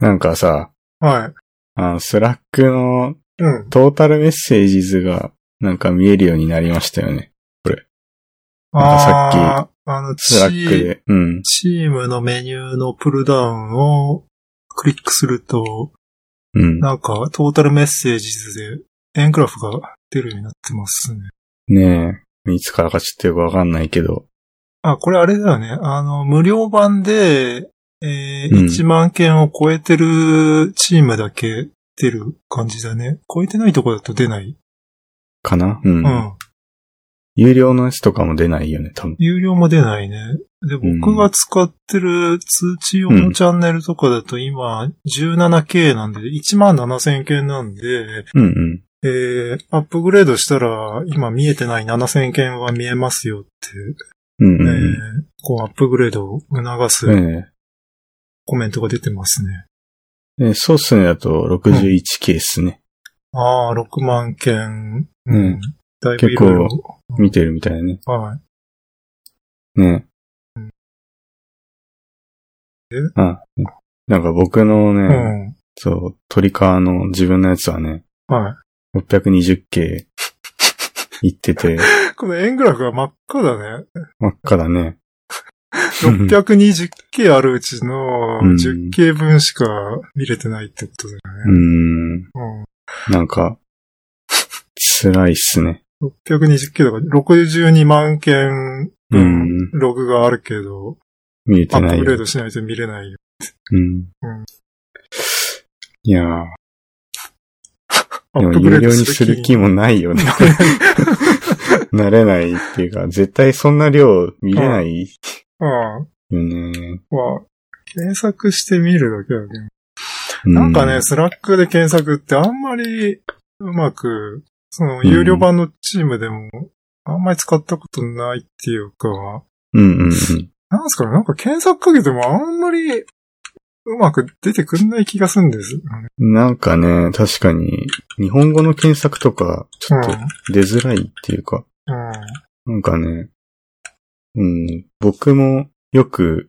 なんかさ、はい。あの、 Slack のうん。 total messages がなんか見えるようになりましたよね。なんかさっきあーあの、チ Slack で。うん。チームのメニューのプルダウンをクリックすると、うん。なんか total messages で円グラフが出るようになってますね。ねえ。いつからかちょっとよくわかんないけど。あ、これあれだよね。あの、無料版で、えーうん1万件を超えてるチームだけ出る感じだね。超えてないとこだと出ない。かな？うん。うん。有料のやつとかも出ないよね、多分。有料も出ないね。で、うん僕が使ってる通知用のチャンネルとかだと今 17K なんで、1万7000件なんで、うんうん。えー、アップグレードしたら今見えてない7000件は見えますよって、うんうんえーこうアップグレードを促すうん。えコメントが出てますね。ええそうっすね、だと 61K っすね。ああ、6万件。うん。だいぶいろいろ。見てるみたいなね。はい。ねうんあ、なんか僕のうね、ん。そう、鳥川の自分のやつはね、はい。620K い ってて、この円グラフが真っ赤だね。真っ赤だね。620K あるうちのうん 10K 分しか見れてないってことだよね。ん。うん。なんか、辛いっすね。620K だから62万件う分ん。ログがあるけど、見えてアップ。グレードしないと見れないよ。うんうん。いやー、でもアップグレード有料にする気もないよね。な れないっていうか、絶対そんな量見れないうん。よね。まあ、検索してみるだけだけど。うなんかね、、 Slack で検索ってあんまりうまく、その有料版のチームでもあんまり使ったことないっていうか、うんうんうん。なんすかね、なんか検索かけてもあんまりうまく出てくんない気がするんです。なんかね、確かに、日本語の検索とか、ちょっと出づらいっていうか、うん。なんかね、うん、僕もよく、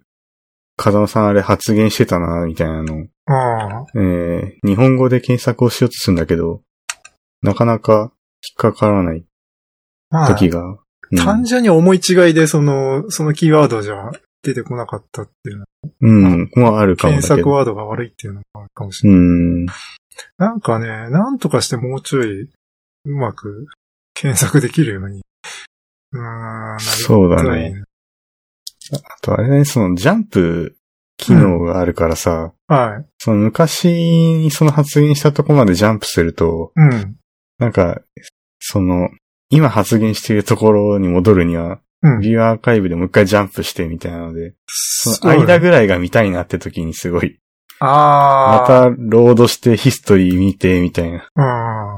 風間さんあれ発言してたな、みたいなの、うん。ああ。えー、日本語で検索をしようとするんだけど、なかなか引っかからないまあ、時が、うん単純に思い違いでその、そのキーワードじゃ出てこなかったっていうの。うん、もうあるかもだ検けど。索ワードが悪いっていうのもあるかもしれない。うん、なんかね、なんとかしてもうちょい、うまく検索できるように。そうだね。あとあれね、そのジャンプ機能があるからさ、はい。その昔にその発言したとこまでジャンプすると、うん。なんか、その、今発言しているところに戻るには、うん。ビューアーカイブでもう一回ジャンプしてみたいなので、その間ぐらいが見たいなって時にすごい、あまたロードしてヒストリー見てみたいな。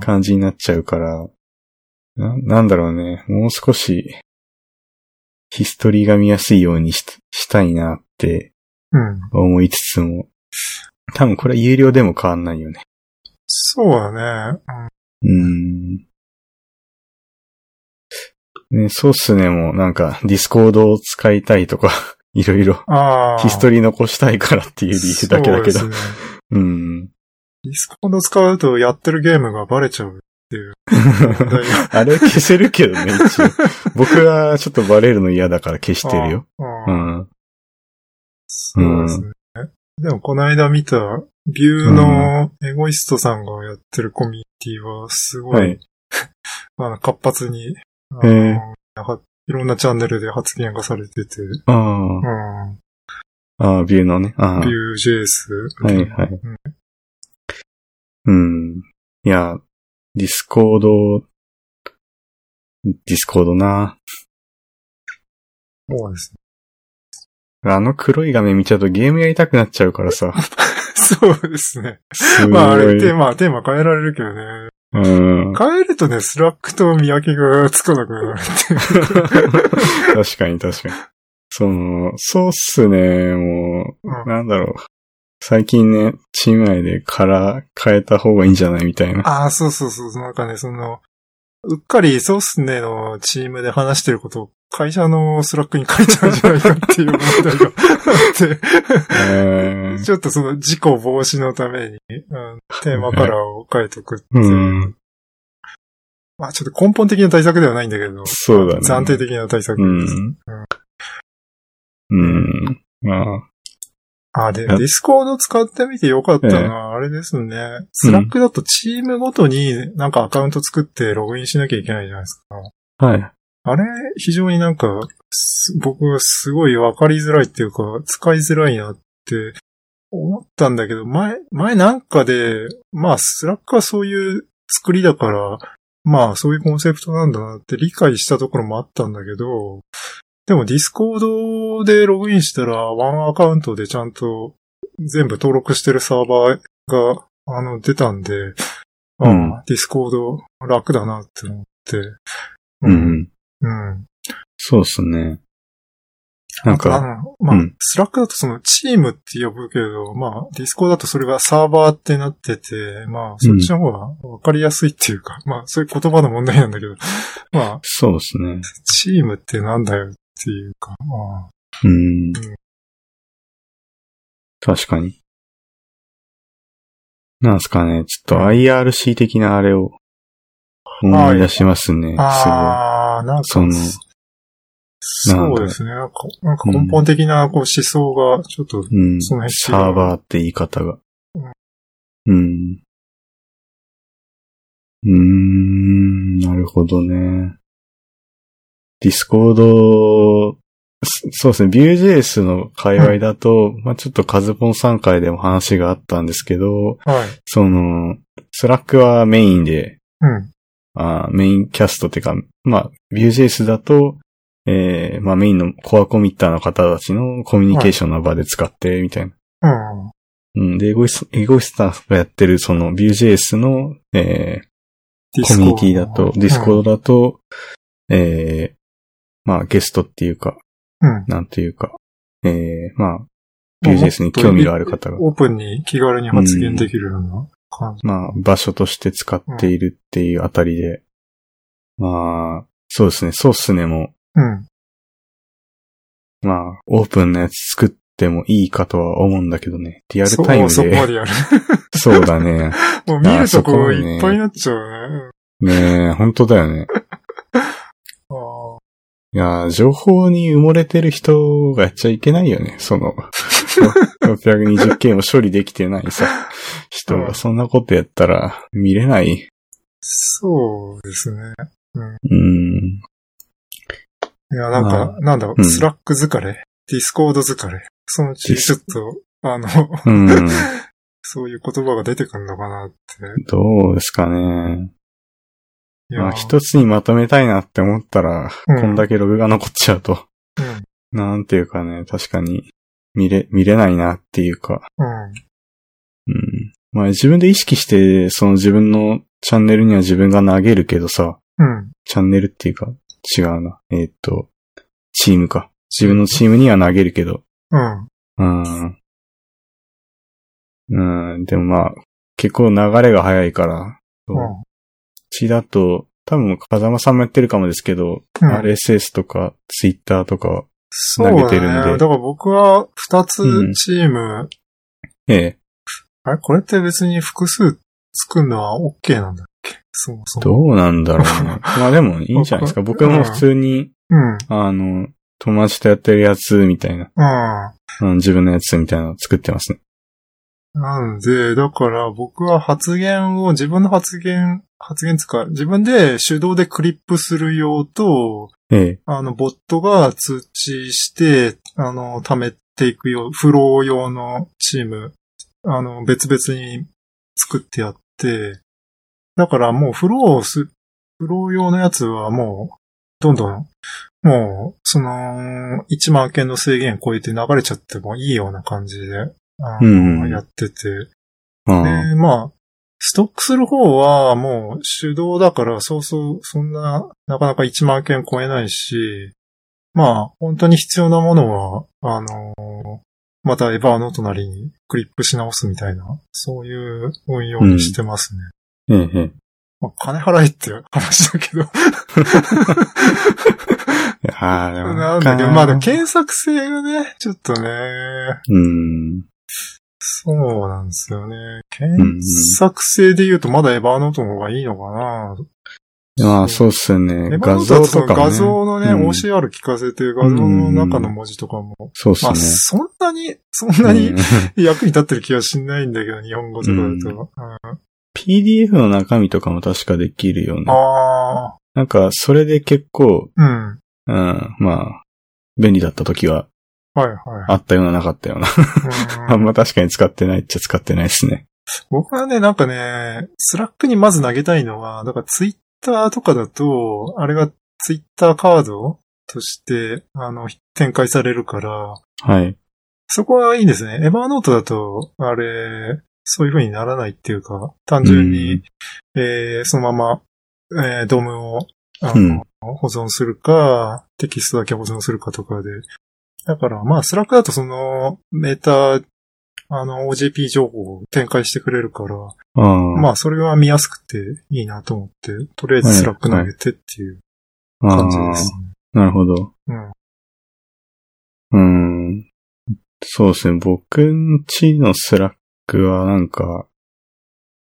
感じになっちゃうから、ななんだろうね、もう少し、ヒストリーが見やすいようにししたいなってうん。思いつつも、多分これは有料でも変わんないよね。そうだね。うーん。ね、そうっすね、もうなんか、 Discord を使いたいとか、いろいろ。ヒストリー残したいからっていう理由だけだけど。そうね。うん。 Discord 使うとやってるゲームがバレちゃうっていう。あれ消せるけどね、一応。僕はちょっとバレるの嫌だから消してるよ。あうあん。そうですね。でもこの間見た Vue のエゴイストさんがやってるコミュニティはすごい、はい あの活発に、あへのえなんかいろんなチャンネルで発言がされてて、あうん、あ、 Vue のね。ビュー JS。はいはいうんうん。いや、 Discord、Discord な。そうですね。あの黒い画面見ちゃうとゲームやりたくなっちゃうからさ。そうですね。す。まああれテーマ、テーマ変えられるけどね。うん。変えるとね、 Slack と見分けがつかなくなるっていう。確かに確かに。その、そうっすね、もう、うんなんだろう。最近ね、チーム内でカラー変えた方がいいんじゃないみたいな。ああ、そうそうそう。なんかね、その、うっかりそうっすねのチームで話してること会社の Slack に書いちゃうんじゃないかっていう問題があって、えーちょっとその事故防止のために、うん、テーマカラーを変えとくってういう。ん。まあちょっと根本的な対策ではないんだけど、そうだね。暫定的な対策です。うん。うん。まあ、あ、で、や Discord 使ってみてよかったのは、あれですね。 Slack だとチームごとになんかアカウント作ってログインしなきゃいけないじゃないですか。はい。あれ、非常になんか、す僕はすごいわかりづらいっていうか、使いづらいなって思ったんだけど、前、前なんかで、まあ、 Slack はそういう作りだから、まあ、そういうコンセプトなんだなって理解したところもあったんだけど、でも Discord でログインしたら、 one account でちゃんと全部登録してるサーバーが、あの、出たんで、ああうんディスコード楽だなって思って、うん。うん。そうっすね。なんあか、のまあ、うんスラックだとそのチームって呼ぶけど、まあ、ディスコだとそれがサーバーってなってて、まあ、そっちの方がわかりやすいっていうか、まあ、そういう言葉の問題なんだけど、まあ、そうですね。チームってなんだよっていうか、まあ、うん。確かに。なんすかね、ちょっと IRC 的なあれを思い出しますね。すごい。ああ、なんか、そのそうですね。なんか、なんか根本的なこう思想が、ちょっと、うん。その辺違うサーバーって言い方が。うん。うーん、なるほどね。ディスコード、そそうですね、Vue.js の界隈だと、まあちょっとカズポンさん回でも話があったんですけど、はい。その、スラックはメインで、うん。あーメインキャストっていうか、まあ Vue.js だと、えー、まあメインのコアコミッターの方たちのコミュニケーションの場で使って、みたいな。うん。うん。で、エゴイス、エゴイスターがやってるその Vue.js の、えー、コミュニティだと、ディスコードだと、えー、まあゲストっていうか、うん。なんていうか、えー、まあ、Vue.js に興味がある方が、オープンに気軽に発言できるような感じ。まあ、場所として使っているっていうあたりで、まあ、そうですね、そうっすねも、うん。まあ、オープンなやつ作ってもいいかとは思うんだけどね、リアルタイムそうそこまで、でやる。そうだね。もう見るとそこいっぱいになっちゃうねね。え、本当だよね。いやー、情報に埋もれてる人がやっちゃいけないよね。その、620件を処理できてないさ、人がそんなことやったら見れない。そうですね。うん。いや、なんまか、なんだろう、うんスラック疲れ、ディスコード疲れ。そのうちちょっと、あの、うん。そういう言葉が出てくるのかなって。どうですかね。まあ、一つにまとめたいなって思ったら、うんこんだけログが残っちゃうと、うん。なんていうかね、確かに見れ、見れないなっていうか、うん。うん。まあ自分で意識して、その自分のチャンネルには自分が投げるけどさ、うん。チャンネルっていうか、違うな。えーっと、チームか。自分のチームには投げるけど。うん。うん。うん、でもまあ、結構流れが早いから、うん。ちだと、多分、風間さんもやってるかもですけど、うん RSS とか、Twitter とか、そうだね。投げてるんでだから僕は二つうんチーム、ええ、あれ？これって別に複数作るのは OK なんだっけ？そもそも。どうなんだろうね。まあでもいいんじゃないですか。僕も普通に、うん。あの、友達とやってるやつみたいな、うん。うん自分のやつみたいなのを作ってますね。なんで、だから僕は発言を、自分の発言、発言つか、自分で手動でクリップする用と、ええ、あの、ボットが通知して、あの、貯めていくよう、フロー用のチーム、あの、別々に作ってやって、だからもうフローす、フロー用のやつはもう、どんどん、もう、その、1万件の制限超えて流れちゃってもいいような感じで、あのうんやってて、で、まあ、ストックする方はもう手動だから、そうそう、そんな、なかなか1万件超えないし、まあ、本当に必要なものは、あのーまたエバーの隣にクリップし直すみたいな、そういう運用にしてますね。ええ、ええ。まあ、金払えって話だけど。ああ、でもなんだけど、まあでも検索性がね、ちょっとね、うん。そうなんですよね。検索性で言うとまだエヴァーノートの方がいいのかな、まあ、そうっすね。画像とかも、ね。画像のね、うん OCR 聞かせて画像の中の文字とかも、そうっすね。まあそんなに、そんなにうん 役に立ってる気はしないんだけど、日本語とかだと。うん PDF の中身とかも確かできるよね。あなんか、それで結構、あ、うん。うん、まあ、便利だった時ははいはい。あったようななかったような。うん あんま確かに使ってないっちゃ使ってないですね。僕はね、なんかね、スラックにまず投げたいのは、だからツイッターとかだと、あれがツイッターカードとして、あの、展開されるから、はい。そこはいいんですね。エヴァーノートだと、あれ、そういう風にならないっていうか、単純に、えーそのまま、えー DOM を、あの、保存するか、テキストだけ保存するかとかで。だから、まあ、スラックだとその、メータ、あの、OJP 情報を展開してくれるから、ああ。まあ、それは見やすくていいなと思って、とりあえずスラック投げてっていう感じですね。ああなるほど。うん。うん。そうですね。僕んちのスラックはなんか、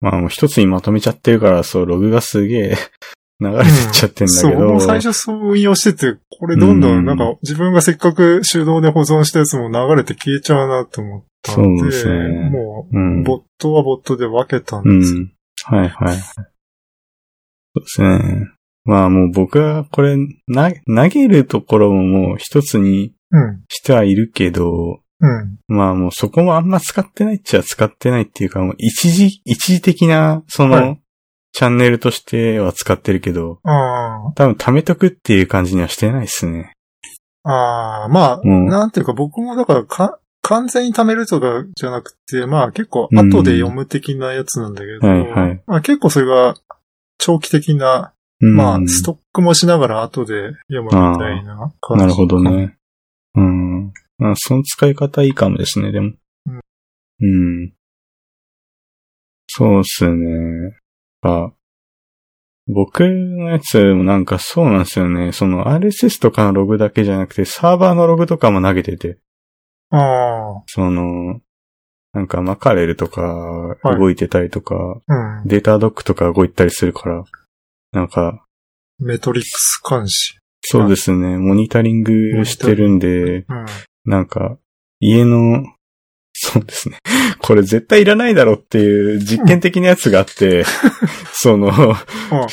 まあもう一つにまとめちゃってるから、そう、ログがすげえ流れてっちゃってんだそう、けど。もう最初そう運用してて、これどんどうんんなんか自分がせっかく手動で保存したやつも流れて消えちゃうなと思ったんで、そうですねもうんう、ボットはボットで分けたんうですよ。ん。はいはい。そうですね。まあもう僕はこれ、な、投げるところももう一つにうん。してはいるけど、うん。まあもうそこもあんま使ってないっちゃ使ってないっていうか、もう一時、一時的な、その、はいチャンネルとしては使ってるけど、あ多分貯めとくっていう感じにはしてないですね。あ。ああ、まあ、うんなんていうか僕もだからか、完全に貯めるとかじゃなくて、まあ結構後で読む的なやつなんだけど、はいはいまあ結構それが長期的な、うんまあストックもしながら後で読むみたいな感じ。なるほど。ね。うん。まあ、その使い方いいかもですね、でも。うん。そうっすね。あ、僕のやつもなんかそうなんですよね。その RSS とかのログだけじゃなくて、サーバーのログとかも投げてて、ああ、その、なんかマカレルとか動いてたりとか、うん。データドックとか動いたりするから、なんか、メトリックス監視。そうですね、モニタリングしてるんで、うん。なんか、家の、そうですね。これ絶対いらないだろっていう実験的なやつがあって、その、フュ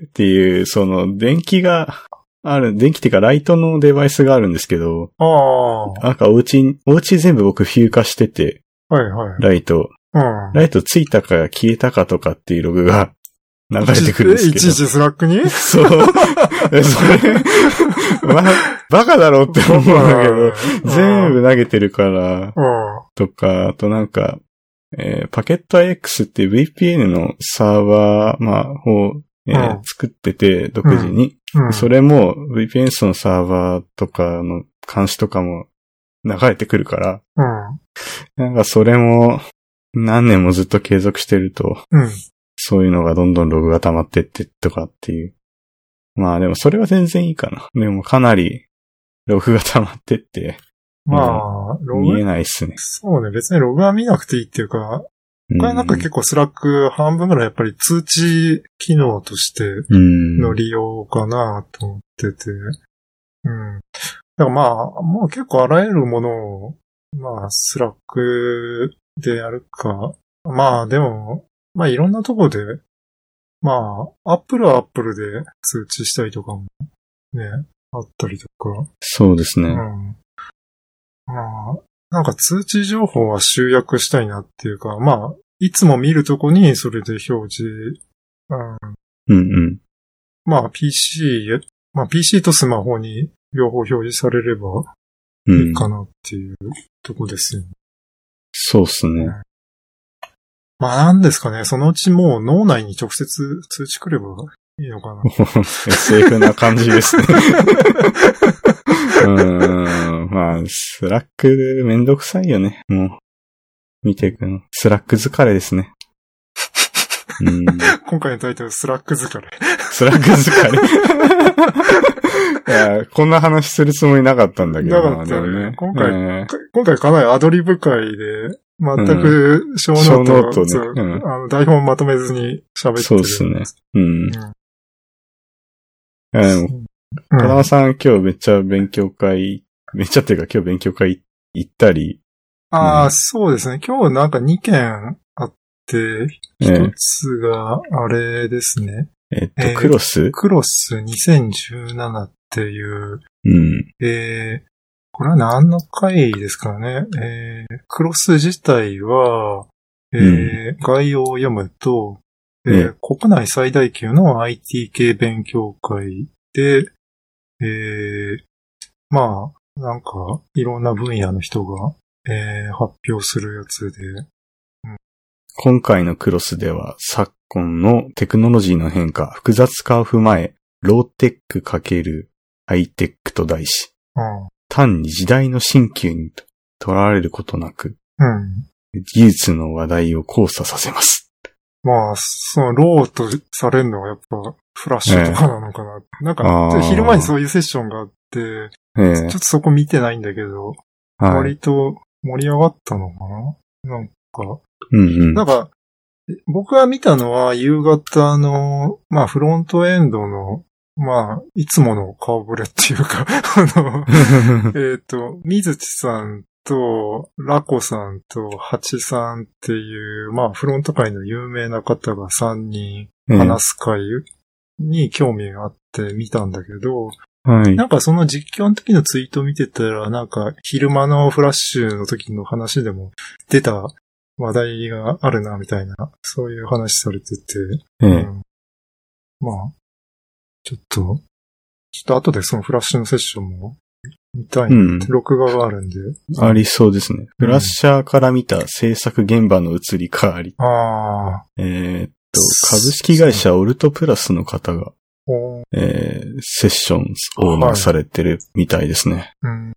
ーっていう、その、電気がある、電気っていうかライトのデバイスがあるんですけど、なんかお家、お家全部僕フュー化してて、いはい。ライト、うん。ライトついたか消えたかとかっていうログが流れてくるんですけど。いちいちスラックに？そう。えそれ、ま、バカだろって思うんだけど、全部投げてるから、うん。とか、あとなんか、えーパケット X っていう VPN のサーバー、まあ、を、えーうん作ってて、独自に。うん。それも VPN のサーバーとかの監視とかも流れてくるから、うん。なんかそれも何年もずっと継続してると、うん。そういうのがどんどんログが溜まってってとかっていう。まあでもそれは全然いいかな。でもかなりログが溜まってってまあ、ロ見えグ、ないっすね。そうね、別にログは見なくていいっていうか、うんこれなんか結構スラック半分ぐらいやっぱり通知機能としてうん。の利用かなと思ってて。うん。だからまあ、もう結構あらゆるものを、まあ、スラックでやるか。まあでも、まあいろんなとこで、まあ、アップルはアップルで通知したりとかもね、あったりとか。そうですね。うん。まあ、なんか通知情報は集約したいなっていうか、まあ、いつも見るとこにそれで表示、うん、うんうん。まあ PC、まあ PC とスマホに両方表示されればうんいい。かなっていうとこですよね。そうっすね。まあなんですかね、そのうちもう脳内に直接通知来ればいいのかな。SF な感じですね。うーん。まあ、スラックめんどくさいよね。もう。見ていくの。スラック疲れですね。うん。今回のタイトル、スラック疲れ。スラック疲れ。いや、こんな話するつもりなかったんだけどなかったよね今回え今回かなりアドリブ回で、全く小ノート,、小ノートねそううんあの台本まとめずに喋ってる。そうっすね。うん。うん田中さん今日めっちゃ勉強会、めっちゃっていうか今日勉強会行ったり、ああ、うんそうですね。今日なんか2件あって、え一つが、あれですね。えっと、えークロスクロス2017っていう、うん。えー、これは何の回ですかね。えー、クロス自体は、えー概要を読むと、えーえ国内最大級の IT 系勉強会で、えー、まあ、なんか、いろんな分野の人が、えー発表するやつで、今回のクロスでは昨今のテクノロジーの変化、複雑化を踏まえ、ローテック×ハイテックと題し、うん。単に時代の新旧に取られることなく、うん。技術の話題を交差させます。まあ、その、ローとされるのはやっぱ、フラッシュとかなのかな。なんか、昼間にそういうセッションがあって、ええちょっとそこ見てないんだけど、はい。割と盛り上がったのかな？なんか、うんうん。なんか、僕が見たのは夕方の、まあフロントエンドの、まあ、いつもの顔ぶれっていうか、あの、えっと、水地さんと、ラコさんと、ハチさんっていう、まあフロント界の有名な方が3人ええ話す会に興味があって見たんだけど、はい。なんかその実況の時のツイート見てたら、なんか昼間のフラッシュの時の話でも出た話題があるな、みたいな、そういう話されてて、ええうんまあ、ちょっと、ちょっと後でそのフラッシュのセッションも見たいなうん録画があるんで。ありそうですね。フラッシャーから見た制作現場の移り変わり。ああ、えーっと、株式会社オルトプラスの方が、えーセッションオーナーされてるみたいですね。うん。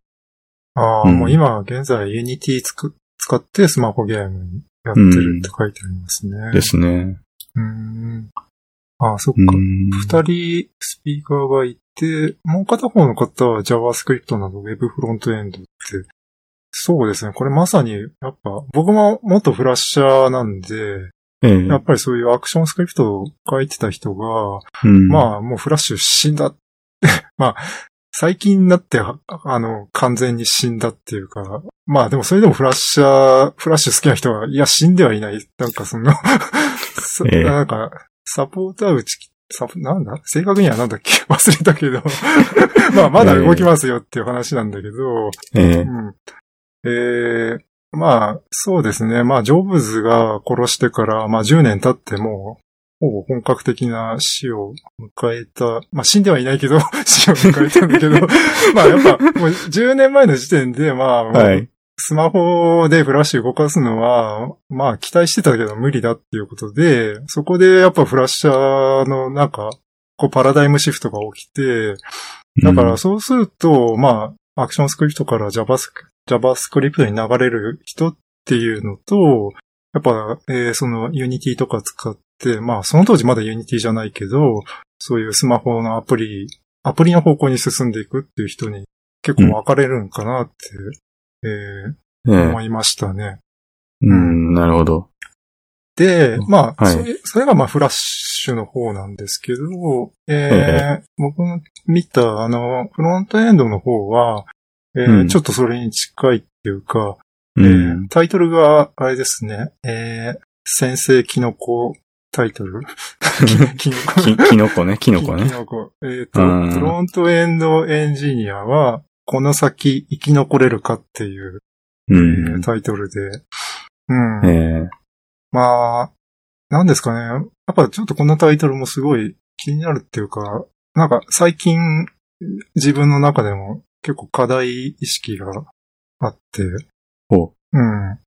ああ、うんもう今現在 Unity つく使ってスマホゲームやってるって書いてありますね。ですね。うん。ああ、そっうか。ん。二人スピーカーがいて、もう片方の方は JavaScript など Web フロントエンドって、そうですね。これまさに、やっぱ、僕も元フラッシャーなんで、ええやっぱりそういうアクションスクリプトを書いてた人が、うんまあもうフラッシュ死んだ。まあ、最近になって、ああの、完全に死んだっていうか、まあでもそれでもフラッシャー、フラッシュ好きな人は、いや死んではいない。なんかその、そええなんか、サポーター打ち、サポ、なんだ？正確にはなんだっけ？忘れたけど。まあまだ動きますよっていう話なんだけど、ええうん。えー、まあ、そうですね。まあ、ジョブズが殺してから、まあ、10年経っても、ほぼ本格的な死を迎えた。まあ、死んではいないけど、死を迎えたんだけど、まあ、やっぱ、もう10年前の時点で、まあ、はい。スマホでフラッシュ動かすのは、まあ、期待してたけど無理だっていうことで、そこでやっぱフラッシャーのなんか、こう、パラダイムシフトが起きて、だからそうすると、まあ、アクションスクリプトから JavaScript に流れる人っていうのと、やっぱ、えーその Unity とか使って、まあその当時まだ Unity じゃないけど、そういうスマホのアプリ、アプリの方向に進んでいくっていう人に結構分かれるんかなって、えええー思いましたね。うん、なるほど。で、まあ、はいそれ、それがまあフラッシュの方なんですけど、ええー僕の見たあの、フロントエンドの方は、えーうんちょっとそれに近いっていうか、うえんー。タイトルが、あれですね、えー、先生キノコタイトル？キノコ。き、キノコね、キノコねキ。ノコ。えっ、と、うんフロントエンドエンジニアは、この先生き残れるかっていう、うえんー。タイトルで。うん。ええまあ、なんですかね。やっぱちょっとこのタイトルもすごい気になるっていうか、なんか最近自分の中でも結構課題意識があって、ほうん。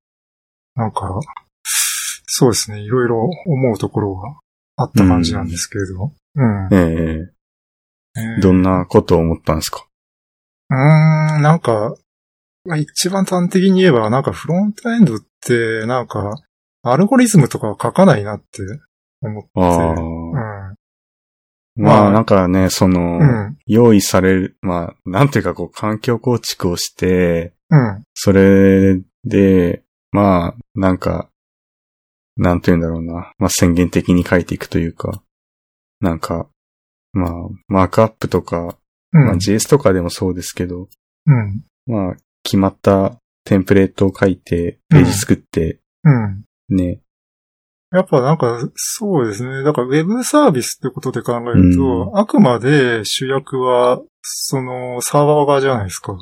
なんか、そうですね。いろいろ思うところがあった感じなんですけれど。うん。う。えええどんなことを思ったんですか？うーん、なんか、まあ、一番端的に言えば、なんかフロントエンドって、なんか、アルゴリズムとかは書かないなって思って。ああ。うん。ままああなんかね、その、うん。用意される、まあ、なんていうかこう環境構築をして、うん。それで、まあ、なんか、なんていうんだろうな。まあ宣言的に書いていくというか、なんか、まあ、マークアップとか、うん。まあ JS とかでもそうですけど、うん。まあ、決まったテンプレートを書いて、ページ作って、うん。ね。やっぱなんか、そうですね。だから、ウェブサービスってことで考えると、うあくまで主役は、その、サーバー側じゃないですか。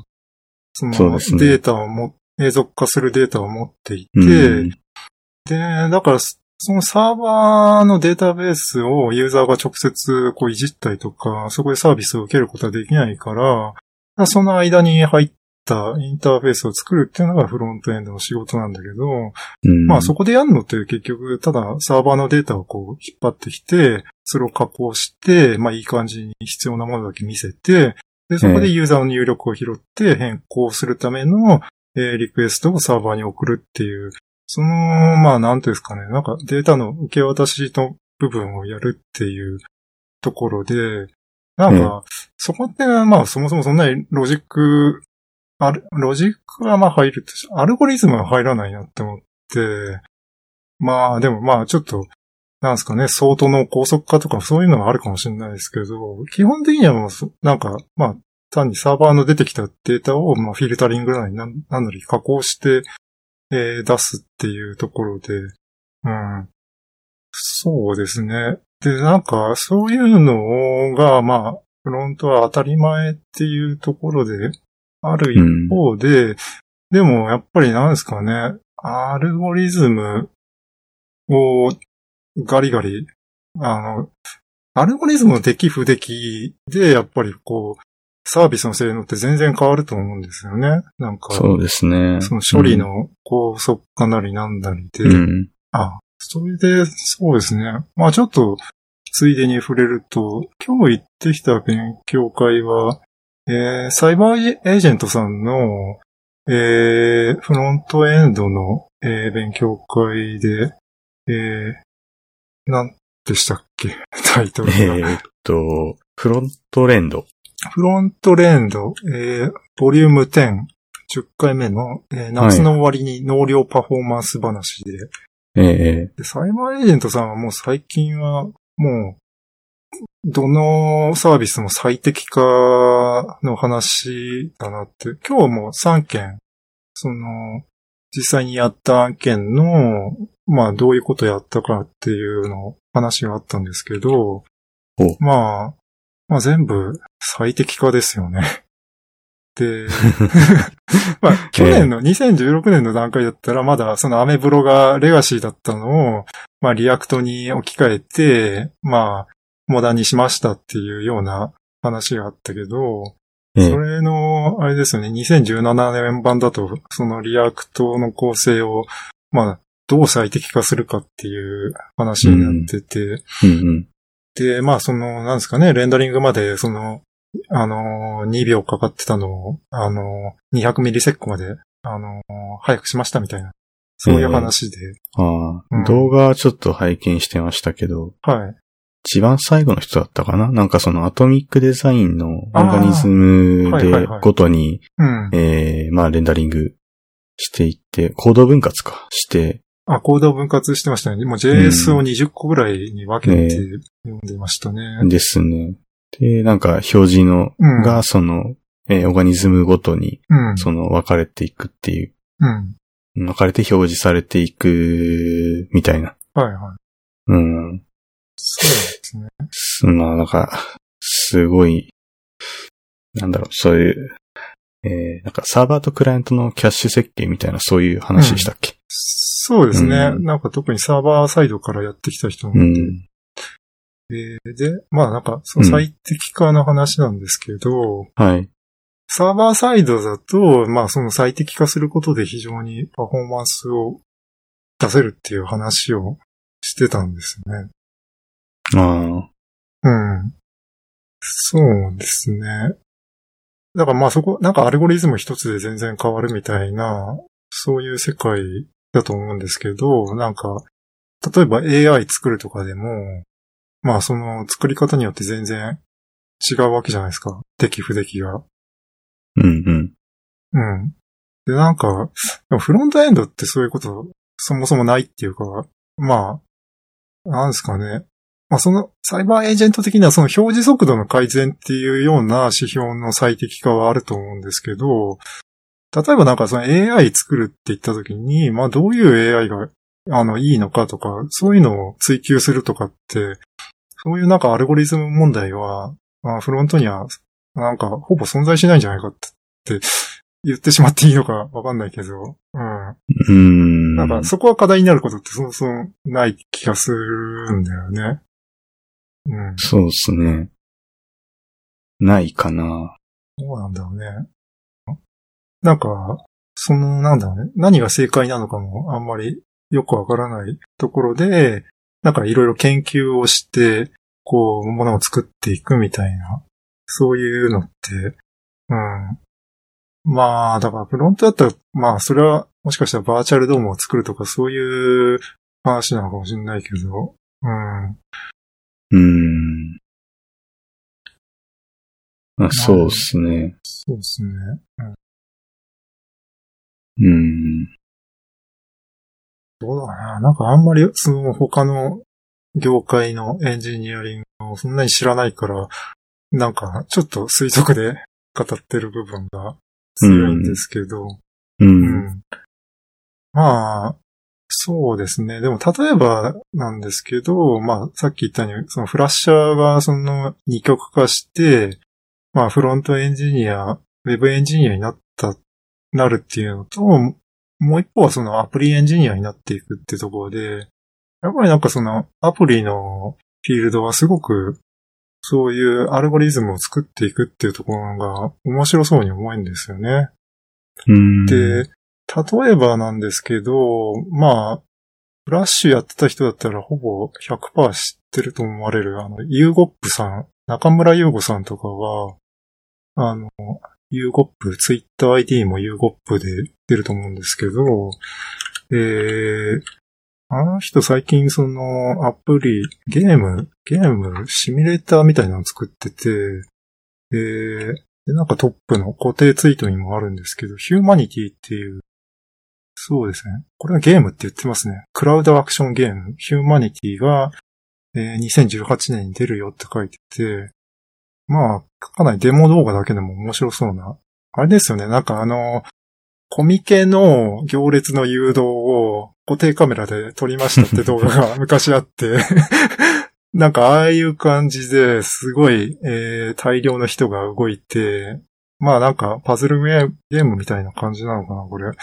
その、データをも、永続化するデータを持っていて、うん。で、だから、そそのサーバーのデータベースをユーザーが直接こういじったりとか、そこでサービスを受けることはできないから、その間に入ったインターフェースを作るっていうのがフロントエンドの仕事なんだけど、うん。まあそこでやるのって結局、ただサーバーのデータをこう引っ張ってきて、それを加工して、まあいい感じに必要なものだけ見せて、で、そこでユーザーの入力を拾って変更するための、えーリクエストをサーバーに送るっていう、その、まあなんていうんですかね、なんかデータの受け渡しの部分をやるっていうところで、なんか、そこってまあそもそもそんなにロジック、あるロジックはまあ入るとし、アルゴリズムは入らないなって思って、まあでもまあちょっと、なんですかね、相当の高速化とかそういうのがあるかもしれないですけど、基本的にはもうそ、なんか、まあ、単にサーバーの出てきたデータを、まあ、フィルタリングなりなんなり加工して、え出すっていうところで、うん。そうですね。で、なんか、そういうのが、まあ、フロントは当たり前っていうところで、ある一方で、でも、やっぱりなんですかね、アルゴリズムをガリガリ、あの、アルゴリズムの出来不出来で、やっぱりこう、サービスの性能って全然変わると思うんですよね。なんか、そうですね。その処理の高速化なりなんだりで、うん。あ、それで、そうですね。まあちょっと、ついでに触れると、今日行ってきた勉強会は、えー、サイバーエージェントさんの、えー、フロントエンドの、えー、勉強会で、えー、なんでしたっけ？タイトルが。えーっと、フロントレンド。フロントレンド、えー、ボリューム10、10回目の、えー夏の終わりに納涼パフォーマンス話で、えで、サイバーエージェントさんはもう最近は、もう、どのサービスも最適化の話だなって、今日も3件、その、実際にやった案件の、まあどういうことやったかっていうの話があったんですけどお、まあ、まあ全部最適化ですよね。で、まあ去年の2016年の段階だったらまだそのアメブロがレガシーだったのを、まあ React に置き換えて、まあモダンにしましたっていうような話があったけど、ええそれの、あれですよね、2017年版だと、その React の構成を、まあ、どう最適化するかっていう話になってて、うんうん。で、まあ、その、なんですかね、レンダリングまで、その、あの、2秒かかってたのを、あの、200 millisec まで、あの、早くしましたみたいな、そういう話で、あうん。あ、動画はちょっと拝見してましたけど、はい。一番最後の人だったかな？なんかそのアトミックデザインのオー。ガニズムでごとに、うん。えー、まあレンダリングしていって、コード分割かして、あ、コードを分割してましたね。もう JS を20個ぐらいに分けて読んでましたね。ですね。で、なんか表示の、うんがその、えーオーガニズムごとに、うん。その分かれていくっていう、うん。分かれて表示されていく、みたいな。はいはい。うん。そうですね。すまあ、なんか、すごい、なんだろう、そういう、えー、なんかサーバーとクライアントのキャッシュ設計みたいなそういう話でしたっけ？そうですね。うんなんか特にサーバーサイドからやってきた人うなんで。ん。で、でまあなんか、その最適化の話なんですけど、はい。サーバーサイドだと、まあその最適化することで非常にパフォーマンスを出せるっていう話をしてたんですね。あうん。そうですね。だからまあそこ、なんかアルゴリズム一つで全然変わるみたいな、そういう世界だと思うんですけど、なんか、例えば AI 作るとかでも、まあその作り方によって全然違うわけじゃないですか。出来不出来が。うんうん。うん。で、なんか、フロントエンドってそういうこと、そもそもないっていうか、まあ、なんですかね。まあその、サイバーエージェント的にはその表示速度の改善っていうような指標の最適化はあると思うんですけど、例えばなんかその AI 作るって言った時に、まあどういう AI が、あの、いいのかとか、そういうのを追求するとかって、そういうなんかアルゴリズム問題は、まあ、フロントには、なんかほぼ存在しないんじゃないかって言ってしまっていいのかわかんないけど、うん。うーん。なんかそこは課題になることってそもそもない気がするんだよね。うん。そうですね。ないかな。そうなんだろうね。なんか、その、なんだろうね。何が正解なのかもあんまりよくわからないところで、なんかいろいろ研究をして、こう、ものを作っていくみたいな、そういうのって、うん。まあ、だからフロントだったら、まあ、それは、もしかしたらバーチャルドームを作るとかそういう話なのかもしれないけど、うん。うーん。あそうですね。そうですね。うーん。どうだな。なんかあんまり、その他の業界のエンジニアリングをそんなに知らないから、なんかちょっと推測で語ってる部分が強いんですけど、う。うんん。まあ、そうですね。でも例えばなんですけど、まあさっき言ったように、そのフラッシャーがその二極化して、まあフロントエンジニア、ウェブエンジニアになった、なるっていうのと、もう一方はそのアプリエンジニアになっていくってところで、やっぱりなんかそのアプリのフィールドはすごくそういうアルゴリズムを作っていくっていうところが面白そうに思えるんですよね。うん。で、例えばなんですけど、まあ、フラッシュやってた人だったらほぼ100%知ってると思われる、あの、ユーゴップさん、中村優吾さんとかは、あの、ユーゴップ、ツイッター ID もユーゴップで出ると思うんですけど、えー、あの人最近そのアプリ、ゲーム、ゲーム、シミュレーターみたいなの作ってて、えー、で、なんかトップの固定ツイートにもあるんですけど、ヒューマニティっていう、そうですね。これはゲームって言ってますね。クラウドアクションゲーム、ヒューマニティが、えー2018年に出るよって書いてて、まあ、かなりデモ動画だけでも面白そうな。あれですよね。なんかあの、コミケの行列の誘導を固定カメラで撮りましたって動画が 昔あって、なんかああいう感じですごい、えー大量の人が動いて、まあなんかパズルゲームみたいな感じなのかな、これ。うん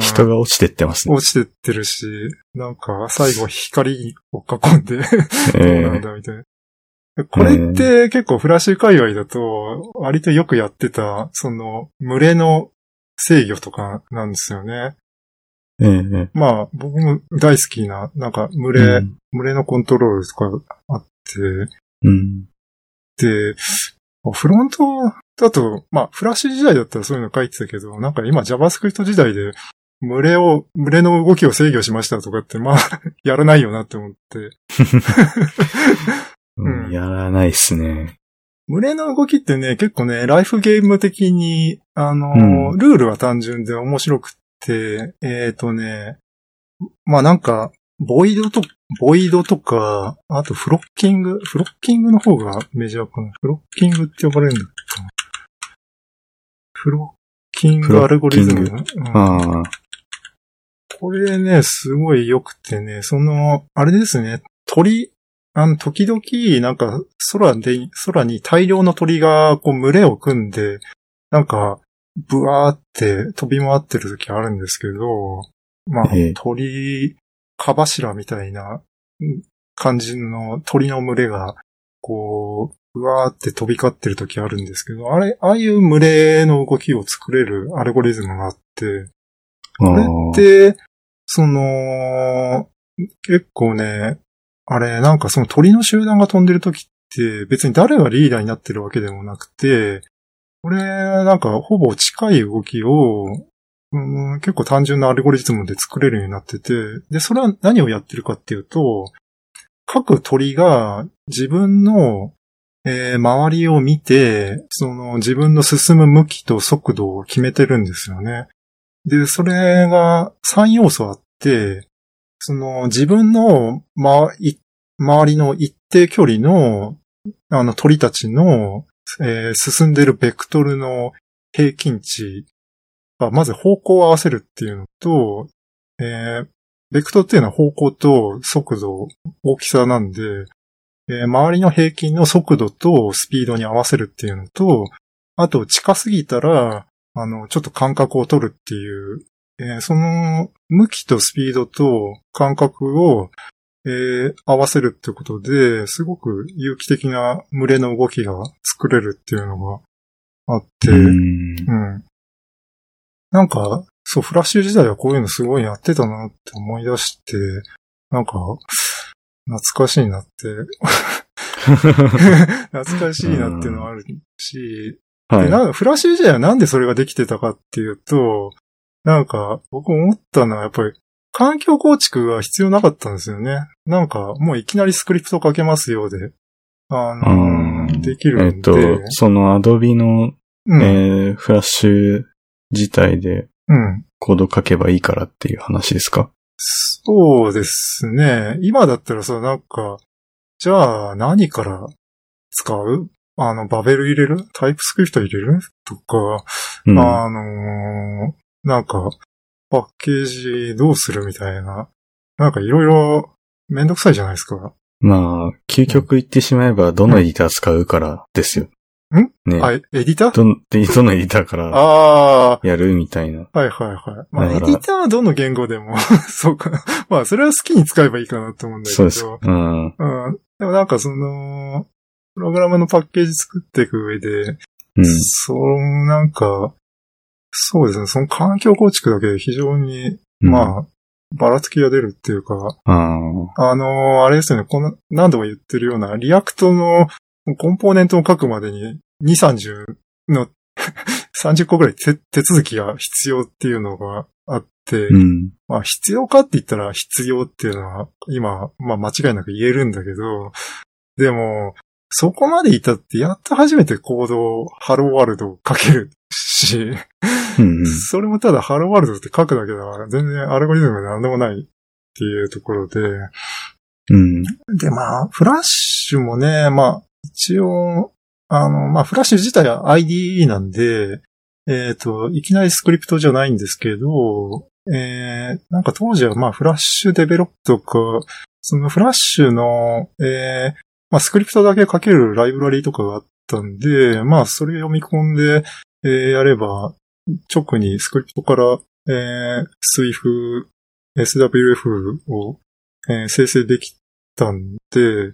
人が落ちてってますね。落ちてってるし、なんか最後光を囲んで、どうなんえだみたいな。これって結構フラッシュ界隈だと割とよくやってた、その群れの制御とかなんですよね。えええまあ僕も大好きな、なんか群えれ、うん群れのコントロールとかあって、うん。で、フロントだと、まあフラッシュ時代だったらそういうの書いてたけど、なんか今 JavaScript 時代で群れを、群れの動きを制御しましたとかって、まあ、やらないよなって思って。やらないっすね。群れの動きってね、結構ね、ライフゲーム的に、あの、うんルールは単純で面白くって、えっ、とね、まあなんか、ボイドと、ボイドとか、あとフロッキング、フロッキングの方がメジャーかな。フロッキングって呼ばれるんだっけかな。フロッキングアルゴリズム？フうんああ。これね、すごい良くてね、その、あれですね、鳥、あの、時々、なんか、空で、空に大量の鳥が、こう、群れを組んで、なんか、ブワーって飛び回ってる時あるんですけど、まあええ、鳥、蚊柱みたいなうん感じの鳥の群れが、こう、ブワーって飛び交ってる時あるんですけど、あれ、ああいう群れの動きを作れるアルゴリズムがあって、これって、その、結構ね、あれ、なんかその鳥の集団が飛んでる時って別に誰がリーダーになってるわけでもなくて、これ、なんかほぼ近い動きを、うん、結構単純なアルゴリズムで作れるようになってて、で、それは何をやってるかっていうと、各鳥が自分の、えー周りを見て、その自分の進む向きと速度を決めてるんですよね。で、それが3要素あって、その自分の、ま、い周りの一定距離の、あの鳥たちの、えー進んでるベクトルの平均値が、まず方向を合わせるっていうのと、えーベクトルっていうのは方向と速度、大きさなんで、えー周りの平均の速度とスピードに合わせるっていうのと、あと近すぎたら、あの、ちょっと間隔を取るっていう、えーその向きとスピードと間隔を、えー合わせるってことで、すごく有機的な群れの動きが作れるっていうのがあって、うん。うん。なんか、そう、フラッシュ時代はこういうのすごいやってたなって思い出して、なんか、懐かしいなって、懐かしいなっていうのはあるし、はい。フラッシュ時代はなんでそれができてたかっていうと、なんか、僕思ったのはやっぱり、環境構築が必要なかったんですよね。なんか、もういきなりスクリプト書けますようで、あの、うんできるんで。えっと、その Adobe の、うん、えーフラッシュ自体でうん。コード書けばいいからっていう話ですか？そうですね。今だったらさ、なんか、じゃあ何から使う？あの、バベル入れる？タイプスクリプト入れる？とか、うん。あのーなんか、パッケージどうするみたいな。なんかいろいろめんどくさいじゃないですか。まあ、究極言ってしまえば、どのエディター使うからですよ。ん？ね。あ、エディター？どどのエディターからああやるみたいな。ー、はいはいはい。まあ、エディターはどの言語でも、そうか。まあ、それは好きに使えばいいかなと思うんだけど。そうです。うん。うん。でもなんかその、プログラムのパッケージ作っていく上で、うん。そのなんか、そうですね、その環境構築だけで非常に、うん。まあ、ばらつきが出るっていうか、ああのーあれですよね、この、何度も言ってるような、 React のコンポーネントを書くまでに2、30の 30個ぐらい手手続きが必要っていうのがあって、ーうん。まあ必要かって言ったら必要っていうのは今、まあ間違いなく言えるんだけど、でも、そこまで至ってやっと初めてコードをハローワールドを書けるし、うんうん。それもただハローワールドって書くだけだから全然アルゴリズムが何でもないっていうところで、うん。でまあ、フラッシュもね、まあ一応、あの、まあフラッシュ自体は IDE なんで、えっ、と、いきなりスクリプトじゃないんですけど、えー、なんか当時はまあフラッシュデベロップとか、そのフラッシュの、えー、まあスクリプトだけ書けるライブラリーとかがあったんで、まあそれ読み込んで、えーやれば、直にスクリプトから、えー、SWIF、SWF を、えー生成できたんで、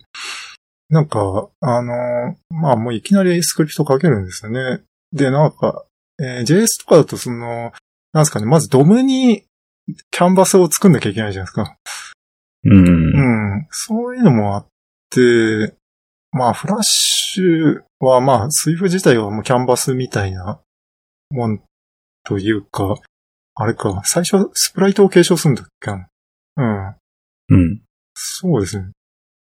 なんか、あのまあもういきなりスクリプト書けるんですよね。で、なんか、えー JS とかだとその、なんですかね、まずドムにキャンバスを作んなきゃいけないじゃないですか。うん。うん。そういうのもあって、まあ、フラッシュは、まあ、スイフ自体はもうキャンバスみたいなもんというか、あれか、最初はスプライトを継承するんだっけなうん。うん。そうですね。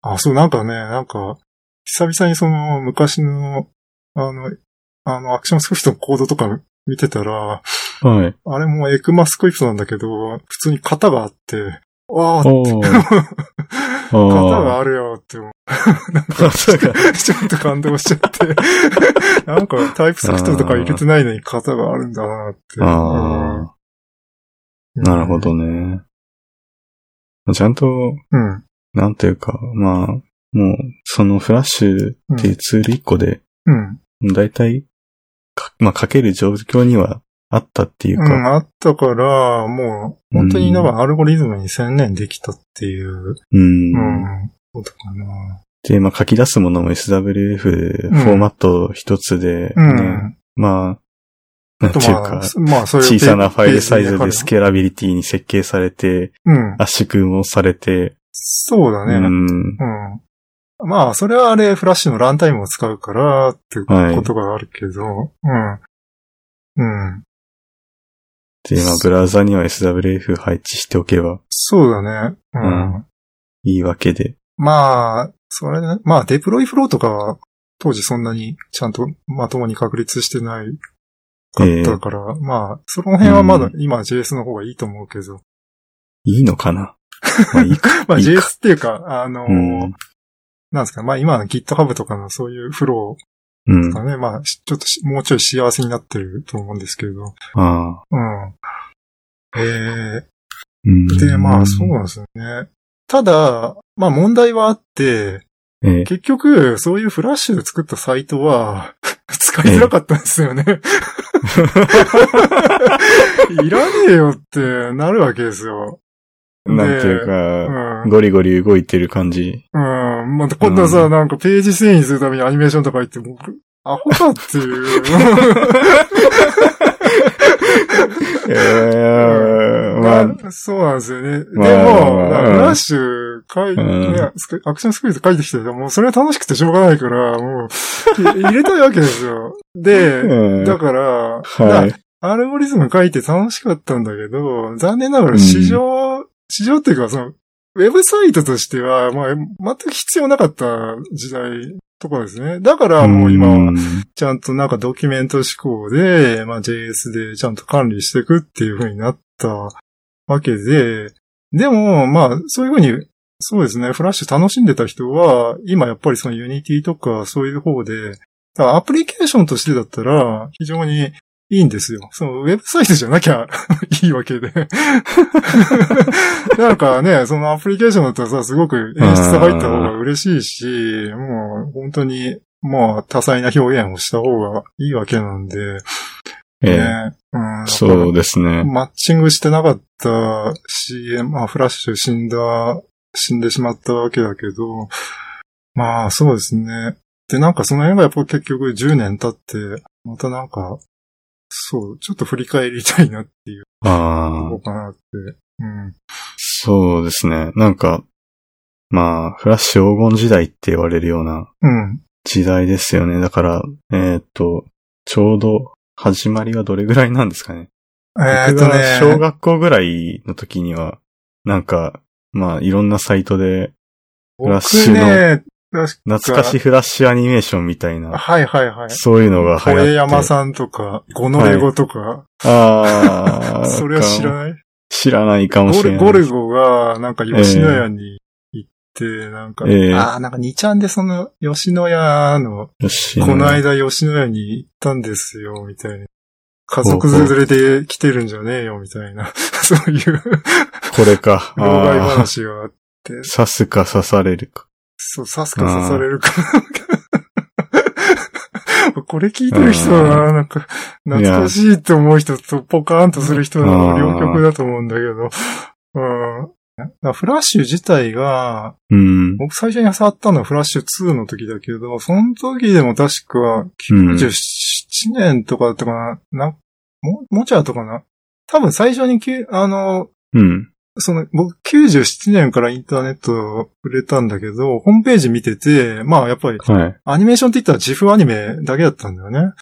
あ、そう、なんかね、なんか、久々にその、昔の、あの、あの、アクションスクリプトのコードとか見てたら、はい。あれもエクマスクリプトなんだけど、普通に型があって、わーおー。型があるよって思うあそうか。ちょっと感動しちゃって。なんかタイプスクリプトとか入れてないのに型があるんだなって。ああ、うんなるほ。どね。ちゃんと、うん。なんていうか、まあ、もう、そのフラッシュっていうツール1個で、うん。だいたい、かまあ、書ける状況にはあったっていううん、か、あったから、もう、本当になんかアルゴリズムに専念できたっていう、うん。うん、ことかな。で、まあ、書き出すものも SWF フォーマット一つで、ね、うん。まあ、なんていうか、まあ、小さなファイルサイズでスケーラビリティに設計されて、うん。圧縮もされて、そうだね。うん。うん。まあ、それはあれ、フラッシュのランタイムを使うから、っていうことがあるけど、うん。うん。で、まあ、ブラウザには SWF 配置しておけばそうだね。うん。うんいいわけで。まあ、それね、まあ、デプロイフローとかは、当時そんなにちゃんとまともに確立してないかったから、まあ、その辺はまだう今 JS の方がいいと思うけど。いいのかな？まあ、いいか。まあ JS っていうか、あのーうん。なんですか、まあ今の GitHub とかのそういうフロうんー。がね、まあ、しちょっとしもうちょい幸せになってると思うんですけど。ああ。うん。えうん。ー、で、まあそうなんですよね。ただ、まあ問題はあって、ええ結局、そういうフラッシュで作ったサイトは、使いづらかったんですよね。いらねえよってなるわけですよ。なんていううか、ん。ゴリゴリ動いてる感じ。うん。またこんなさ、うんなんかページ遷移するためにアニメーションとか言って、僕、アホかっていう。ええまあ、まあ、そうなんですよね。でまあも、まあフラッシュ書い、アクションスクリプト書いてきて、もうそれは楽しくてしょうがないから、もう、い入れたいわけですよ。で、うんだから、はい。アルゴリズム書いて楽しかったんだけど、残念ながら市場、市場っていうかその、ウェブサイトとしては、まあ、全く必要なかった時代とかですね。だからもう今は、ちゃんとなんかドキュメント思考で、まあ JS でちゃんと管理していくっていう風になったわけで、でも、まあ、そういう風に、そうですね、フラッシュ楽しんでた人は、今やっぱりその Unity とかそういう方で、アプリケーションとしてだったら、非常にいいんですよ。そのウェブサイトじゃなきゃ いいわけで。なんかね、そのアプリケーションだったらさ、すごく演出入った方が嬉しいし、もう本当に、まあ多彩な表現をした方がいいわけなんで、ええねうん、そうですね。マッチングしてなかったし、まあフラッシュ死んだ、死んでしまったわけだけど、まあそうですね。で、なんかその辺がやっぱ結局10年経って、またなんか、そう、ちょっと振り返りたいなっていうとああ、こかなって。うん。そうですね。なんか、まあ、フラッシュ黄金時代って言われるようなうん。時代ですよね。だから、えーっと、ちょうど始まりはどれぐらいなんですかね。えーっ僕が。小学校ぐらいの時には、なんか、まあ、いろんなサイトで、フラッシュの懐かしフラッシュアニメーションみたいな、はいはいはい。そういうのが流行って。小山さんとか、ゴノレゴとか、ああ。それは知らない知らないかもしれない。ゴルゴが、なんか吉野家に行って、なんか、ええああ、なんか2ちゃんでその、吉野家の。この間吉野家に行ったんですよ、みたいな。家族連れで来てるんじゃねえよ、みたいな。そういう、これか。老害。話があって、刺すか刺されるか。そう、刺すか刺されるか。これ聞いてる人はな、なんか、懐かしいって思う人とポカーンとする人の両極だと思うんだけど、うん。フラッシュ自体が、うん。僕最初に触ったのはフラッシュ2の時だけど、その時でも確か97年とかだったかな、なも、もうちょい後かな。多分最初にきゅ、あの、うん。その、僕97年からインターネット触れたんだけど、ホームページ見てて、まあやっぱりはい。アニメーションって言ったら自負アニメだけだったんだよね。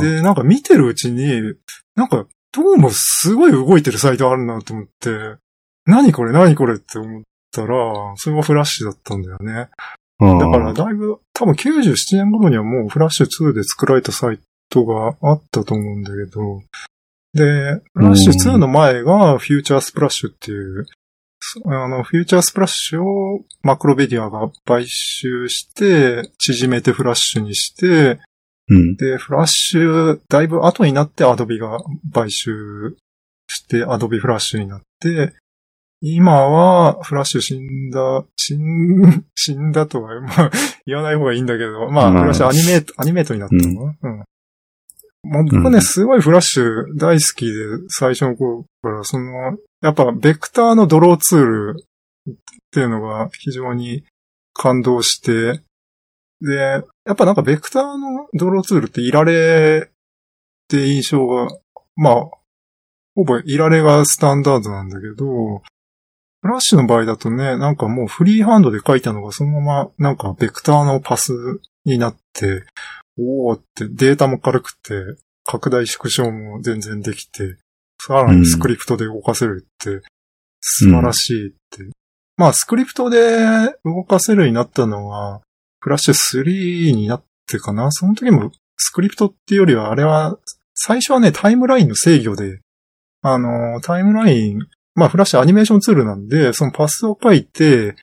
で、なんか見てるうちに、なんか、どうもすごい動いてるサイトあるなと思って、何これ何これって思ったら、それがフラッシュだったんだよね。だだからだいぶ、多分97年頃にはもうフラッシュ2で作られたサイトがあったと思うんだけど、で、フラッシュ2の前がフューチャースプラッシュっていう、そあの、フューチャースプラッシュをマクロベディアが買収して、縮めてフラッシュにして、うん。で、フラッシュ、だいぶ後になってアドビが買収して、アドビフラッシュになって、今は、フラッシュ死んだ、死ん、死んだとは、まあ、言わない方がいいんだけど、まあ、まあ。フラッシュアニメート、アニメートになったのかな、うん、もう僕ね、うん。すごいフラッシュ大好きで、最初の頃から、その、やっぱ、ベクターのドローツールっていうのが非常に感動して、で、やっぱなんかベクターのドローツールっていられって印象が、まあ、ほぼいられがスタンダードなんだけど、フラッシュの場合だとね、なんかもうフリーハンドで書いたのがそのままなんかベクターのパスになって、おーってデータも軽くて、拡大縮小も全然できて、さらにスクリプトで動かせるって、素晴らしいって。まあ、スクリプトで動かせるようになったのは、フラッシュ3になってかな。その時もスクリプトっていうよりは、あれは、最初はね、タイムラインの制御で、あの、タイムライン、まあ、フラッシュアニメーションツールなんで、そのパスを書いて、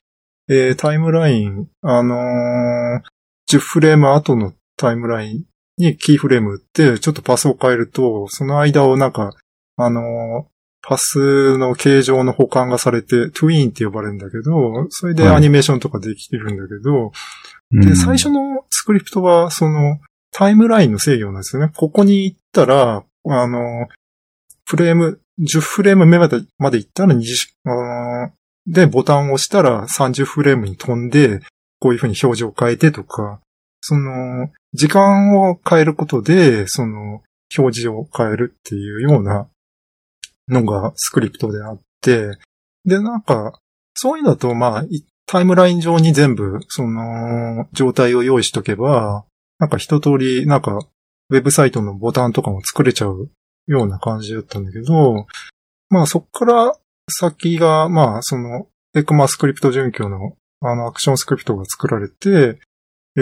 えータイムライン、あのー10フレーム後のタイムラインにキーフレーム打って、ちょっとパスを変えると、その間をなんか、あのーパスの形状の保管がされて、トゥイーンって呼ばれるんだけど、それではいアニメーションとかできてるんだけど、で、うん最初のスクリプトは、その、タイムラインの制御なんですよね。ここに行ったら、あの、フレーム、10フレーム目までまで行ったら20、あーで、ボタンを押したら30フレームに飛んで、こういう風に表示を変えてとか、その、時間を変えることで、その、表示を変えるっていうようなのがスクリプトであって、で、なんか、そういうのだと、まあ、タイムライン上に全部、その、状態を用意しとけば、なんか一通り、なんか、ウェブサイトのボタンとかも作れちゃうような感じだったんだけど、まあそっから先が、まあその、エクマスクリプト準拠の、あの、アクションスクリプトが作られて、え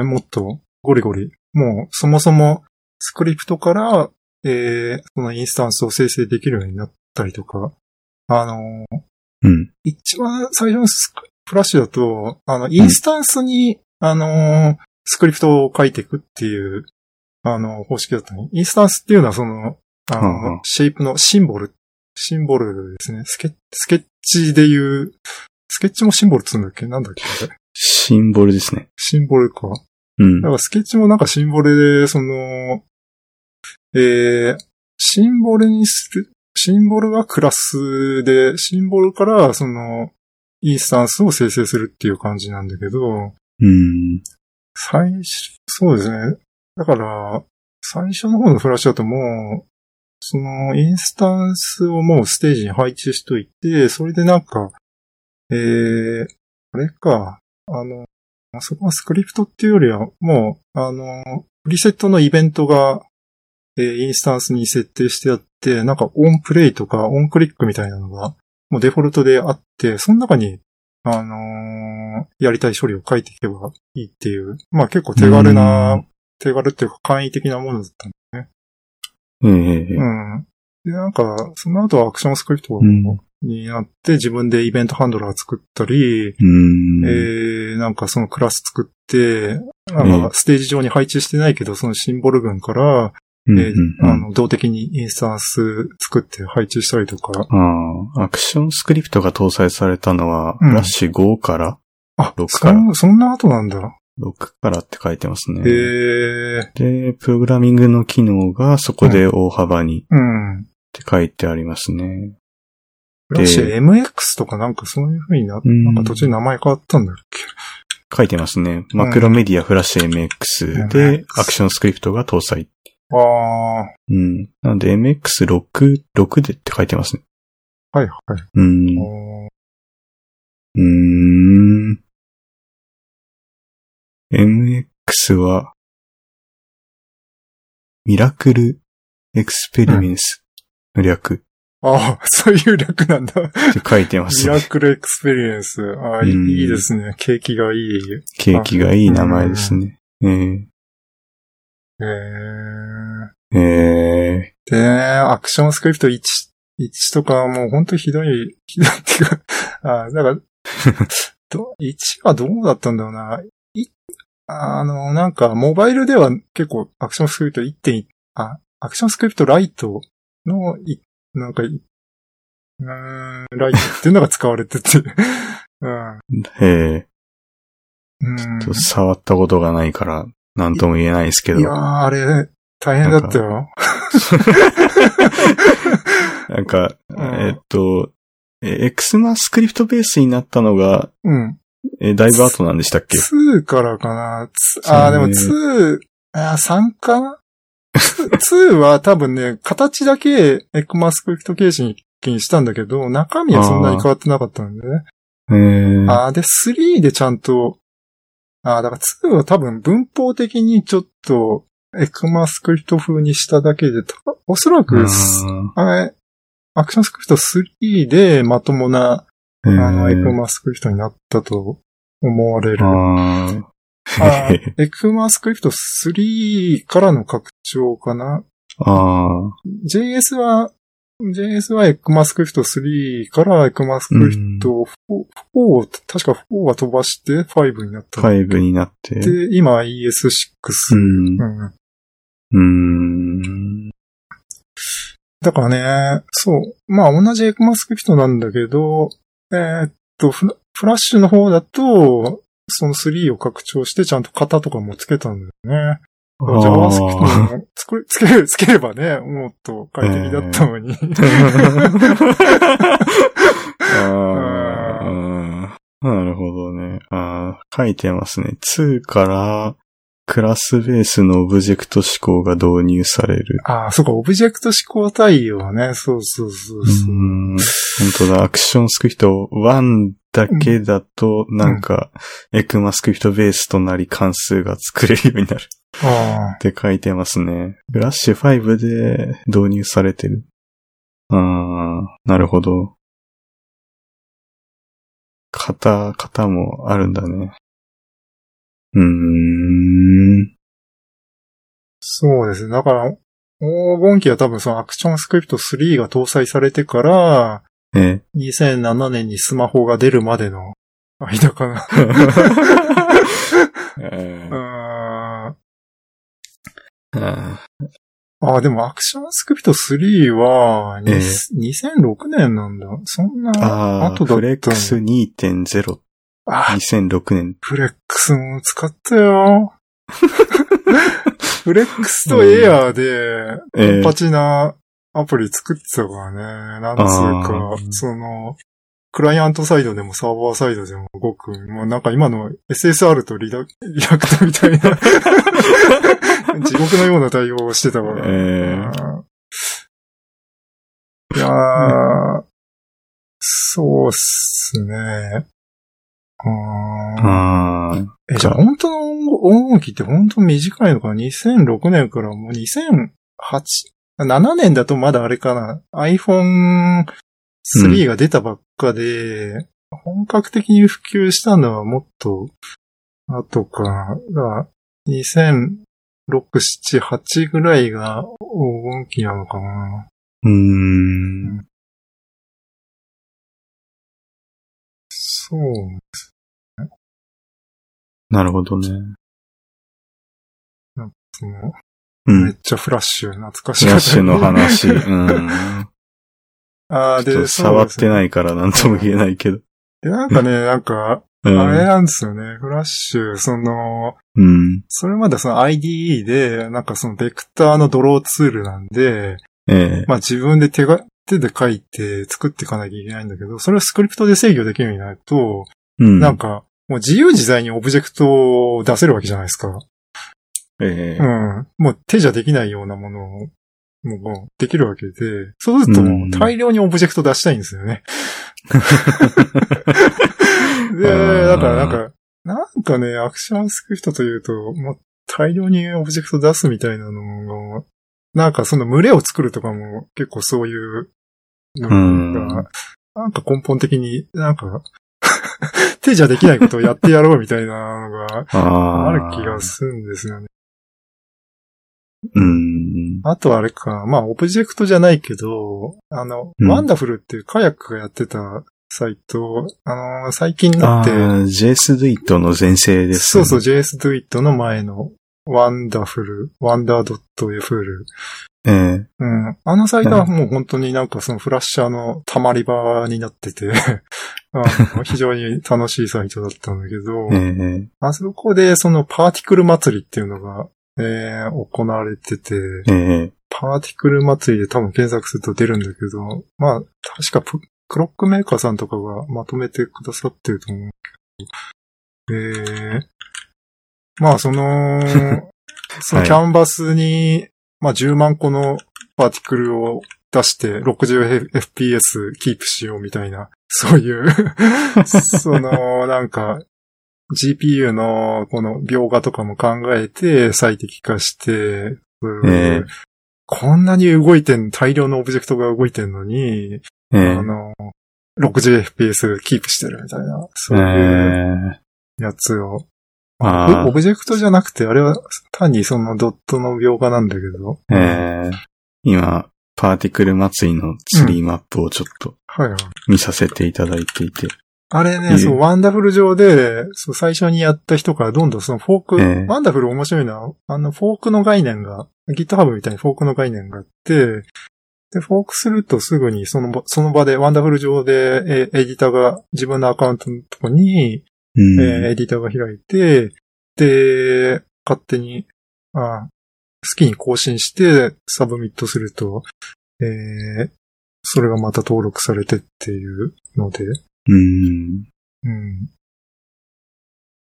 ー、もっとゴリゴリ、もうそもそもスクリプトから、えー、そのインスタンスを生成できるようになったりとか、あの、うん。一番最初のスクフラッシュだと、あの、インスタンスに、あのースクリプトを書いていくっていう、あの、方式だったね。インスタンスっていうのはその、あの、うんうん。シェイプのシンボル、シンボルですね。スケスケッチでいう、スケッチもシンボルっつうんだっけ？なんだっけ？あれシンボルですね。シンボルか。うんだ。からスケッチもなんかシンボルで、その、えー、シンボルにする、シンボルがクラスで、シンボルからその、インスタンスを生成するっていう感じなんだけど、うん。最初、そうですね。だから、最初の方のフラッシュだともう、その、インスタンスをもうステージに配置しといて、それでなんか、えー、あれか、あの、そこはスクリプトっていうよりは、もう、あの、プリセットのイベントが、えーインスタンスに設定してあって、なんかオンプレイとかオンクリックみたいなのが、もうデフォルトであって、その中に、あのーやりたい処理を書いていけばいいっていう、まあ結構手軽うな、ん。手軽っていうか簡易的なものだったんええええうん。で、なんか、その後はアクションスクリプトうんになって、自分でイベントハンドラー作ったり、うん。えー、なんかそのクラス作って、なんかステージ上に配置してないけど、そのシンボル群から、うんえーうんあの、動的にインスタンス作って配置したりとか。ああ、アクションスクリプトが搭載されたのは、うんフラッシュ5からあ、6からそんそんな後なんだ。6からって書いてますね。へえで、プログラミングの機能がそこで大幅にっうん。て書いてありますね。フラッシュ MX とかなんかそういう風にな、うんなんか途中名前変わったんだっけ？書いてますね。マクロメディアフラッシュ MX でアクションスクリプトが搭載。ああ、はうん。なんで MX6、6でって書いてますね。いはい。うん。うーん。MX は、 Miracle Experience の略ああ、そういう略なんだ。って書いてますね。 Miracle Experience。ああ、いうんいいいですね。景気がいい。景気がいい名前ですね。ええー、ー、えでね、アクションスクリプト1、1とかはもうほんとひどい、ひどいっていうか、あだから、ど1はどうだったんだろうな。いあの、なんか、モバイルでは結構アクションスクリプト1.1、あ、アクションスクリプトライトの、いなんかい、うーん、ライトっていうのが使われてて、うん。ー、えうんー、触ったことがないから、なんとも言えないですけどい。やー、あれ、大変だったよ。なんか、うんえっと、え XMA スクリプトベースになったのが、うん。えだいぶ後なんでしたっけ？2からかな。あー、でも2、あー、3かな ?2 は多分ね、形だけエクマスクリプト形式にしたんだけど、中身はそんなに変わってなかったんでね。えー、あー、で、3でちゃんと、あー、だから2は多分文法的にちょっと、 ECMAScript 風にしただけで、たおそらく、あれ、 ActionScript 3でまともな、あの、 ECMAScript になったと思われる。ああ ECMAScript 3からの拡張かな？あ。JS は、JS はエクマスクリプト3からエクマスクリプト 4, 4を、確か4は飛ばして5になった。5になって。で、今 ES6。うん。うんうーん。だからね、そう。まあ同じエクマスクリプトなんだけど、えーっとフラ、フラッシュの方だと、その3を拡張してちゃんと型とかもつけたんだよね。JavaScript も つける、つければね、もっと快適だったのに。なるほどね。ああ、書いてますね。2からクラスベースのオブジェクト思考が導入される。ああ、そうか、オブジェクト思考対応ね。そうそうそうそう。うん。本当だ、アクションスクリプト1だけだと、なんか、エクマスクリプトベースとなり関数が作れるようになるあって書いてますね。フラッシュ5で導入されてる。ああ、なるほど。型、型もあるんだね。うーん。そうですね。だから、黄金期は多分そのアクションスクリプト3が搭載されてから、え2007年にスマホが出るまでの間かな。ああ、でもアクションスクリプト3は、にええ2006年なんだ。そんな後だったフレックス2.0、あ、2006年。フレックスも使ったよ。フレックスとエアーで、ええパチなアプリ作ってたからね。なんつうあかー、その、クライアントサイドでもサーバーサイドでも動く。もうなんか今の SSR とリダリアクトみたいな、地獄のような対応をしてたから。えいやー、そうっすね。あーああ、え、じゃあ本当の音音機って本当短いのかな ?2006 年からもう2008、7年だとまだあれかな ?iPhone 3が出たばっかで、本格的に普及したのはもっと後かな。だから2006、7、8ぐらいが黄金期なのかな。うーん。そう。なるほどね。その、うん。めっちゃフラッシュ懐かしい。フラッシュの話。うん。ああ、で、ちょっと触ってい。ないからなんとも言えないけど。で、なんかね、なんか、うん。あれなんですよね。フラッシュ、その、うん。それまでその IDE で、なんかそのベクターのドローツールなんで、ええ。まあ自分で手が、手で書いて作っていかなきゃいけないんだけど、それをスクリプトで制御できるようになると、うん。なんか、もう自由自在にオブジェクトを出せるわけじゃないですか。ええう。ん。もう手じゃできないようなものを、もうできるわけで、そうするともう大量にオブジェクト出したいんですよね。で、だからなんか、なんかね、アクションスクリプトというと、もう大量にオブジェクト出すみたいなのが、なんかその群れを作るとかも結構そういうのが、なんか根本的になんか 手じゃできないことをやってやろうみたいなのがある気がするんですよね。うん。あとあれか、まあオブジェクトじゃないけど、あの、うん wonderfl っていうカヤックがやってたサイト、あのー最近になって、JS Duit の前世です、そうそう、 jsdo.it の前の wonderfl、wonder.fl。ええ。うん。あのサイトはもう本当になんかそのフラッシャーの溜まり場になってて、あの非常に楽しいサイトだったんだけど、ええ。あそこでそのパーティクル祭りっていうのが、えー行われてて、ええ。パーティクル祭りで多分検索すると出るんだけど、まあ、確かプクロックメーカーさんとかがまとめてくださってると思うけど、えー、まあ、その、そのキャンバスに、まあ、10万個のパーティクルを出して 60fps キープしようみたいな、そういう、その、なんか、GPU のこの描画とかも考えて最適化して、うん。ええ。こんなに動いてん、大量のオブジェクトが動いてんのに、ええ。あの、60fps キープしてるみたいな、そういうええ。やつを。あーオブジェクトじゃなくて、あれは単にそのドットの描画なんだけど。ええ今、パーティクル祭りのツリーマップをちょっとはいはい。見させていただいていて。あれね、そう、 wonderfl 上で、そう、最初にやった人からどんどんそのフォーク、ええ wonderfl 面白いのは、あの、フォークの概念が、GitHub みたいにフォークの概念があって、で、フォークするとすぐにその場、その場で、 wonderfl 上で、えエディターが、自分のアカウントのとこに、うん。えーエディターが開いて、で、勝手に、あ好きに更新して、 submit すると、えーそれがまた登録されてっていうので、うん。うん。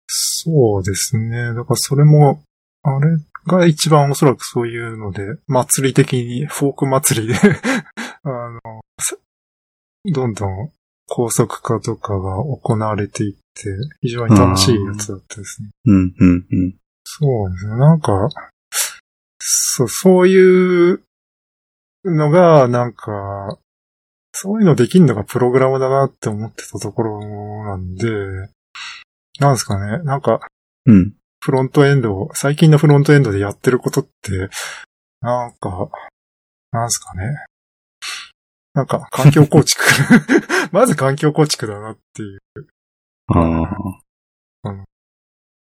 そうですね。だからそれも、あれが一番おそらくそういうので、祭り的に、フォーク祭りで あの、さどんどん高速化とかが行われていって、非常に楽しいやつだったですね。うん、うん、うん。そうですね。なんか、そう、そういうのが、なんか、そういうのできんのがプログラムだなって思ってたところなんで、なんですかね。なんか、うん。フロントエンドを、最近のフロントエンドでやってることって、なんか、なんすかね。なんか、環境構築。まず環境構築だなっていう。ああ。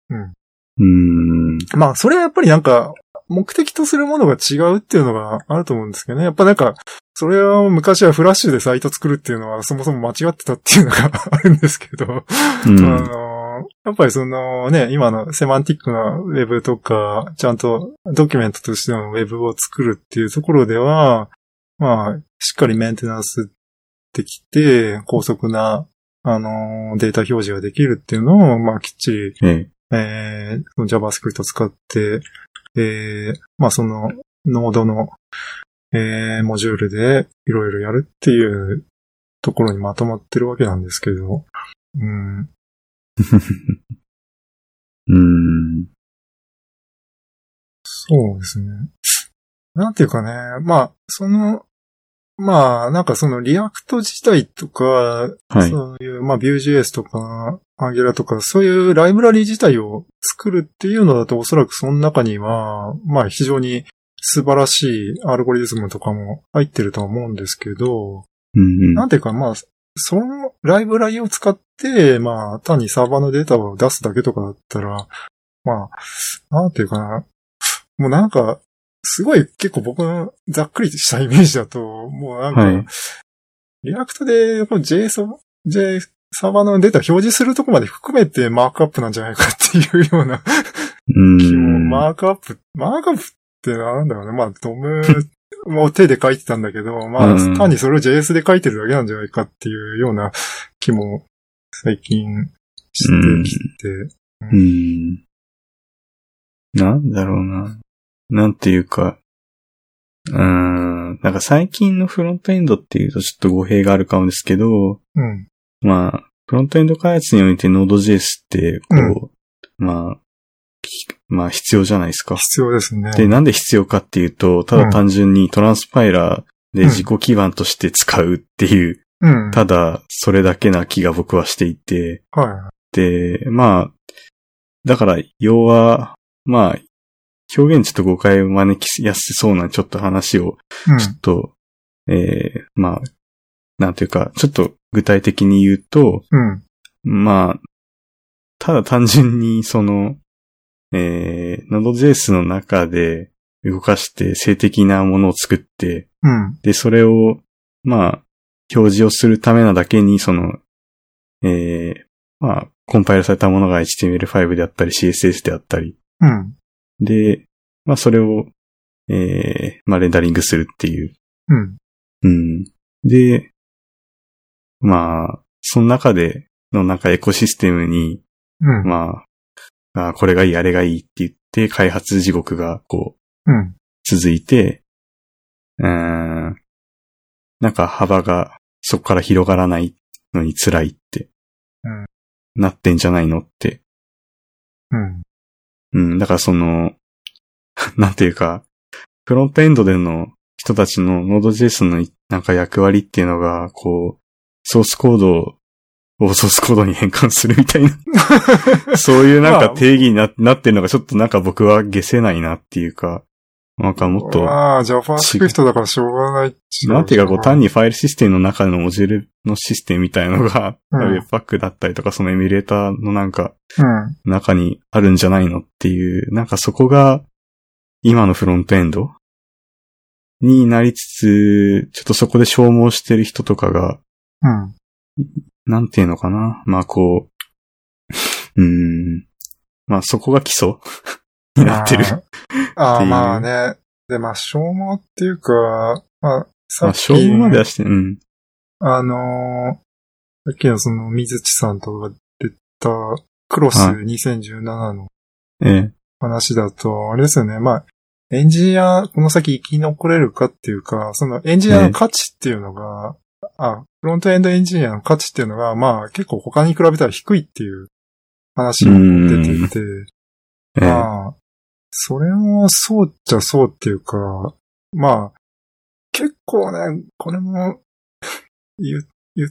うん。うん。まあ、それはやっぱりなんか、目的とするものが違うっていうのがあると思うんですけどね。やっぱなんか、それは昔はフラッシュでサイト作るっていうのはそもそも間違ってたっていうのがあるんですけど、うあん。の、やっぱりそのね、今のセマンティックなウェブとか、ちゃんとドキュメントとしてのウェブを作るっていうところでは、まあ、しっかりメンテナンスできて、高速な、あの、データ表示ができるっていうのを、まあ、きっちりええ。えー、JavaScript を使って、えー、まあその、ノードの、えー、モジュールでいろいろやるっていうところにまとまってるわけなんですけど、うん、うん。そうですね。なんていうかね、まあ、その、まあ、なんかその React 自体とか、はい。そういう、まあ、Vue.js とか、Angular とか、そういうライブラリ自体を作るっていうのだと、おそらくその中には、まあ、非常に素晴らしいアルゴリズムとかも入ってるとは思うんですけど、うんなんていうか、まあ、そのライブラリを使って、まあ、単にサーバーのデータを出すだけとかだったら、まあ、なんていうかな、もうなんか、すごい結構僕のざっくりしたイメージだと、もうなんか、はい React で、この JS を、J、サーバーのデータを表示するとこまで含めてマークアップなんじゃないかっていうようなうん。気も、マークアップ、マークアップってなんだろうね。まあ、 DOM も手で書いてたんだけど、まあ、うん単にそれを JS で書いてるだけなんじゃないかっていうような気も最近してきて、うん。なんだろうな。なんていうか、うーん。なんか最近のフロントエンドっていうとちょっと語弊があるかもですけど、うん。まあ、フロントエンド開発において Node.js って、こう、まあ、きまあ必要じゃないですか。必要ですね。で、なんで必要かっていうと、ただ単純にトランスパイラーで自己基盤として使うっていう、うん。ただそれだけな気が僕はしていて、はで、まあ、だから、要は、まあ、表現ちょっと誤解を招きやすそうなちょっと話を。ちょっと、えー、まあ、なんていうか、ちょっと具体的に言うと、うん。まあ、ただ単純にその、えー、Node.js の中で動かして静的なものを作って、うん。で、それを、まあ、表示をするためなだけに、その、えー、まあ、コンパイルされたものが HTML5 であったり CSS であったり、うん。で、まあ、それを、えー、まあ、レンダリングするっていう。うん。うん。で、まあ、その中でのなんかエコシステムに、うん。まあ、あこれがいい、あれがいいって言って、開発地獄がこう、うん。続いて、うーん、なんか幅がそこから広がらないのに辛いって、うんなってんじゃないのってうん。うん、だからその、なんていうか、フロントエンドでの人たちの Node.js のなんか役割っていうのが、こう、ソースコードをソースコードに変換するみたいな、そういうなんか定義にななってるのがちょっとなんか僕は消せないなっていうか、なんかもっと、ああ、JavaScript だからしょうがないなんていうかこう単に。にファイルシステムの中のモジュールのシステムみたいなのが、うん Webpack だったりとかそのエミュレーターのなんかうん。中にあるんじゃないのっていう、なんかそこが今のフロントエンド？になりつつ、ちょっとそこで消耗してる人とかが、うん。なんていうのかな？まあこう、うーん。まあそこが基礎？に なってる。ああまあね。で、まあ、消耗っていうか、まあ、さまあっき、消耗まではして、うん。あのーさっきのその水地さんとか出たクロスはい2017のええ。話だと、あれですよね。まあ、エンジニア、この先生き残れるかっていうか、そのエンジニアの価値っていうのが、あ、フロントエンドエンジニアの価値っていうのが、まあ結構他に比べたら低いっていう話も出てて、ええ。まあ、それもそうっちゃそうっていうか、まあ、結構ね、これも、言、言っ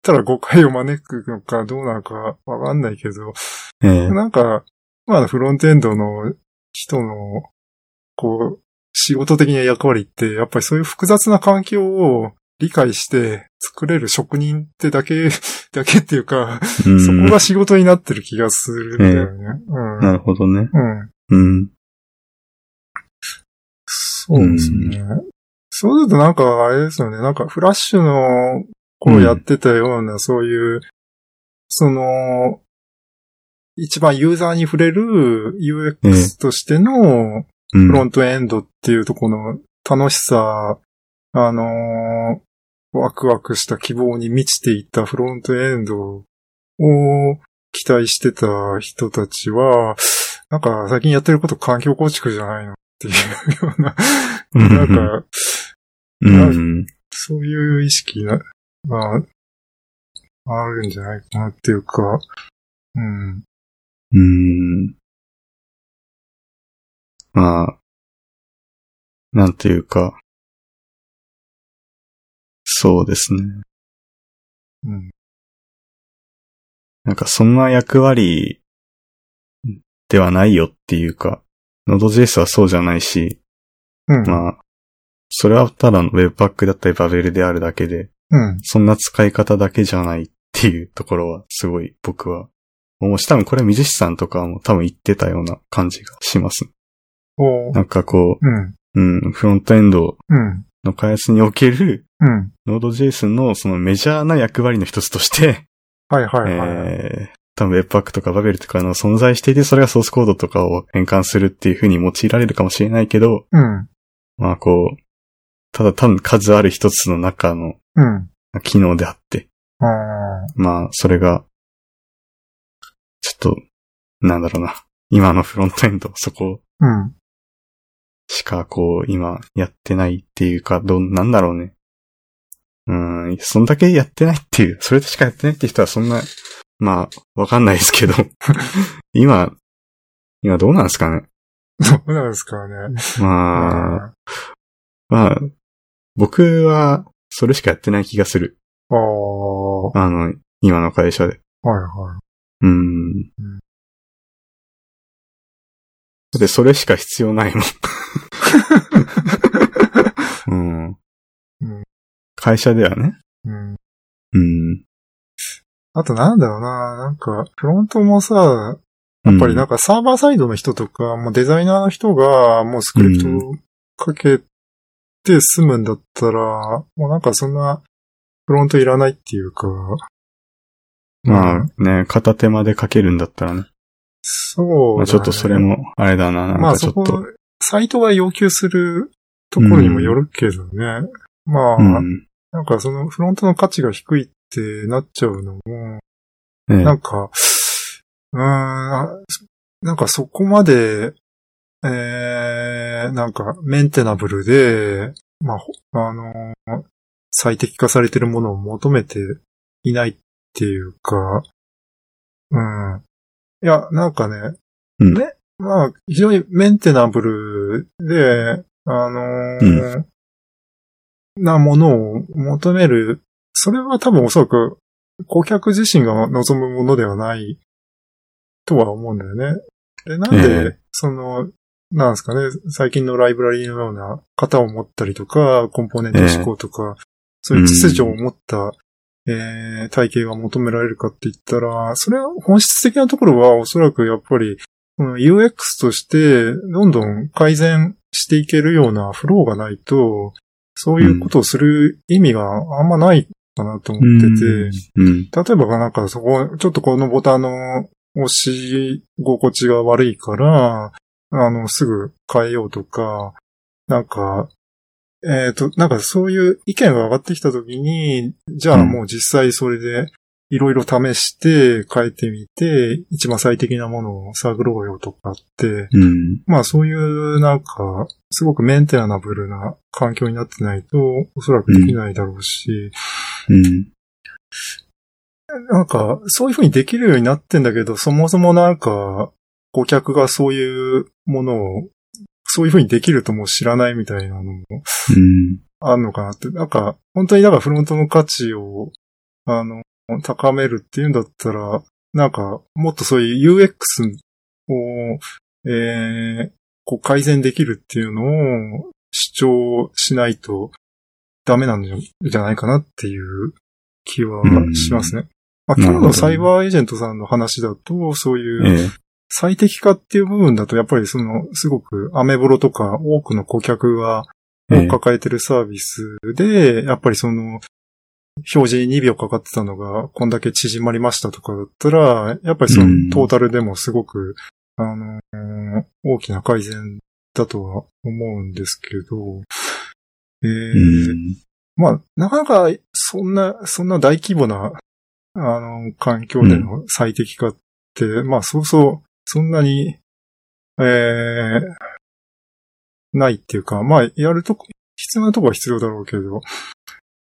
たら誤解を招くのかどうなのかわかんないけど、ええ。なんか、まあ、フロントエンドの人の、こう、仕事的な役割って、やっぱりそういう複雑な環境を理解して作れる職人ってだけ、だけっていうか、うんそこが仕事になってる気がするんだよね。うん。なるほどね。うん。うん。そうですね。そうするとなんか、あれですよね。なんか、フラッシュの頃やってたような、そういう、その、一番ユーザーに触れる UX としてのうん。フロントエンドっていうところの楽しさ、あのーワクワクした希望に満ちていたフロントエンドを期待してた人たちは、なんか最近やってること環境構築じゃないのっていうような、うんなんか、うん。そういう意識が、があるんじゃないかなっていうか、うん。うん。まあ、なんていうか、そうですね。うん。なんかそんな役割ではないよっていうか、Node.js はそうじゃないし、うん。まあ、それはただの Webpack だったり Babel であるだけで、うん。そんな使い方だけじゃないっていうところはすごい僕は思うし、多分これ水師さんとかも多分言ってたような感じがします。なんかこうん。う、うん、フロントエンドうん。の開発におけるうん。Node.js のそのメジャーな役割の一つとして、はいはいはい。えー、多分 Webpack とか Babel とかの存在していて、それがソースコードとかを変換するっていう風に用いられるかもしれないけど、うん。まあこう、ただ単に数ある一つの中のうん。機能であって、あまあそれが、ちょっと、なんだろうな。今のフロントエンド、そこーうん。しかこう、今やってないっていうか、どん、なんだろうね。うん、そんだけやってないっていう、それしかやってないって人はそんな、まあ、わかんないですけど、今、今どうなんですかね？どうなんですかね？まあ、まあ、僕は、それしかやってない気がする。ああ、はあの、今の会社で。いはうん。だってそれしか必要ないもん。うんうん会社ではね。い。うん。うん。あとなんだろうな、なんか、フロントもさ、やっぱりなんかサーバーサイドの人とか、もうデザイナーの人がもうスクリプトをかけて済むんだったら、もうなんかそんなフロントいらないっていうか、まあね、片手まで書けるんだったらね。そうだね、まあちょっとそれも、あれだな、なんまあかちょっ、そことサイトが要求するところにもよるけどね。まあ、うん。なんかそのフロントの価値が低いってなっちゃうのも、ねなんか、うーん、なんかそこまで、えー、なんかメンテナブルで、まあ、ほあの、最適化されてるものを求めていないっていうか、うん。いや、なんかね、うんね、まあ、非常にメンテナブルで、あのーなものを求める。それは多分おそらく顧客自身が望むものではないとは思うんだよね。で、なんで、ええ。その、なんですかね、最近のライブラリーのような型を持ったりとか、コンポーネント思考とか、そういう秩序を持った、えー体系が求められるかって言ったら、それは本質的なところはおそらくやっぱり、UX としてどんどん改善していけるようなフローがないと、そういうことをする意味があんまないかなと思ってて、うん。例えばなんかそこ、ちょっとこのボタンの押し心地が悪いから、あの、すぐ変えようとか、なんか、えっ、と、なんかそういう意見が上がってきたときに、じゃあもう実際それでいろいろ試して変えてみて、一番最適なものを探ろうよとかって、うん。まあそういうなんか、すごくメンテナブルな環境になってないと、おそらくできないだろうし、うん。なんか、そういう風にできるようになってんだけど、そもそもなんか、顧客がそういうものを、そういう風にできるとも知らないみたいなのもうん。あるのかなって。なんか、本当にだからフロントの価値を、あの、高めるっていうんだったら、なんか、もっとそういう UX を、えー、こう改善できるっていうのを主張しないとダメなんじゃないかなっていう気はしますね。まあ、今日のサイバーエージェントさんの話だと、そういうええ。最適化っていう部分だと、やっぱりその、すごくアメブロとか多くの顧客がええ抱えてるサービスで、やっぱりその、表示2秒かかってたのが、こんだけ縮まりましたとかだったら、やっぱりそのうんトータルでもすごく、あのー大きな改善だとは思うんですけど、えーうん。まあ、なかなか、そんな、そんな大規模な、あの、環境での最適化って、まあ、そうそう、そんなに、えー、ないっていうか、まあ、やるとこ、必要なとこは必要だろうけど、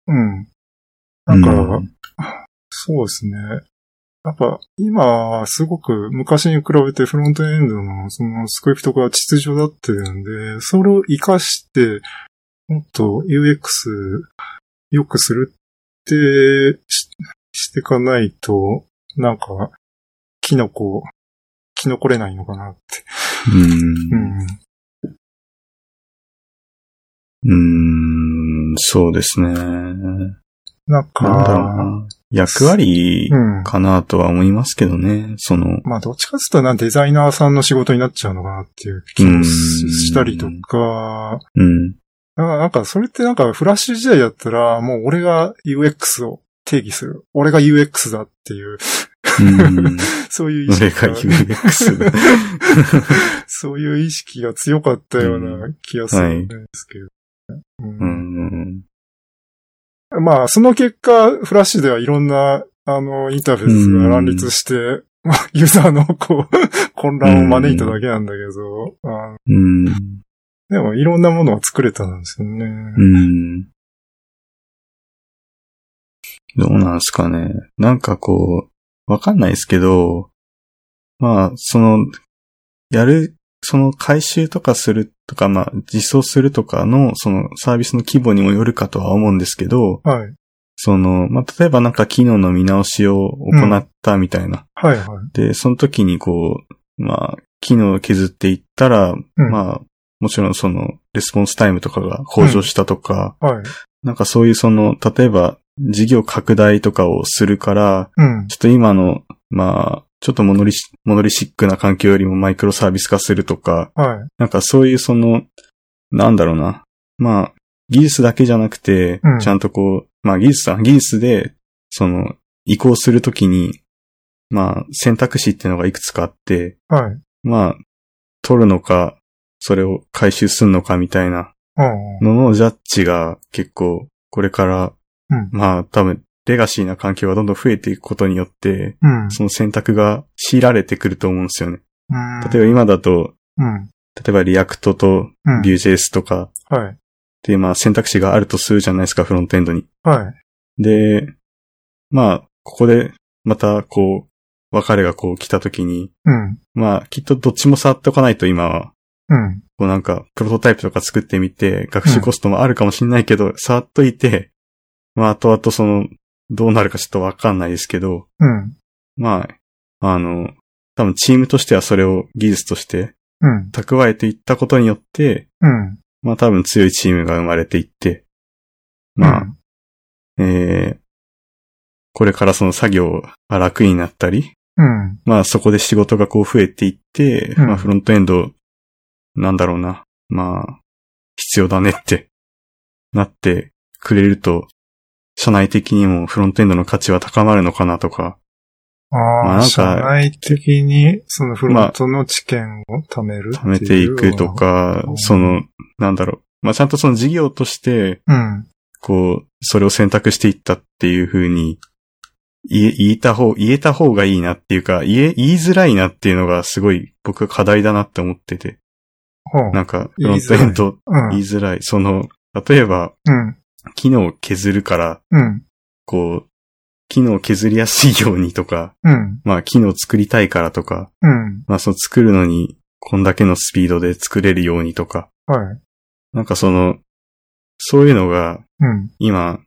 うん。なんか、うんそうですね。やっぱ、今、すごく昔に比べてフロントエンドのそのスクリプトが秩序だってるんで、それを活かして、もっと UX 良くするってししていかないと、なんか、キノコ、キノコれないのかなって。うんう。ん。うん。そうですね。なんか、なんだろうな。役割うん。かなとは思いますけどね。その、まあ、どっちかっていうとな、デザイナーさんの仕事になっちゃうのかなっていう気もししたりとか、うん。あなんか、それってなんか、フラッシュ時代だったら、もう俺が UX を定義する。俺が UX だっていう、うん。そういう意識俺が UX だ。そういう意識が強かったような気がするんですけど。うんうん。まあ、その結果、フラッシュではいろんな、あの、インターフェースが乱立して、ま あユーザーのこう、混乱を招いただけなんだけど、あうん。でもいろんなものは作れたんですよね。うん。どうなんすかね。なんかこう、わかんないですけど、まあ、その、やる、その回収とかするとか、まあ、実装するとかの、そのサービスの規模にもよるかとは思うんですけど、はい。その、まあ、例えばなんか機能の見直しを行ったみたいな。はいはい。で、その時にこう、まあ、機能を削っていったら、うんまあ、もちろんその、レスポンスタイムとかが向上したとか、はい。なんかそういうその、例えば、事業拡大とかをするから、うん。ちょっと今の、まあ、ちょっとモノリシ、モノリシックな環境よりもマイクロサービス化するとか、はい。なんかそういうその、なんだろうな。まあ、技術だけじゃなくてうん、ちゃんとこう、まあ技術だ、技術で、その、移行するときに、まあ、選択肢っていうのがいくつかあって、はい。まあ、取るのか、それを回収するのかみたいなうん。ののジャッジが結構、これから、うんまあ多分、レガシーな環境がどんどん増えていくことによって、うん。その選択が強いられてくると思うんですよね。うん例えば今だと、うん。例えば React とうん。Vue.js とか、はい。っていうまあ選択肢があるとするじゃないですか、フロントエンドに。はい。で、まあ、ここで、また、こう、分かれがこう来た時に、うん。まあ、きっとどっちも触っておかないと今は、うん。こうなんか、プロトタイプとか作ってみて、学習コストもあるかもしれないけど、触っといて、まあ、後々その、どうなるかちょっとわかんないですけど、うん。まあ、あの、多分チームとしてはそれを技術としてうん。蓄えていったことによって、うん。まあ多分強いチームが生まれていって、まあ、えー、これからその作業が楽になったり、うん。まあそこで仕事がこう増えていって、うんまあフロントエンド、なんだろうな、まあ、必要だねって、なってくれると、社内的にもフロントエンドの価値は高まるのかなとか、ああ、まあなんか社内的に、そのフロントの知見を貯めるっていう貯めていくとかう、んその、なんだろう、まあちゃんとその事業として、うん。こう、それを選択していったっていう風に、言え、言えた方、言えた方がいいなっていうか、言え、言いづらいなっていうのがすごい僕は課題だなって思ってて。なんか、フロントエンドうん。言いづらい。その、例えば、うん。機能を削るから、うん。こう、機能を削りやすいようにとか、うん。まあ機能を作りたいからとか、うん。まあその作るのに、こんだけのスピードで作れるようにとか、はい。なんかその、そういうのが、うん。今、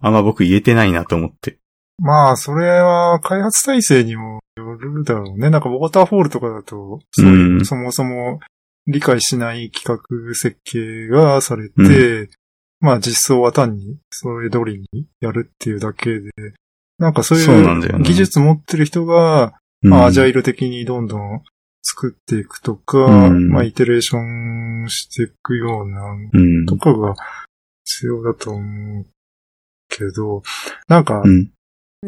あんま僕言えてないなと思って。まあ、それは開発体制にもよるだろうね。なんかウォーターフォールとかだと、そうそもそも理解しない企画設計がされて、まあ実装は単にそれ通りにやるっていうだけで、なんかそういう技術持ってる人が、うんまあアジャイル的にどんどん作っていくとか、うんまあイテレーションしていくようなうん。とかが必要だと思うけど、なんか、うん。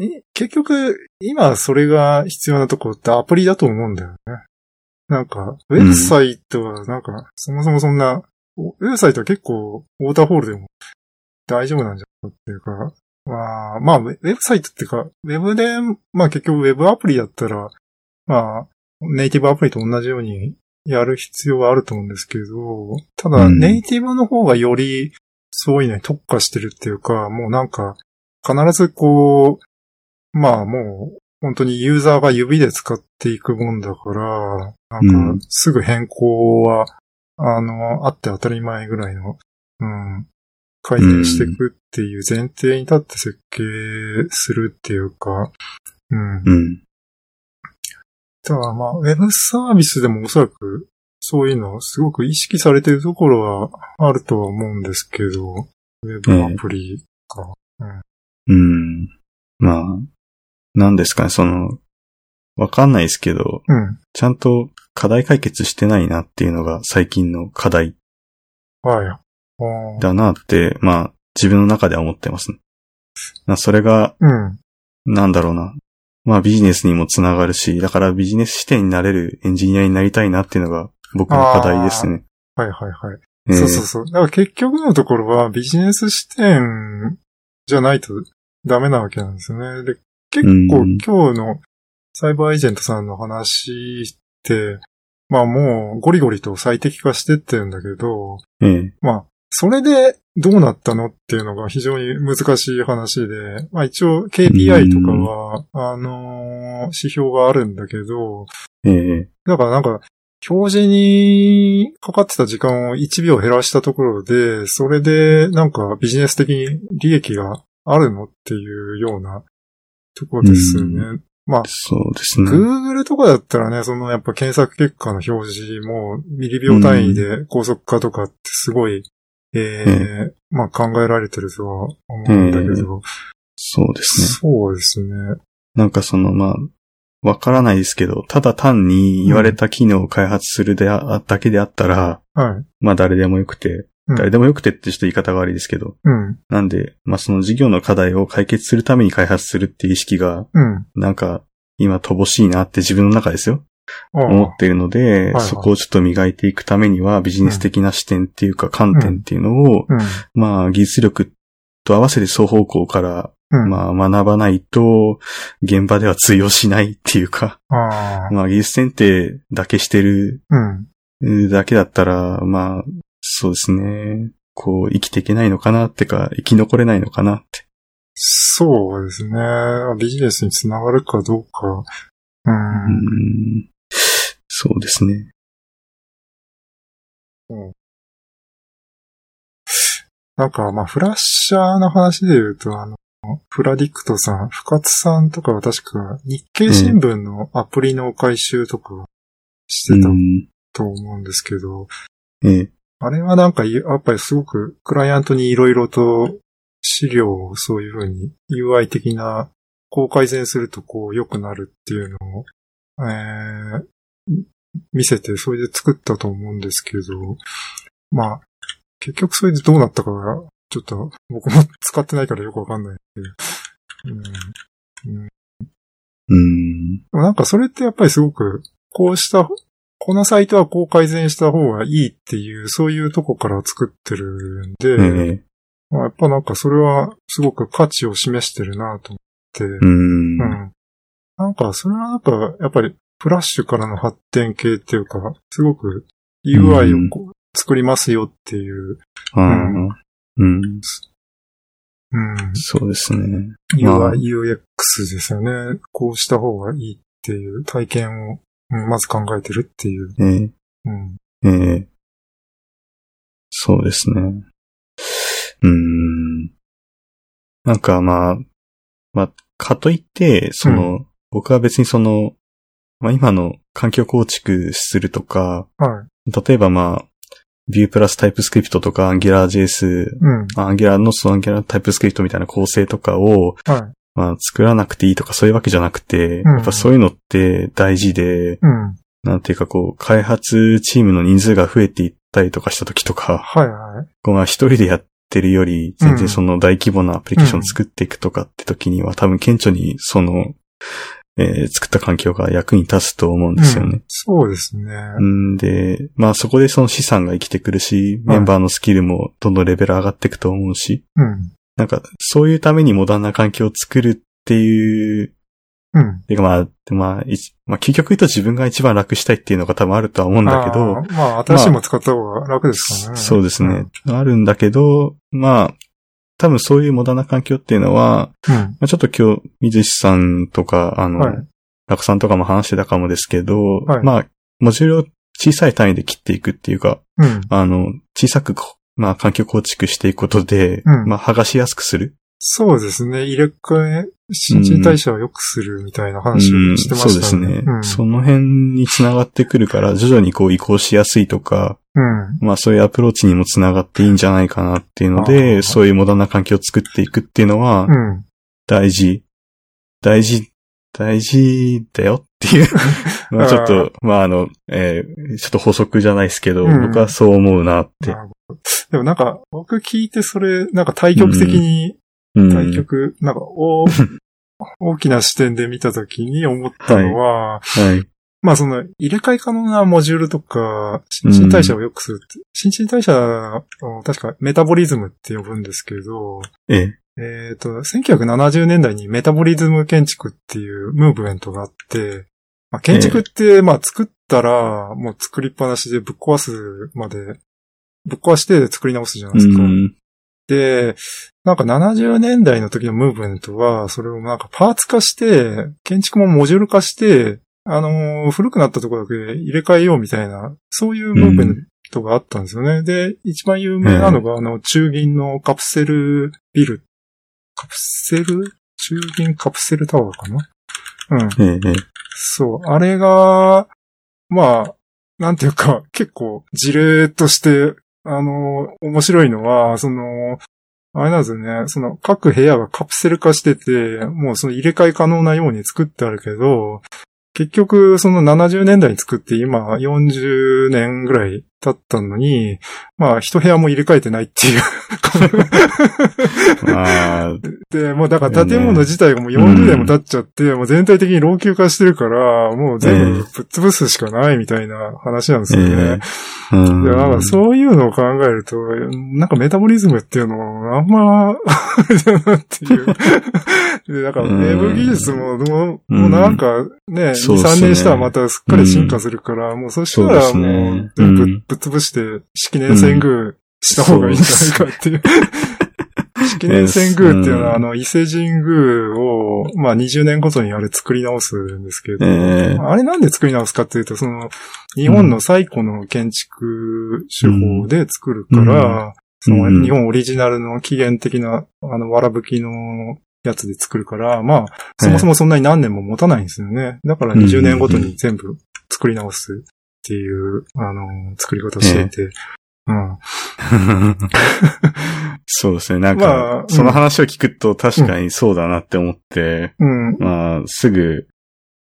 い結局、今それが必要なとこってアプリだと思うんだよね。なんか、ウェブサイトはなんか、そもそもそんな、おウェブサイトは結構、ウォーターフォールでも大丈夫なんじゃないかっていうか、まあ、まあ、ウェブサイトっていうか、ウェブで、まあ結局ウェブアプリだったら、まあ、ネイティブアプリと同じようにやる必要はあると思うんですけど、ただ、うん。ネイティブの方がよりそういうのに特化してるっていうか、もうなんか、必ずこう、まあもう、本当にユーザーが指で使っていくもんだから、なんか、すぐ変更は、あの、あって当たり前ぐらいの、うん、改善していくっていう前提に立って設計するっていうか、うん。うん。ただまあ、ウェブサービスでもおそらく、そういうのすごく意識されてるところはあるとは思うんですけど、ウェブアプリか。うん。まあ、なんですかね、その、わかんないですけど、うん。ちゃんと課題解決してないなっていうのが最近の課題はい。だなって、まあ、自分の中では思ってますね。なそれが、うん。なんだろうな。まあビジネスにもつながるし、だからビジネス視点になれるエンジニアになりたいなっていうのが僕の課題ですね。はいはいはい。えーそうそうそう。だから結局のところはビジネス視点じゃないとダメなわけなんですよね。で、結構うん今日のサイバーエージェントさんの話まあもうゴリゴリと最適化してってるんだけど、ええまあ、それでどうなったのっていうのが非常に難しい話で、まあ一応 KPI とかは、あのー指標があるんだけど、ええ。だからなんか、表示にかかってた時間を1秒減らしたところで、それでなんかビジネス的に利益があるのっていうようなところですよね。まあ、そうですね。Google とかだったらね、そのやっぱ検索結果の表示もミリ秒単位で高速化とかってすごい、ええまあ考えられてるとは思うんだけど、そうですね。そうですね。なんかその、まあ、わからないですけど、ただ単に言われた機能を開発するであ、だけであったら、はい。まあ誰でもよくて、うん誰でもよくてってちょっと言い方が悪いですけど、うん。なんで、まあその事業の課題を解決するために開発するっていう意識が、うん。なんか、今乏しいなって自分の中ですよ。思っているので、はいそこをちょっと磨いていくためには、ビジネス的な視点っていうか観点っていうのを、うん。まあ技術力と合わせて双方向から、うん。まあ学ばないと、現場では通用しないっていうか。まあ技術選定だけしてるうん。だけだったら、まあ、そうですね。こう、生きていけないのかなってか、生き残れないのかなって。そうですね。ビジネスにつながるかどうか。う。うんん。そうですね。なんか、まあ、フラッシャーの話で言うと、あの、フラディクトさん、深津さんとかは確か日経新聞のアプリの回収とかしてたうん。と思うんですけど、ええ。あれはなんか、やっぱりすごくクライアントにいろいろと資料をそういうふうに UI 的な、こう改善するとこう良くなるっていうのを、えー見せて、それで作ったと思うんですけど、まあ、結局それでどうなったかが、ちょっと僕も使ってないからよくわかんないうん。うん。でもなんかそれってやっぱりすごく、こうした、このサイトはこう改善した方がいいっていう、そういうとこから作ってるんで、ええ。まあやっぱなんかそれはすごく価値を示してるなと思って、う。うんん。なんかそれはなんか、やっぱりフラッシュからの発展系っていうか、すごく UI をこう作りますよっていう、ああ。うん。うん、そうですね。まあ UI、UX ですよね。こうした方がいいっていう体験を、うんまず考えてるっていう。ええ。うん。ええ。そうですね。うーん。なんかまあ、まあ、かといって、その、僕は別にその、まあ今の環境構築するとか、はい。例えばまあ、Vue プラスタイプスクリプトとか AngularJS、うん。Angular のその Angular タイプスクリプトみたいな構成とかを、はい。まあ作らなくていいとかそういうわけじゃなくて、うんやっぱそういうのって大事で、うん。なんていうかこう、開発チームの人数が増えていったりとかした時とか、はいはい。こうまあ一人でやってるより、全然その大規模なアプリケーションを作っていくとかって時には、多分顕著にその、えー作った環境が役に立つと思うんですよねうん。そうですね。うんで、まあそこでその資産が生きてくるし、メンバーのスキルもどんどんレベル上がっていくと思うし、うん。なんかそういうためにモダンな環境を作るっていう、うん。てかまあ、まあ、いまあ究極言うと自分が一番楽したいっていうのが多分あるとは思うんだけどまあ、新しいも使った方が楽ですからね。そうですね。あるんだけど、まあ、多分そういうモダンな環境っていうのは、うん。まあ、ちょっと今日、水石さんとか、あの、はいラクさんとかも話してたかもですけど、はいまあ、モジュールを小さい単位で切っていくっていうか、うん。あの、小さくこ、まあ、環境構築していくことで、うんまあ、剥がしやすくする。そうですね。入れ替え、新陳代謝を良くするみたいな話をしてまそうしたね。ですね、うん。その辺につながってくるから、徐々にこう移行しやすいとか、うん。まあそういうアプローチにもつながっていいんじゃないかなっていうのあで、ーそういうモダンな環境を作っていくっていうのは、うん。大事、大事、大事だよっていう。まあちょっと、まああの、えーちょっと補足じゃないですけど、うん僕はそう思うなって。でもなんか、僕聞いてそれ、なんか対極的に、うん対極、なんか、お大きな視点で見たときに思ったのは、はい。まあその、入れ替え可能なモジュールとか、新陳代謝を良くするって、新陳代謝を確かメタボリズムって呼ぶんですけど、ええ。えっ、と、1970年代にメタボリズム建築っていうムーブメントがあって、まあ、建築って、まあ作ったら、もう作りっぱなしでぶっ壊すまで、ぶっ壊して作り直すじゃないですか。うんで、なんか70年代の時のムーブメントは、それをなんかパーツ化して、建築もモジュール化して、あのー古くなったところだけ入れ替えようみたいな、そういうムーブメントがあったんですよね。で、一番有名なのが、あの、中銀のカプセルビル。カプセル？中銀カプセルタワーかな？うん。ええ、ええ。そう。あれが、まあ、なんていうか、結構事例として、あの、面白いのは、その、あれなんですよね、その各部屋がカプセル化してて、もうその入れ替え可能なように作ってあるけど、結局その70年代に作って今40年ぐらい経ったのに、まあ一部屋も入れ替えてないっていう。ああ、で、もうだから建物自体がもう40年も経っちゃって、もう全体的に老朽化してるから、もう全部ぶっ潰すしかないみたいな話なんですよね。ええ。うんいや、なんかそういうのを考えると、なんかメタボリズムっていうのもあんま、あれだなっていう。で、だからウェブ技術も、もうもうなんかね、2、ね3年したらまたすっかり進化するから、もうそしたらもねう全部ぶっ潰して式年遷宮した方がいいんじゃないかっていう。式年遷宮っていうのは、うんあの、伊勢神宮を、まあ20年ごとにあれ作り直すんですけど、ええ。あれなんで作り直すかっていうと、その、日本の最古の建築手法で作るから、そのうん。日本オリジナルの起源的な、あの、わらぶきのやつで作るから、まあ、そもそもそんなに何年も持たないんですよね。だから20年ごとに全部作り直すっていう、あの、作り方をしていて、うん。そうですね。なんまかあ、うんその話を聞くと確かにそうだなって思って、うん。まあ、すぐ、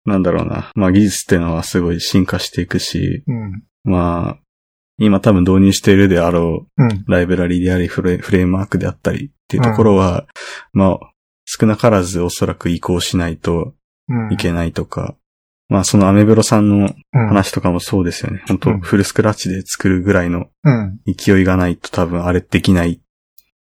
なんだろうな。まあ、技術ってのはすごい進化していくし、うん。まあ、今多分導入しているであろううん。ライブラリでありフレフレームワークであったりっていうところは、まあ、少なからずおそらく移行しないとうん。いけないとか、まあそのアメブロさんのうん。話とかもそうですよね。本当うんフルスクラッチで作るぐらいのうん。勢いがないと多分あれできない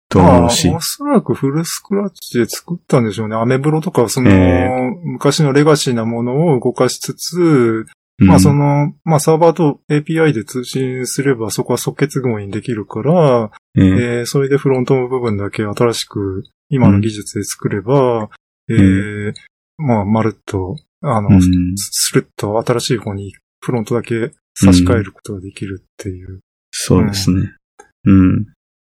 と思うしまあ、お。そらくフルスクラッチで作ったんでしょうね。アメブロとかはその、え昔のレガシーなものを動かしつつ、うんまあその、まあサーバーと API で通信すればそこは即決合にできるから、えええーそれでフロントの部分だけ新しく今の技術で作れば、えーまあまるっと、あの、うんスルッと新しい方にフロントだけ差し替えることができるっていう。そうですね。うん。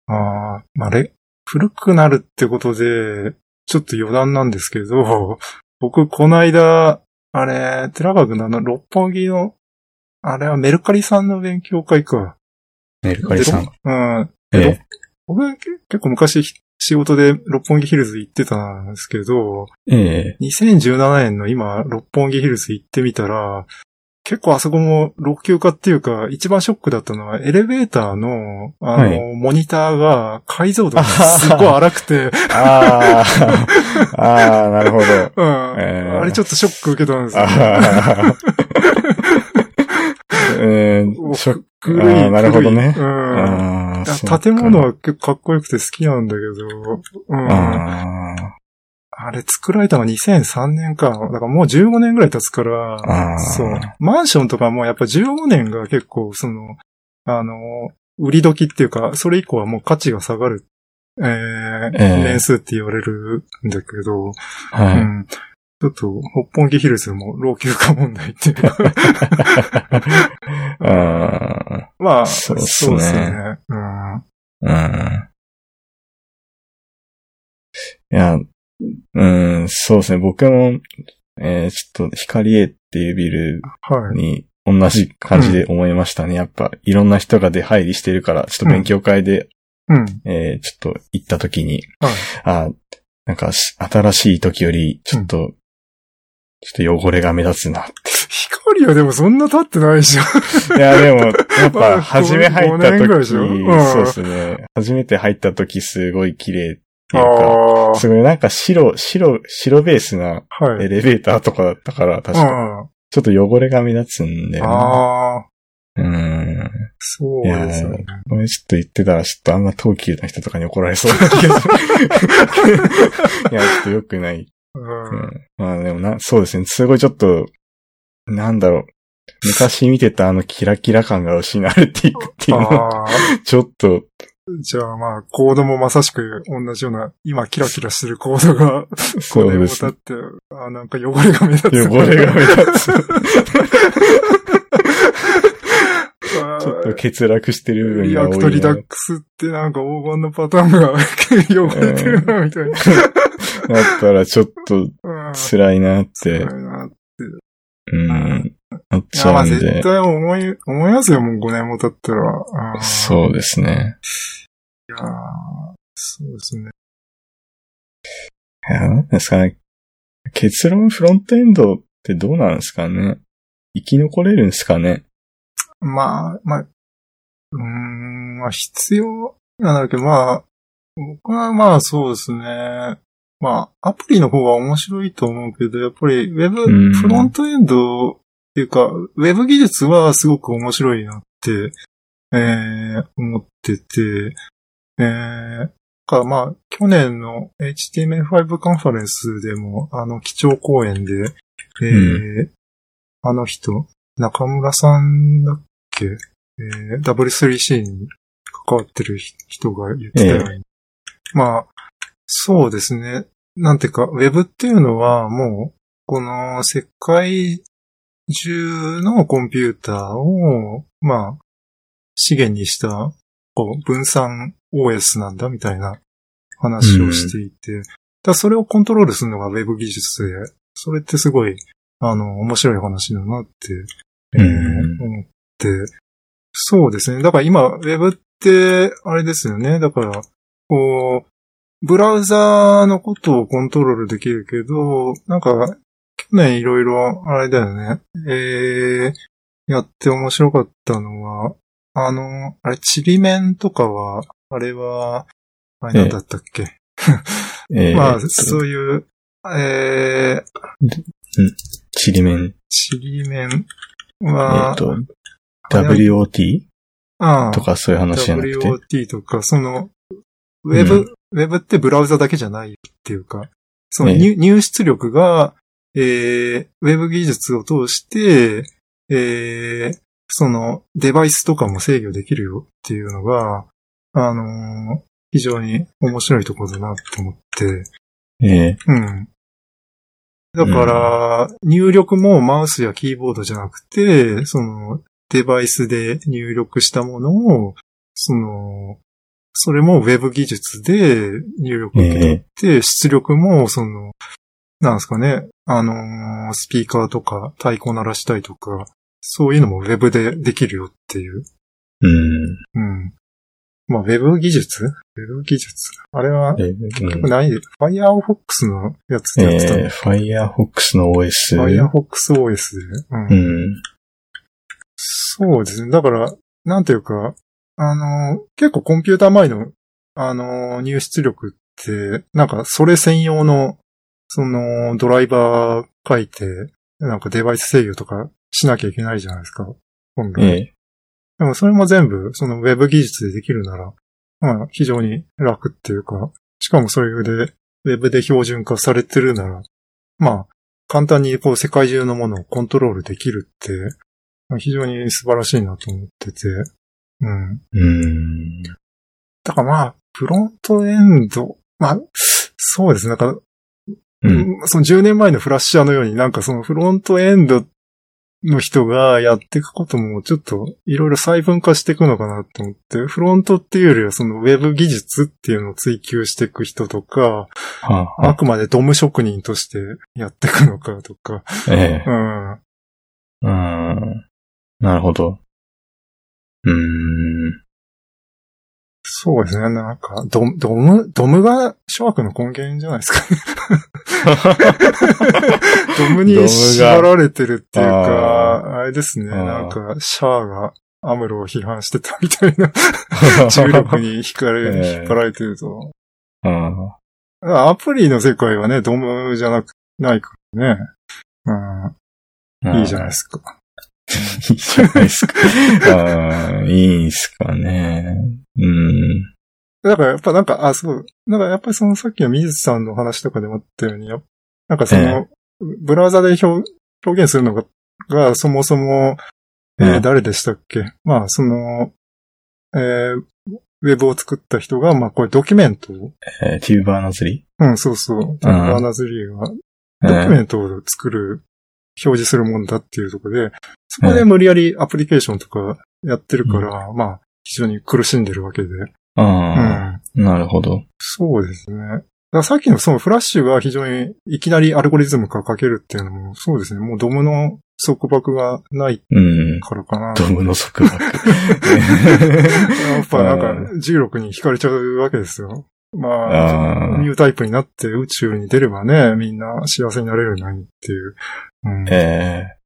ああ、まあ、れ、古くなるってことで、ちょっと余談なんですけど、僕、この間、あれ、寺川君のあの、六本木の、あれはメルカリさんの勉強会か。メルカリさん。うん。ええ僕、け結構昔、仕事で六本木ヒルズ行ってたんですけど、ええ。2017年の今、六本木ヒルズ行ってみたら、結構あそこも老朽化っていうか、一番ショックだったのは、エレベーターの、あの、はい。モニターが解像度がすごい荒くて、ああ、ああ、なるほど。うん、えーあれちょっとショック受けたんですよ。ああ。えー、ショック。あーなるほどね。うん。ああ、そうか建物は結構かっこよくて好きなんだけど、うん、ああれ作られたのが2003年か。だからもう15年ぐらい経つから、そう。マンションとかもやっぱ15年が結構その、あの、売り時っていうか、それ以降はもう価値が下がる、えーええ年数って言われるんだけど、あ、はい。うん。ちょっと、六本木ヒルズも老朽化問題って まあ、そうっすねそうっすね。うん。あ、うん。いや、うん、そうですね。僕も、えー、ちょっと、光栄っていうビルはい。に同じ感じで思いましたね。やっぱ、いろんな人が出入りしてるから、ちょっと勉強会で、うん。えー、ちょっと行った時に、はい。あなんかし、新しい時より、ちょっと、ちょっと汚れが目立つなって。光はでもそんな経ってないでしょ。いや、でも、やっまぱ、あ初め入った5年ぐらいで時、しょ？うんそうですね。初めて入った時、すごい綺麗っていうか、ああ。すごいなんか白、白、白ベースなはい。エレベーターとかだったから、確か、うん。ちょっと汚れが目立つんだよね。ああ、うん。そうですね。これちょっと言ってたら、ちょっとあんま東急の人とかに怒られそうな気がする。いや、ちょっと良くない。う。うんん。まあでもな、そうですね。すごいちょっと、なんだろう。昔見てたあのキラキラ感が失われていくっていうのは。ちょっと、じゃあまあ、コードもまさしく同じような、今キラキラしてるコードが、5年もそうです経って、あなんか汚れが目立つ。汚れが目立つ。ちょっと欠落してる部分リが多いな。アクトリダックスってなんか黄金のパターンが 汚れてるな、みたいな。だったらちょっとうん辛いなって、辛いなうん、なっちゃうんで。絶対思い、思いますよ、もう5年も経ったら。そうですね。いやーそうですね。いや、なんですかね。結論フロントエンドってどうなんですかね。生き残れるんですかね。まあ、まあ、うーん、まあ必要なんだけど、まあ、僕はまあそうですね。まあ、アプリの方が面白いと思うけど、やっぱりウェブ、うん。フロントエンドっていうか、ウェブ技術はすごく面白いなって、えー、思ってて、えー、かまあ、去年の HTML5 カンファレンスでも、あの、基調講演で、えーあの人、中村さんだっけ？えー、W3C に関わってる人が言ってたように、まあ、そうですね。なんていうか、ウェブっていうのはもう、この世界中のコンピューターを、まあ、資源にした、こう、分散 OS なんだみたいな話をしていて、だからそれをコントロールするのがウェブ技術で、それってすごい、あの、面白い話だなって、えーうん思って、そうですね。だから今、ウェブって、あれですよね。だから、こう、ブラウザーのことをコントロールできるけど、なんか、去年いろいろ、あれだよね。えー、やって面白かったのは、あの、あれ、ちりめんとかは、あれは、あれなんだったっけ、えーまあ、とそういう、えー、ちりめん、ちりめんえは、っと、WOT? ああとかそういう話じゃなくて？WOT とか、その、ウェブ、うんウェブってブラウザだけじゃないっていうか、そのええ。入入出力が、えー、ウェブ技術を通して、えー、そのデバイスとかも制御できるよっていうのが、あのー非常に面白いところだなと思って、えうん。だから、入力もマウスやキーボードじゃなくて、その、デバイスで入力したものを、その、それもウェブ技術で入力受け取って、出力も、その、なんですかね、あのースピーカーとか太鼓鳴らしたりとか、そういうのもウェブでできるよっていう。うん。うん。まあ、ウェブ技術？ウェブ技術？あれは、え結局何で、Firefox のやつえでやってたの？ー、Firefox の OS。Firefox OS で。うんうん。そうですね。だから、なんていうか、あの、結構コンピューター前の、あの、入出力って、なんかそれ専用の、その、ドライバー書いて、なんかデバイス制御とかしなきゃいけないじゃないですか。本来。えでもそれも全部、そのウェブ技術でできるなら、まあ、非常に楽っていうか、しかもそれで、ウェブで標準化されてるなら、まあ、簡単にこう世界中のものをコントロールできるって、まあ非常に素晴らしいなと思ってて、うん。えうん。だからまあ、フロントエンド、まあ、そうですね。なんか、うん。その10年前のフラッシャーのようになんかそのフロントエンドの人がやっていくこともちょっといろいろ細分化していくのかなと思って、フロントっていうよりはそのウェブ技術っていうのを追求していく人とか、はあ、はあくまでドム職人としてやっていくのかとか、ええうん。うん。なるほど。うーん。そうですね。なんか、ドム、ドム、ドムが諸悪の根源じゃないですかね。ドムに縛られてるっていうか、あれですね。なんか、シャアがアムロを批判してたみたいな 重力に惹かれ、ええ引っ張られてると。うんアプリの世界はね、ドムじゃなく、ないからね。うん、いいじゃないですか。いいじゃないですか。あーいいんすかね。うん。だからやっぱなんか、あ、そう。なんかやっぱりそのさっきの水さんの話とかでもあったように、なんかその、ブラウザで表表現するのが、がそもそも、えーええ誰でしたっけ？まあ、その、えーウェブを作った人が、まあ、これドキュメントを、えー、テューバーノズリうん、そうそう、バーナズリーが、ードキュメントを作る、表示するものだっていうところで、そこで無理やりアプリケーションとかやってるから、まあ、非常に苦しんでるわけで。うああ、ん。なるほど。そうですね。さっきのそのフラッシュが非常にいきなりアルゴリズムから書けるっていうのも、そうですね。もうドムの束縛がないうん。からかな。ドムの束縛。やっぱなんか重力に惹かれちゃうわけですよ。まあ、ニュータイプになって宇宙に出ればね、みんな幸せになれるのにっていう。うん、ええ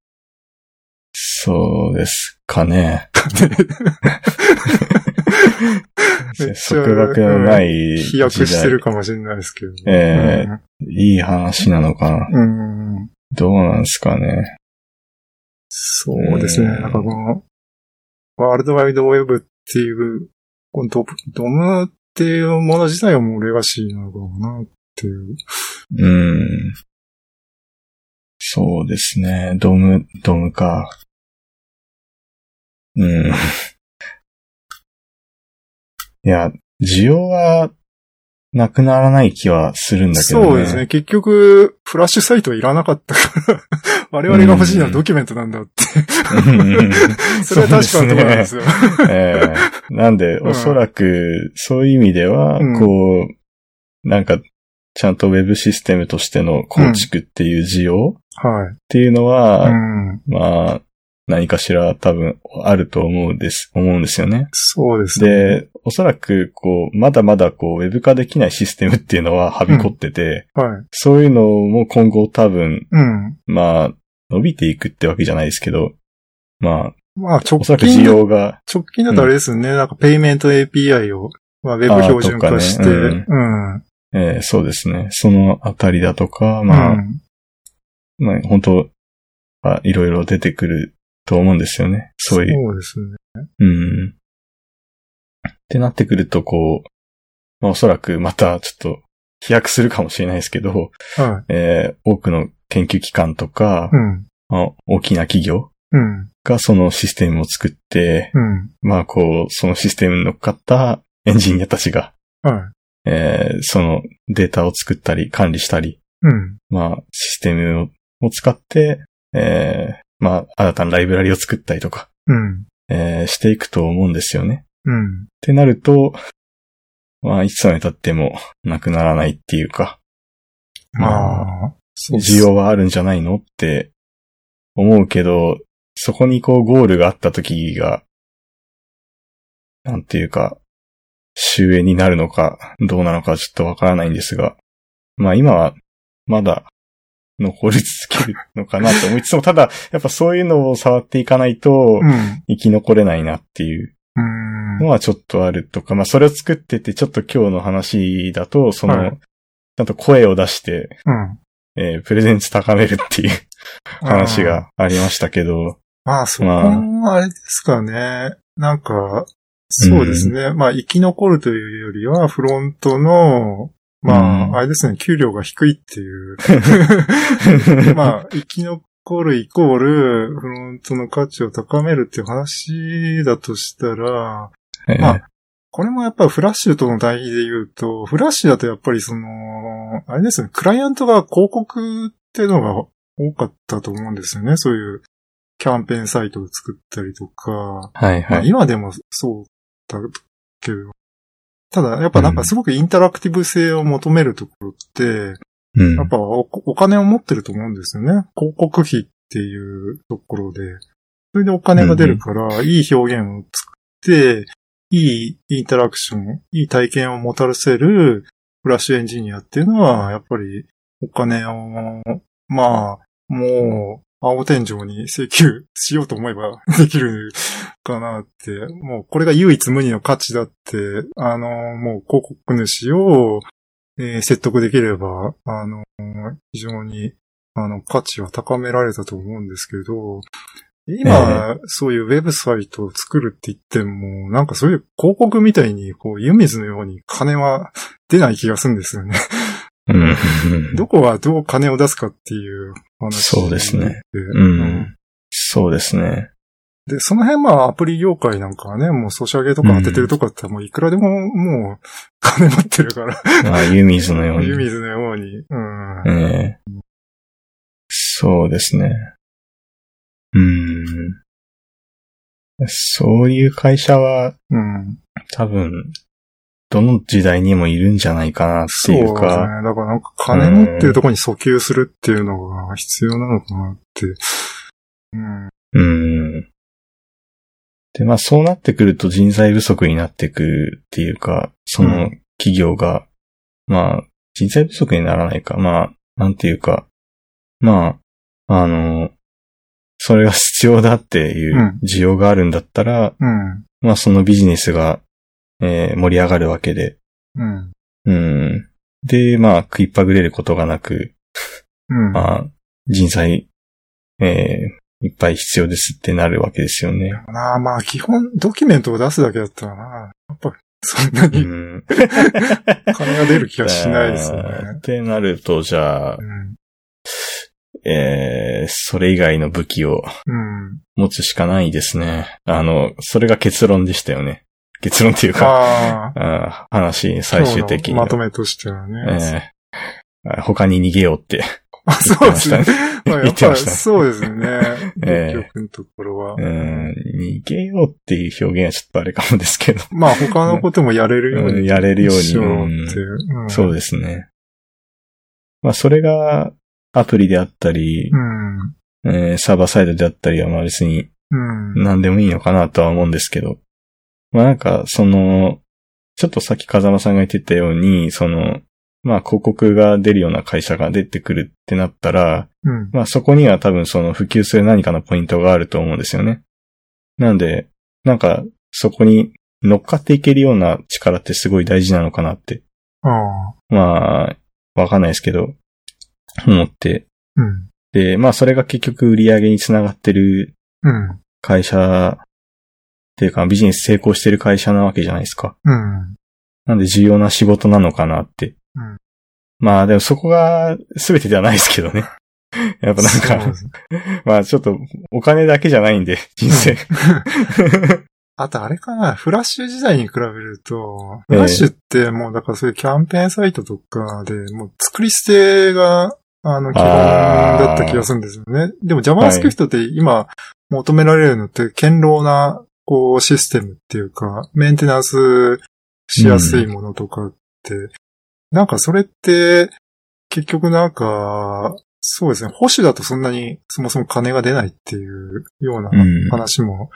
そうですかね。束縛のない飛躍してる時かもしれないですけど、え代いい話なのかな。うんうんどうなんですかね。そうですね。うんなんかこの、ワールドワイドウェブっていう、このドドムっていうもの自体はもうレガシーなのかなっていう。うん。そうですね。ドム、ドムか。うん。いや、需要はなくならない気はするんだけどね。そうですね。結局、フラッシュサイトいらなかったから、我々が欲しいのはドキュメントなんだって。うん。それは確かなところなんですよ。ええなんで、うんおそらく、そういう意味では、うんこう、なんか、ちゃんとウェブシステムとしての構築っていう需要っはい。ていうのは、うん。まあ、何かしら多分あると思うんです、思うんですよね。そうですね。で、おそらく、こう、まだまだこう、ウェブ化できないシステムっていうのははびこってて、はい。そういうのも今後多分、うん。まあ、伸びていくってわけじゃないですけど、まあ、まあ、直おそらく需要が、直近だとあれですね。なんか、ペイメント API を、まあ、ウェブ標準化して、あーとかねうん。えーそうですね。そのあたりだとか、まあ、うんまあ、本当あいろいろ出てくると思うんですよね。そういう。そうですね。うん。ってなってくると、こう、まあ、おそらくまたちょっと飛躍するかもしれないですけど、はえー多くの研究機関とかい。う、ん。まあ、大きな企業うん。がそのシステムを作って、うん。まあ、こう、そのシステムに乗っかったエンジニアたちが、はい。えーそのデータを作ったり管理したり、うん。まあ、システムをを使って、えーまあ、新たなライブラリを作ったりとか、うん。えーしていくと思うんですよね。うん。ってなると、まあ、いつまで経ってもなくならないっていうか、まあ、需要はあるんじゃないのって思うけど、そこにこうゴールがあった時が、なんていうか、終焉になるのか、どうなのかちょっとわからないんですが、まあ今はまだ残り続けるのかなと思いつつも、ただ、やっぱそういうのを触っていかないとうん。生き残れないなっていううん。のはちょっとあるとか、まあそれを作ってて、ちょっと今日の話だと、その、はいちゃんと声を出して、うん。えープレゼンツ高めるっていう話がありましたけど、まあ、そこもあれですかね。なんか、そうですね。まあ、生き残るというよりは、フロントの、まあ、うんあれですね、給料が低いっていう。まあ、生き残るイコール、フロントの価値を高めるっていう話だとしたら、えーまあこれもやっぱりフラッシュとの対比で言うと、フラッシュだとやっぱりその、あれですね、クライアントが広告っていうのが多かったと思うんですよね。そういうキャンペーンサイトを作ったりとか、はいまあ、はい。今でもそうだけど、ただやっぱなんかすごくインタラクティブ性を求めるところって、うんやっぱおお金を持ってると思うんですよね。広告費っていうところで。それでお金が出るから、いい表現を作って、いいインタラクション、いい体験をもたらせるフラッシュエンジニアっていうのは、やっぱりお金を、まあ、もう、青天井に請求しようと思えば できるかなって、もうこれが唯一無二の価値だって、あの、もう広告主を、えー説得できれば、あの、非常に、あの、価値は高められたと思うんですけど、今、そういうウェブサイトを作るって言っても、なんかそういう広告みたいに、こう、湯水のように金は出ない気がするんですよね。うん。どこがどう金を出すかっていう話そうですねで。ううんん。そうですね。で、その辺まあアプリ業界なんかはね、もうソシャゲとか当ててるとかってもういくらでももう金持ってるから、まあ、湯水のように。湯水のように。うん。ええそうですね。うん。そういう会社はうん。多分、どの時代にもいるんじゃないかなってそうですね。いうか、だからなんか金持ってるところに訴求するっていうのが必要なのかなって。うん。うん。で、まあそうなってくると人材不足になってくるっていうか、その企業が、まあ人材不足にならないか、まあ、なんていうか、まあ、あの、それが必要だっていううん需要があるんだったら、うん。まあそのビジネスが、えー盛り上がるわけで、うん。うん。で、まあ食いっぱぐれることがなく、うん。まあ人材、えーいっぱい必要ですってなるわけですよね。なあまあ基本ドキュメントを出すだけだったらな。やっぱそんなうにん。金が出る気がしないですよあーっね。てなると、じゃあう、ん。えー、それ以外の武器をうん。持つしかないですね。あの、それが結論でしたよね。結論っていうか、話、最終的にまとめとしてはね。ええ他に逃げようって。あそうですね。言ってましたねそうですね。ええ結局のところは。うん、逃げようっていう表現はちょっとあれかもですけど。まあ他のこともやれるよううんに。やれるようにうんそうですね。まあ、それがアプリであったりう、ん。えーサーバーサイドであったりは、まあ別にうん。何でもいいのかなとは思うんですけど。まあなんか、その、ちょっとさっき風間さんが言ってたように、その、まあ広告が出るような会社が出てくるってなったら、うん。まあそこには多分その普及する何かのポイントがあると思うんですよね。なんで、なんかそこに乗っかっていけるような力ってすごい大事なのかなって。ああ。まあ、わかんないですけど、思って。うん。で、まあそれが結局売り上げにつながってるうん。会社っていうかビジネス成功してる会社なわけじゃないですか。うん。なんで重要な仕事なのかなって。うんまあでもそこが全てではないですけどね。やっぱなんかまあちょっとお金だけじゃないんで、人生。あとあれかな、フラッシュ時代に比べると、フラッシュってもうだからそういうキャンペーンサイトとかで、もう作り捨てが、あの、基本だった気がするんですよね。でも JavaScript って今求められるのって堅牢な、こう、システムっていうか、メンテナンスしやすいものとかって、なんかそれって、結局なんか、そうですね、保守だとそんなにそもそも金が出ないっていうようなうん。話も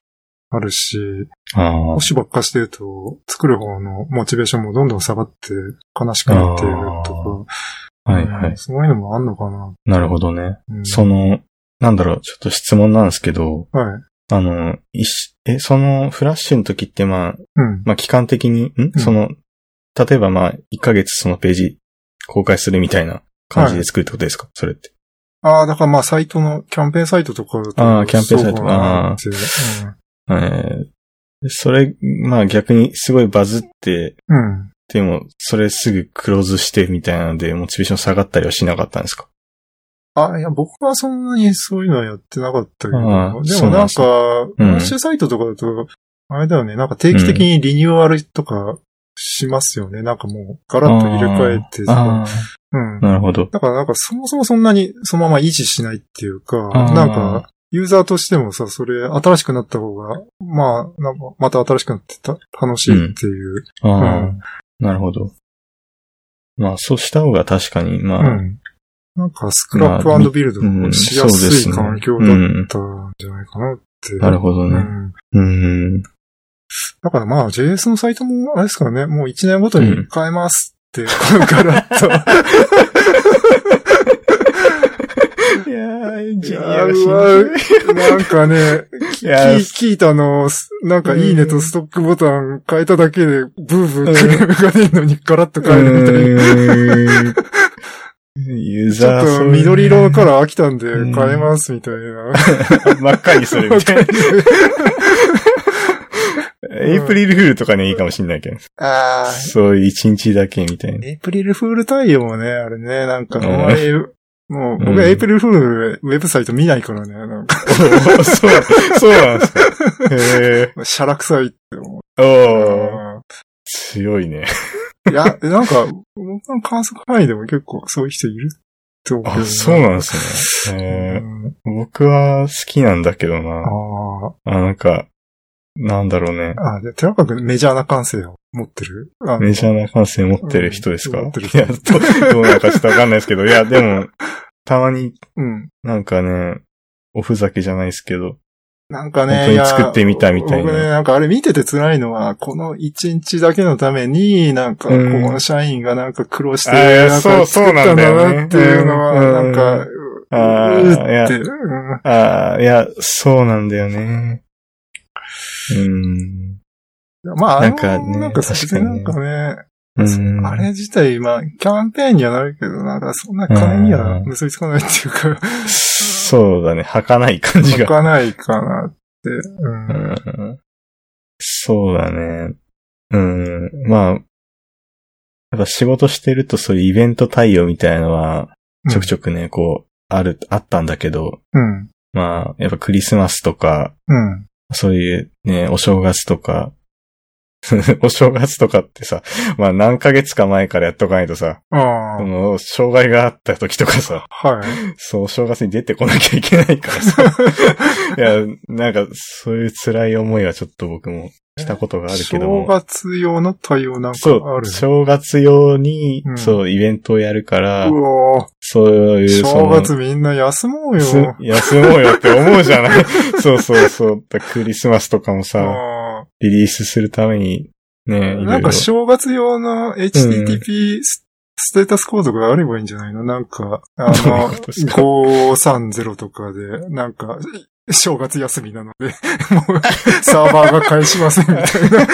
あるし、ああ保守ばっかしてると、作る方のモチベーションもどんどん下がって悲しくなっているとか、はいはい。うんそういうのもあんのかな。なるほどね。うんその、なんだろう、ちょっと質問なんですけど、はい。あの、いしえ、そのフラッシュの時ってまあ、うん。まあ期間的に、ん、うんその、例えばまあ、1ヶ月そのページ公開するみたいな感じで作るってことですか、それって。ああ、だからまあ、サイトの、キャンペーンサイトとかだと。あーキャンペーンサイトかなっていうえーそれ、まあ逆にすごいバズって、うん。うん。でも、それすぐクローズしてみたいなので、モチベーション下がったりはしなかったんですか？あ、いや、僕はそんなにそういうのはやってなかったけど、でもなんか、そうなんですねうんフラッシュサイトとかだと、あれだよね、なんか定期的にリニューアルとかしますよね。なんかもう、ガラッと入れ替えてあうんあ。なるほど。だからなんかそもそもそんなにそのまま維持しないっていうか、なんか、ユーザーとしてもさ、それ新しくなった方が、まあ、なんかまた新しくなってた楽しいっていう。うんなるほど。まあ、そうした方が確かに、まあ、うん。なんかスクラップビルドうんしやすい環境だったんじゃないかなって。なるほどね。うん。うん。だからまあ JS のサイトもあれですからね、もう1年ごとに変えますって、ガラッと。いやー、ジニなんかね、聞いたの、なんかいいねとストックボタン変えただけでブーブークレームが出るのにガラッと変えるみたいな。な。ユーちょっザーと緑色のカラー飽きたんでうん変えますみたいな。真っ赤にするみたいな。エイプリルフールとかね、いいかもしんないけど。ああ、そういう一日だけみたいな。エイプリルフール対応もね、あれね、なんか、うんあまりもう、僕はエイプリルフールウェブサイト見ないからね、なんか、お そう、そうなんですか。へえ。シャラ臭いって思おう。ー、強いね。いや、なんか、僕の観測範囲でも結構そういう人いるって思うけどあ、そうなんですね。へえうん。僕は好きなんだけどな。ああ、なんか、なんだろうね。あ、あで、寺川君メジャーな感性を持ってる？メジャーな感性持ってる人ですか、うん持ってるいや、どどうなのかちょっとわかんないですけど、いや、でも、たまにうん。なんかね、おふざけじゃないですけど、なんかね、本当に作ってみたみたいな。僕ね、なんかあれ見てて辛いのは、この一日だけのために、なんか、こうん。の社員がなんか苦労して、なんそうか作ったんだそうなんだよねなっていうのは、うん。なんか、あああ、いや、そうなんだよね。うん。まあ、なんかねなんか確かにねなんかね、うん。あれ自体、まあ、キャンペーンにはなるけど、なんかそんな金には結びつかないっていうか、そうだね、儚い感じわが。かないかなって。うんうんそうだね。うん。まあ、やっぱ仕事してるとそういうイベント対応みたいなのは、ちょくちょくね、こう、ある、あったんだけど、うん。まあ、やっぱクリスマスとか、うん。そういうね、お正月とか、お正月とかってさ、まあ何ヶ月か前からやっとかないとさ、あその、障害があった時とかさ、あ。はい。そう、お正月に出てこなきゃいけないからさ。いや、なんか、そういう辛い思いはちょっと僕もしたことがあるけど正も。月用の対応なんかそう、ある正月用に、うんそう、イベントをやるから、うわそういう、そ正の月みんな休もうすよ。休もうよって思うじゃない そうそうそう。だクリスマスとかもさ、あリリースするために、ね、なんか正月用の HTTP スステータスコードがあればいいんじゃないの？なんか、あの、ことですか？530とかで、なんか、正月休みなので、もう、サーバーが返しませんみたいな。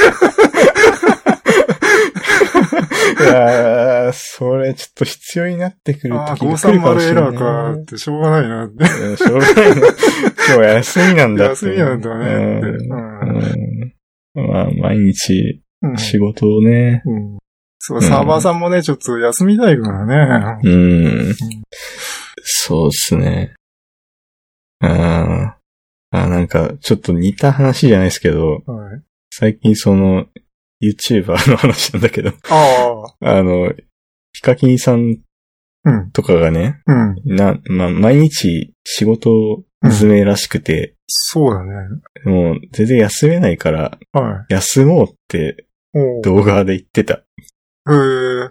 いやーそれちょっと必要になってくる時が来るかも530エしれない。ラーかってしょうがないなって。うんしょうがないな。今日は休みなんだって。休みなんだねってうんうんまあ、毎日うん仕事をね。うんそう、サーバーさんもね、ちょっと休みたいからね。うん。そうっすね。ああ、あなんか、ちょっと似た話じゃないですけど、はい。最近その、YouTuber の話なんだけど、ああ、あの、ヒカキンさんうん、とかがね、うん。な、まあ、毎日仕事詰めらしくて、そうだね。もう全然休めないから、は休もうってい。おう動画で言ってた。へ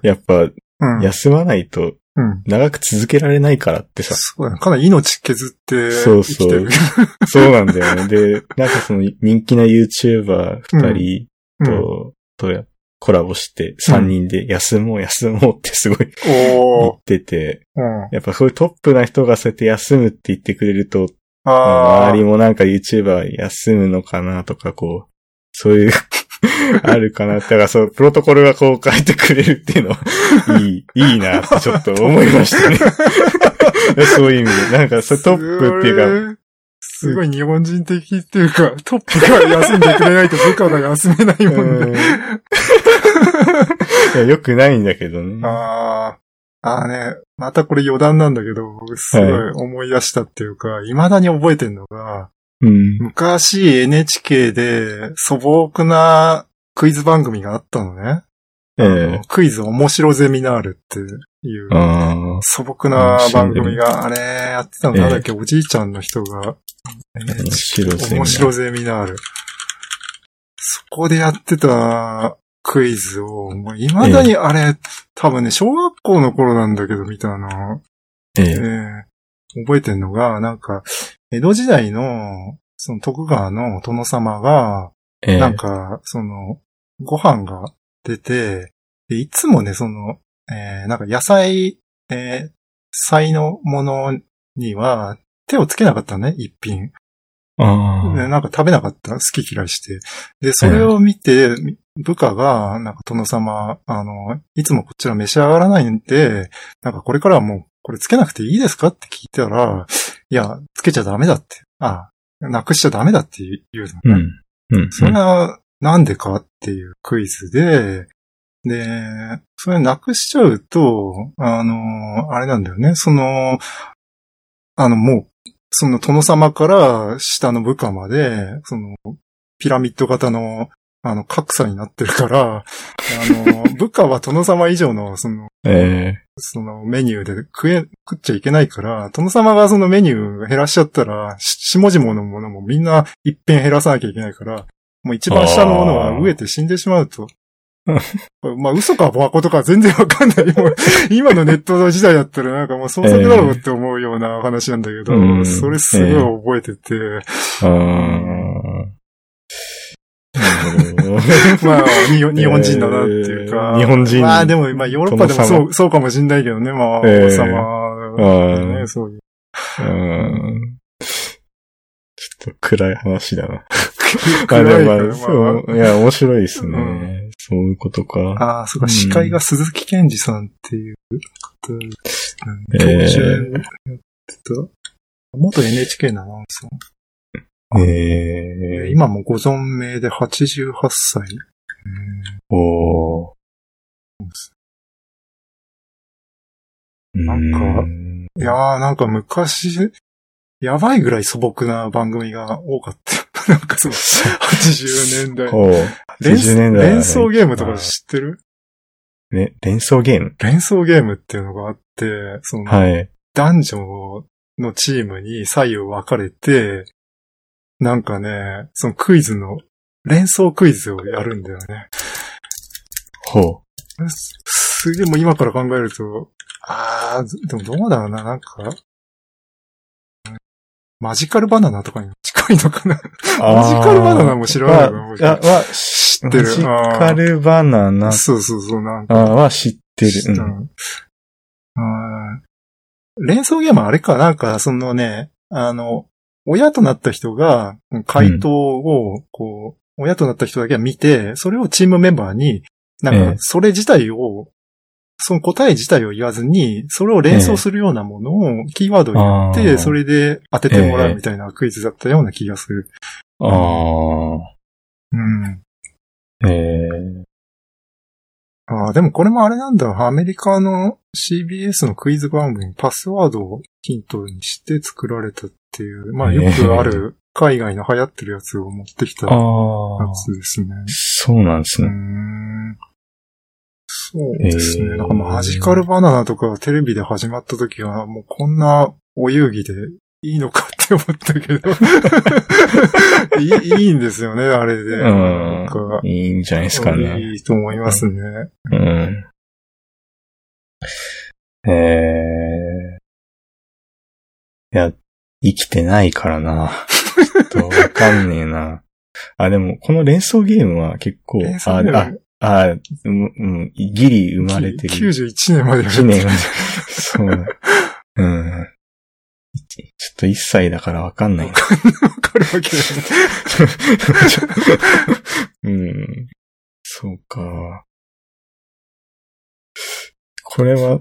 え。やっぱ、うん。休まないとうん。長く続けられないからってさ。そうだね。かなり命削ってそうそう。そうなんだよね。で、なんかその人気な YouTuber 二人と、とやコラボして三人で休もう休もうってすごい言ってて、うん。やっぱそういうトップな人がそうやって休むって言ってくれると。周りもなんか YouTuber 休むのかなとかこう、そういう、あるかなだからそう、プロトコルがこう書いてくれるっていうのは、いい、いいなってちょっと思いましたね。そういう意味で。なんか、それトップっていうか、か、すごい日本人的っていうか、トップが休んでくれないと部下が休めないもんね。いやよくないんだけどね。ああ。ああね、またこれ余談なんだけど、僕すごい思い出したっていうか、未だに覚えてんのが、うん。昔 NHK で素朴なクイズ番組があったのね。えクイズ面白ゼミナールっていう素朴な番組が、あれやってたのなんだっけ、おじいちゃんの人が、面白ゼミナール。そこでやってたクイズを、もう未だにあれ、多分ね、小学校の頃なんだけど見たの。あ。えええ。ー覚えてんのが、なんか、江戸時代の、その徳川の殿様が、ええ。なんか、その、ご飯が出て、でいつもね、その、えーなんか野菜、えー菜のものには手をつけなかったのね、一品。でなんか食べなかった。好き嫌いして。で、それを見て、部下が、なんか殿様、あの、いつもこちら召し上がらないんで、なんかこれからはもう、これつけなくていいですかって聞いたら、いや、つけちゃダメだって。あ、なくしちゃダメだって言うのね。うん。うん。それは、なんでかっていうクイズで、で、それなくしちゃうと、あの、あれなんだよね、その、あの、もう、その殿様から下の部下まで、その、ピラミッド型の、あの、格差になってるから、あの、部下は殿様以上の、その、ええ。そのメニューで食え、食っちゃいけないから、殿様がそのメニュー減らしちゃったら、し下々のものもみんな一遍減らさなきゃいけないから、もう一番下のものは飢えて死んでしまうと。まあ嘘か誠か全然わかんない。もう今のネットの時代だったらなんかもう創作だろうって思うような話なんだけど、うん。それすごい覚えてて、あ あ。なるほどまあ日本日本人だなっていうか。えー日本人。まあでも、まあヨーロッパでもそう、そうかもしんないけどね、まあ、えー王様、ね、あそういう。うん。ちょっと暗い話だな。まあでもまあ、そう、いや、面白いですね。うそういうことか。ああ、そうか、うん司会が鈴木健二さんっていう方、うんえー教授やってた。元 NHK のアナウンサー。ええ今もご存命で88歳。おー。なんかうんいやーなんか昔、やばいぐらい素朴な番組が多かった。なんかその、80年代。ほう。連90年代はね連想ゲームとか知ってる？れ連想ゲーム？連想ゲームっていうのがあって、その、はい。男女のチームに左右分かれて、なんかね、そのクイズの、連想クイズをやるんだよね。ほすすげえもう今から考えると、あー、でもどうだろうな、なんか、マジカルバナナとかに近いのかな？う。マジカルバナナも知らないのは、知ってる。マジカルバナナ、そうそうそう、なんか。あは知ってる。うん。連想ゲームはあれか、なんか、そのね、あの、親となった人が、回答を、こう、親となった人だけは見て、それをチームメンバーに、なんかええ、それ自体を、その答え自体を言わずに、それを連想するようなものを、キーワードを言って、あーそれで当ててもらうみたいなクイズだったような気がする。あうん。あ、ええああ、でもこれもあれなんだ。アメリカの CBS のクイズ番組、パスワードをヒントにして作られたっていう、まあよくある海外の流行ってるやつを持ってきたやああ、つですね。そうなんですね。ん。そうですね。えーなんかマジカルバナナとかテレビで始まった時はもうこんなお遊戯でいいのかって思ったけどい い。いいんですよね、あれで。うんいいんじゃないですかね。いいと思いますね。うん。ええいや、生きてないからな。ちょっとわかんねえな。あ、でも、この連想ゲームは結構、あ、ゲーム？あ、あ、うん、うん、ギリ生まれてる。91年までやって1年まで。そうだ。うん。ちょっと1歳だからわかんないな。わかるわけない。うん。そうか。これは、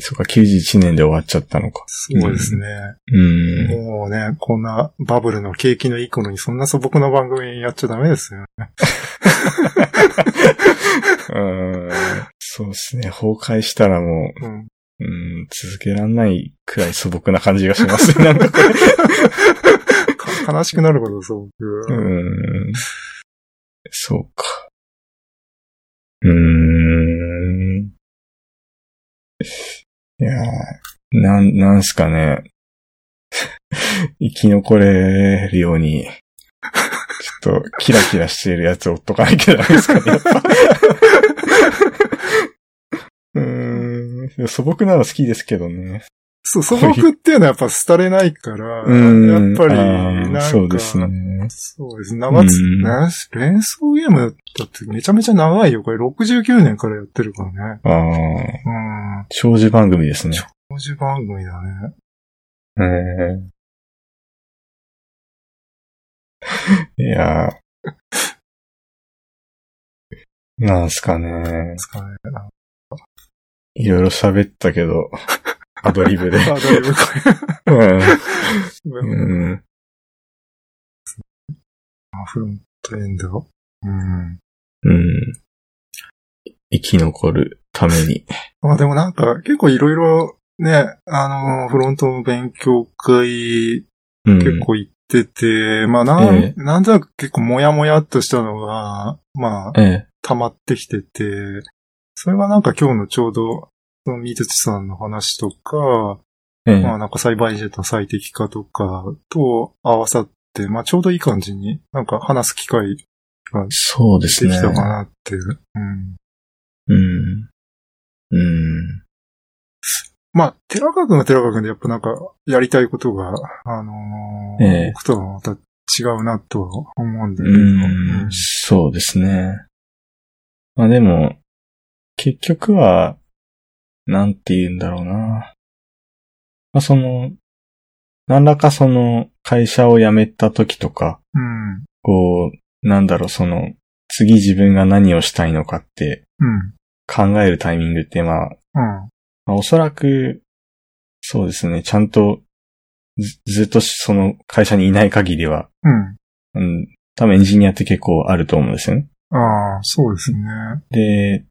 そうか、91年で終わっちゃったのか。そうですね。うん。もうね、こんなバブルの景気のいい頃にそんな素朴な番組やっちゃダメですよね。うんそうですね。崩壊したらもうん。う、うん、続けらんないくらい素朴な感じがしますね。なんかこれ。か悲しくなることそう、僕。うん。そうか。うーん。いやーなん、なんすかね。生き残れるように、ちょっとキラキラしてるやつを追っとかなきゃダメですかね、やっぱ。うーん。素朴なの好きですけどね。そう、素朴っていうのはやっぱ廃れないから、うん。やっぱり、なんか、そうですね。そうです。長つ、うんね連想ゲームだってめちゃめちゃ長いよ。これ69年からやってるからね。ああ、うん。長寿番組ですね。長寿番組だね。ええいやーなんすかねで。すかね。いろいろ喋ったけど、アドリブで。あ、だいぶこうん。れ。うん。フロントエンド？うん。うん。生き残るために。まあでもなんか結構いろいろね、あの、フロントの勉強会うん。結構行ってて、まあなん、えなんとなく結構もやもやっとしたのが、まあ、ええ。溜まってきてて、それがなんか今日のちょうど、その水土さんの話とか、ええ。まあなんか栽培ジェットの最適化とかと合わさって、まあちょうどいい感じになんか話す機会がそうですねでき。たかなっていう。うん。うん。うん。まあ、寺川くんは寺川くんでやっぱなんかやりたいことが、あのーええ僕とはまた違うなとは思うんだけど。うん。そうですね。まあでも、結局は、なんて言うんだろうな。まあその、何らかその会社を辞めた時とか、うん。こう、なんだろう、その、次自分が何をしたいのかってうん。考えるタイミングって、まあ、うん。まあ、おそらく、そうですね、ちゃんとず、ずっとその会社にいない限りは、うん。うん、多分エンジニアって結構あると思うんですよね。ああ、そうですね。で、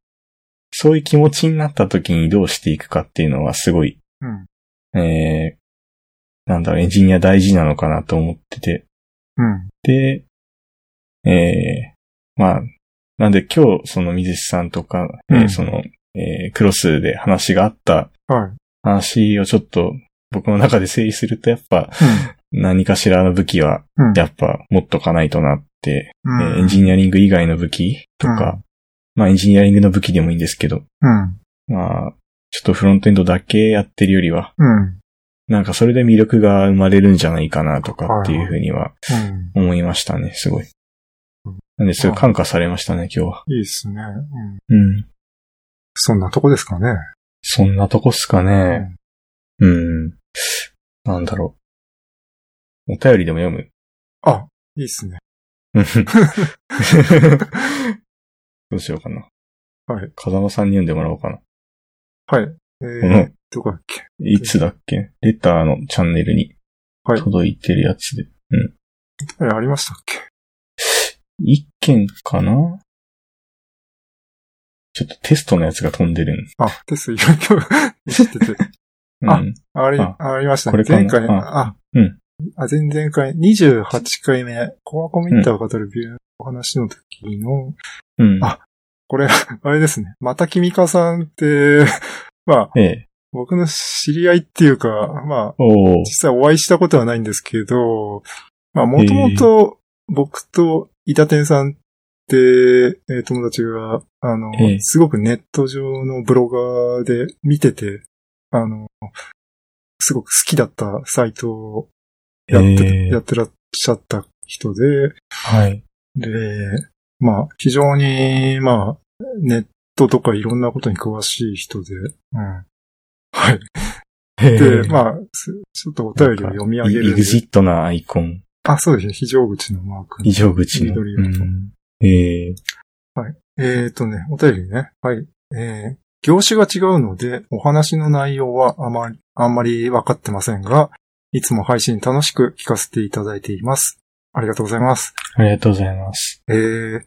そういう気持ちになった時にどうしていくかっていうのはすごい、うん。えー、なんだろう、エンジニア大事なのかなと思ってて。うん。で、えー、まあ、なんで今日、その水木さんとか、えーうんその、えークロスで話があったはい。話をちょっと僕の中で整理すると、やっぱ何かしらの武器は、うん。やっぱ持っとかないとなって、うん、えーエンジニアリング以外の武器とか、うんまあエンジニアリングの武器でもいいんですけど、うん。まあ、ちょっとフロントエンドだけやってるよりは、うん。なんかそれで魅力が生まれるんじゃないかなとかっていうふうにはうん。思いましたね、すごいうん。なんで、すごい感化されましたね、今日は。いいですね。うん。うん。そんなとこですかね。そんなとこっすかね。うん。なんだろう。お便りでも読む？あ、いいですね。うん どうしようかな。はい。風間さんに読んでもらおうかな。はい。えうんー、どこだっけ？いつだっけ？レターのチャンネルにはい届いてるやつで。あれありましたっけ？一件かな？ちょっとテストのやつが飛んでるん。あ、テストいろいろ知ってて。うん。ああり、あありましたね。前回、ああ、うん。あ、前々回、28回目、コアコミッターが語るビューのお話の時の、うん。あこれ、あれですね。また君かさんって、まあ、ええ。僕の知り合いっていうか、まあ、実際お会いしたことはないんですけど、まあ、もともと僕と伊田天さんって、えー友達が、あの、ええすごくネット上のブロガーで見てて、あの、すごく好きだったサイトをやって、ええやってらっしゃった人で、はい。で、まあ、非常に、まあ、ネットとかいろんなことに詳しい人で、うん。はい。で、まあ、すちょっとお便りを読み上げるエグ。ジットなアイコン。あ、そうですね。非常口のマーク。非常口の。緑色とうんえええーとね、お便りね。はい。えー、業種が違うので、お話の内容はあまり、あんまり分かってませんが、いつも配信楽しく聞かせていただいています。ありがとうございます。ありがとうございます。えー、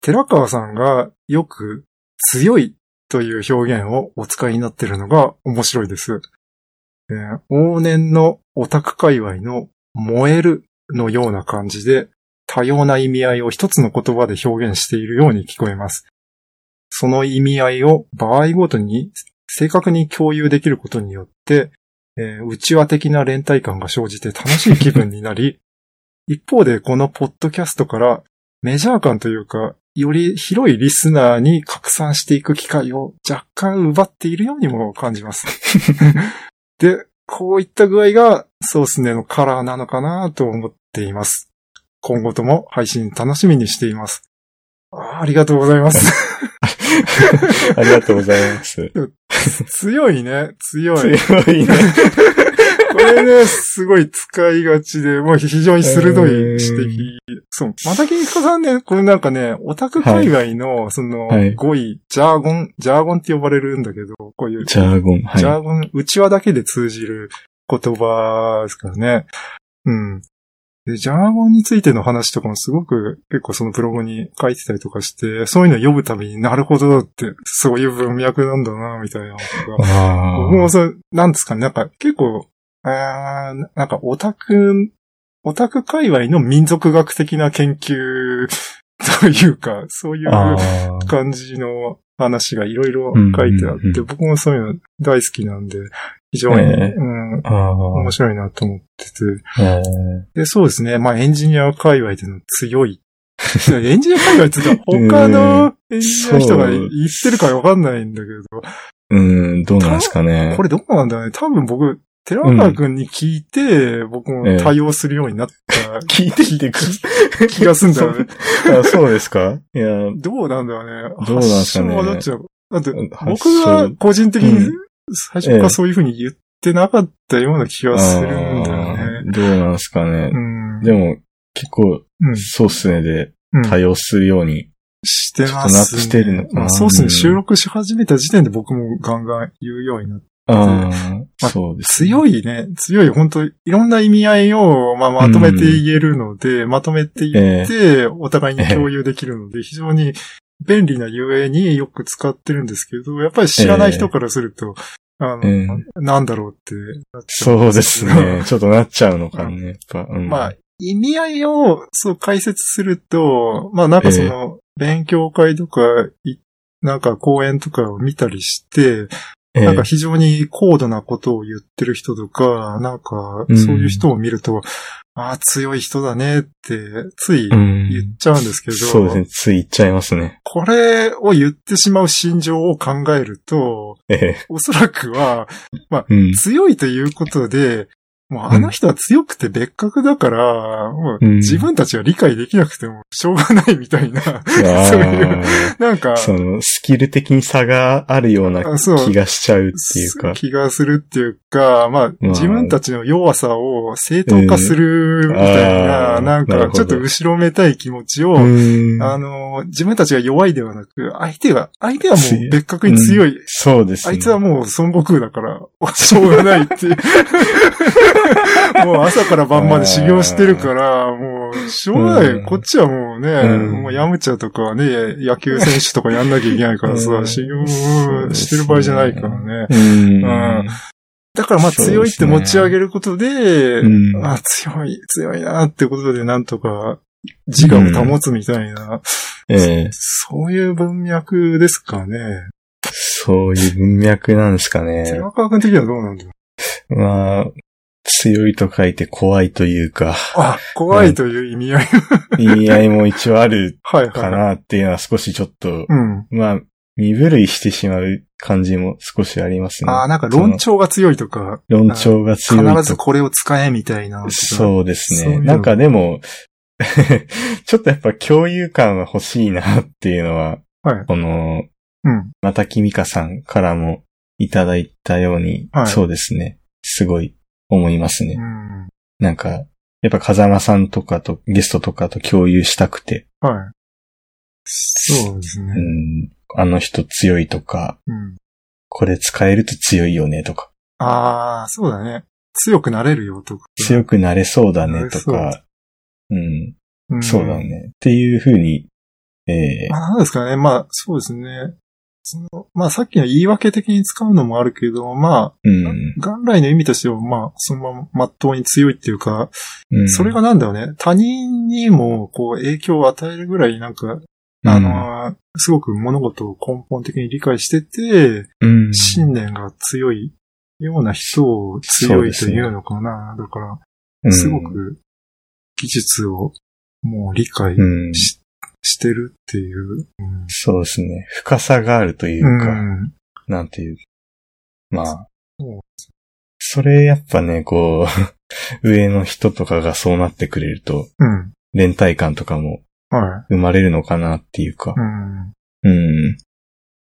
寺川さんがよく強いという表現をお使いになっているのが面白いです。えー往年のオタク界隈の燃えるのような感じで多様な意味合いを一つの言葉で表現しているように聞こえます。その意味合いを場合ごとに正確に共有できることによって、えー内輪的な連帯感が生じて楽しい気分になり、一方でこのポッドキャストからメジャー感というか、より広いリスナーに拡散していく機会を若干奪っているようにも感じます。で、こういった具合がソースネのカラーなのかなと思っています。今後とも配信楽しみにしています。ありがとうございます。ありがとうございます。強いね、強い。強いね。これね、すごい使いがちで、もう非常に鋭い指摘。そう。またきみかさんね、これなんかね、オタク界隈の、その、はい語彙、ジャーゴン、ジャーゴンって呼ばれるんだけど、こういう、ジャーゴン。はい。ジャーゴン、内輪だけで通じる言葉ですからね。うん。で、ジャーゴンについての話とかもすごく結構そのブログに書いてたりとかして、そういうのを読むたびになるほどって、そういう文脈なんだな、みたいなことがあ僕もそう、なんですかね、なんか結構、あーなんかオタク、オタク界隈の民族学的な研究というか、そういう。感じの話がいろいろ書いてあって、僕もそういうの大好きなんで、非常に、ええ。うん、面白いなと思ってて。えで、そうですね、まあエンジニア界隈での強い。エンジニア界隈って他のエンジニアの人が言ってるかわかんないんだけど、ーうん、どうなんですかね。これどうなんだろうね。多分僕、寺川くんに聞いて、僕も対応するようになった 聞いてきてく気がするんだよね。あそうですか？いや、どうなんだろうね。どうなんすかね。だって、発僕祥が個人的にう最初からそういうふうに言ってなかったような気がするんだよね。どうなんですかねう。ん。でも、結構、うんそうっすねでうん対応するように。してます、ね。してるのかなまあそうですね。うん収録し始めた時点で僕もガンガン言うようになって。ああ、あそうです。強いね。強い。本当いろんな意味合いを、まあ、まとめて言えるので、まとめて言って、お互いに共有できるので、非常に便利なゆえによく使ってるんですけど、やっぱり知らない人からすると、あの、えなんだろうってなっちゃう。んそうですね。ちょっとなっちゃうのかね。やっぱ、うん。まあ、意味合いを、そう解説すると、まあなんかその、勉強会とか、いなんか講演とかを見たりして、ええなんか非常に高度なことを言ってる人とか、なんかうんそういう人を見ると、ああ、強い人だねって、ついうん言っちゃうんですけど、そうですね。つい言っちゃいますね。これを言ってしまう心情を考えると、ええ。おそらくはうん。強いということで、もうあの人は強くて別格だから、もううん。自分たちは理解できなくてもしょうがないみたいな、あ そういうなんかあ、、その、スキル的に差があるような気がしちゃうっていうか。気がするっていうか、まあ、まあ自分たちの弱さを正当化するみたいうんな、んか、ちょっと後ろめたい気持ちを、うん。あの、自分たちが弱いではなく、相手が、相手はもう別格に強い。そうですね。あいつはもう孫悟空だから、しょうがないっていう。もう朝から晩まで修行してるから、もう、しょうがない。うん。こっちはもうね、うん。もうヤムチャとかね、野球選手とかやんなきゃいけないからさ、うん。修行してる場合じゃないからね。だからまあ強いって持ち上げることで、うん。あ強い、強いなってことでなんとか自我を保つみたいな、ええ。そういう文脈ですかね。そういう文脈なんですかね。寺川君的にはどうなんだろう？まあ、強いと書いて怖いというか、あ、怖いという意味合い。意味合いも一応ある。かなっていうのは少しちょっと、うん。まあ、身震いしてしまう感じも少しありますね。ああ、なんか論調が強いとか、論調が必強いとずこれを使えみたいな。そうですね。そういうなんかでも、ちょっとやっぱ共有感は欲しいなっていうのは、はい。この、うん。またきみかさんからもいただいたように、はいそうですね。すごい思いますね。うん。なんか、やっぱ風間さんとかと、ゲストとかと共有したくて、はい。そうですね。うん、あの人強いとか、うん。これ使えると強いよねとか、ああ、そうだね。強くなれるよとか。強くなれそうだねとなか、うん、うんそうだね。っていう風に、ええまあ、なんですかね。まあ、そうですね。その、まあ、さっきの言い訳的に使うのもあるけど、まうん。あ、元来の意味としては、まあ、そのまま、まっとうに強いっていうか、うん、それがなんだろうね。他人にも、こう、影響を与えるぐらい、なんか、あの、すごく物事を根本的に理解してて、うん、信念が強いような人を強いというのかな。だから、うん。すご、く技術をもう理解うん、し,、してるっていう。うんそうですね。深さがあるというか、うんなんていう。まあそれやっぱね、こう、上の人とかがそうなってくれると、うん。連帯感とかもは生まれるのかなっていうかい。う。ん。うん。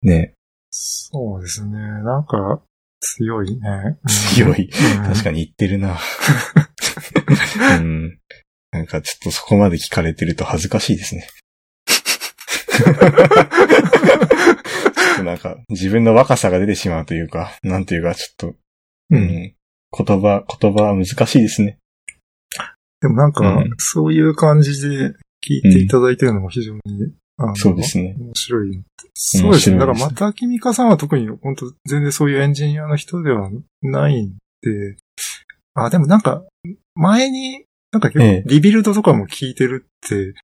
ね、そうですね。なんか、強いね。強い。確に。かに言ってるな。うん。なんかちょっとそこまで聞かれてると恥ずかしいですね。ちょっとなんか自分の若さが出てしまうというか、なんていうかちょっと、う。うんん。言葉、言葉は難しいですね。でもなんかうん、そういう感じで聞いていただいてるのも非常に、あのそうですね。面白い。そうですね。だから、またきみかさんは特に、本当全然そういうエンジニアの人ではないんで、あ、でもなんか、前に、なんか結ええ構、 Rebuild とかも聞いてるって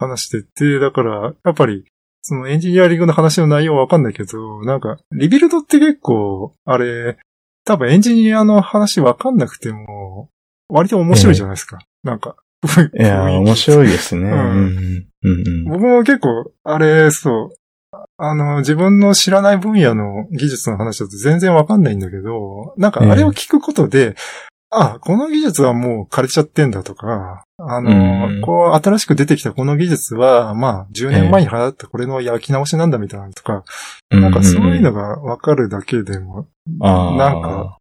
話してて、だから、やっぱり、そのエンジニアリングの話の内容はわかんないけど、なんか、 Rebuild って結構、あれ、多分エンジニアの話わかんなくても、割と面白いじゃないですか。なんか。いやー、面い。白いですね。僕も結構、あれ、そう、あの、自分の知らない分野の技術の話だと全然わかんないんだけど、なんかあれを聞くことで、あ、この技術はもう枯れちゃってんだとか、あの、うん。こう、新しく出てきたこの技術は、まあ、10年前に流行ったこれの焼き直しなんだみたいなのとか、なんかそういうのがわかるだけでも、あーなんか、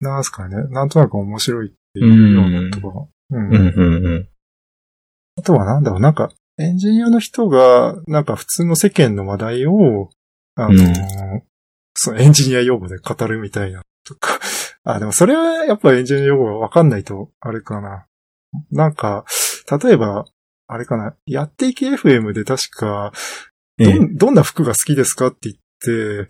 なんすかね、なんとなく面白いっていうようなとか、うん。うんうんうん。あとはなんだろう、なんか、エンジニアの人が、なんか普通の世間の話題を、あのーうん。そう、エンジニア用語で語るみたいな、とか。あ、でもそれはやっぱエンジニア用語がわかんないと、あれかな。なんか、例えば、あれかな、やっていけ FM で確か、ええ。どん、どんな服が好きですかって言って、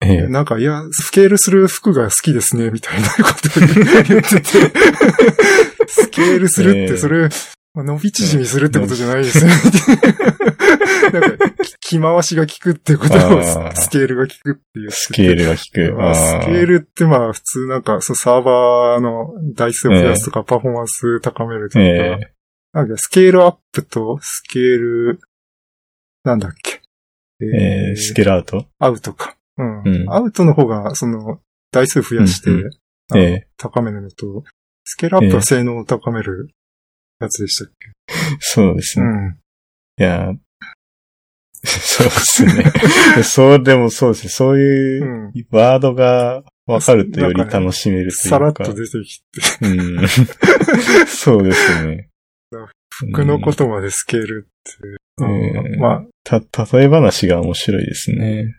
ええ。なんか、いや、スケールする服が好きですね、みたいなことを言ってて、スケールするって、ええ。それ、まあ、伸び縮みするってことじゃないですね。なんか、着回しが効くってことをスケールが効くっていう。スケールが効く。まあスケールってまあ普通なんか、そうサーバーの台数を増やすとか、パフォーマンス高めるとか、ええなんかスケールアップとスケール、なんだっけ。えースケールアウト？アウトか。うん。うんアウトの方が、その、台数増やして、うんうあのええ高めるのと、スケールアップは性能を高めるやつでしたっけ、そうですね。うん。いや、そうですね。そう、でもそうですね。そういううんワードがわかるとより楽しめるというか。さらっと出てきて、うん。そうですね。服のことまでスケールって、うんまた、例え話が面白いですね。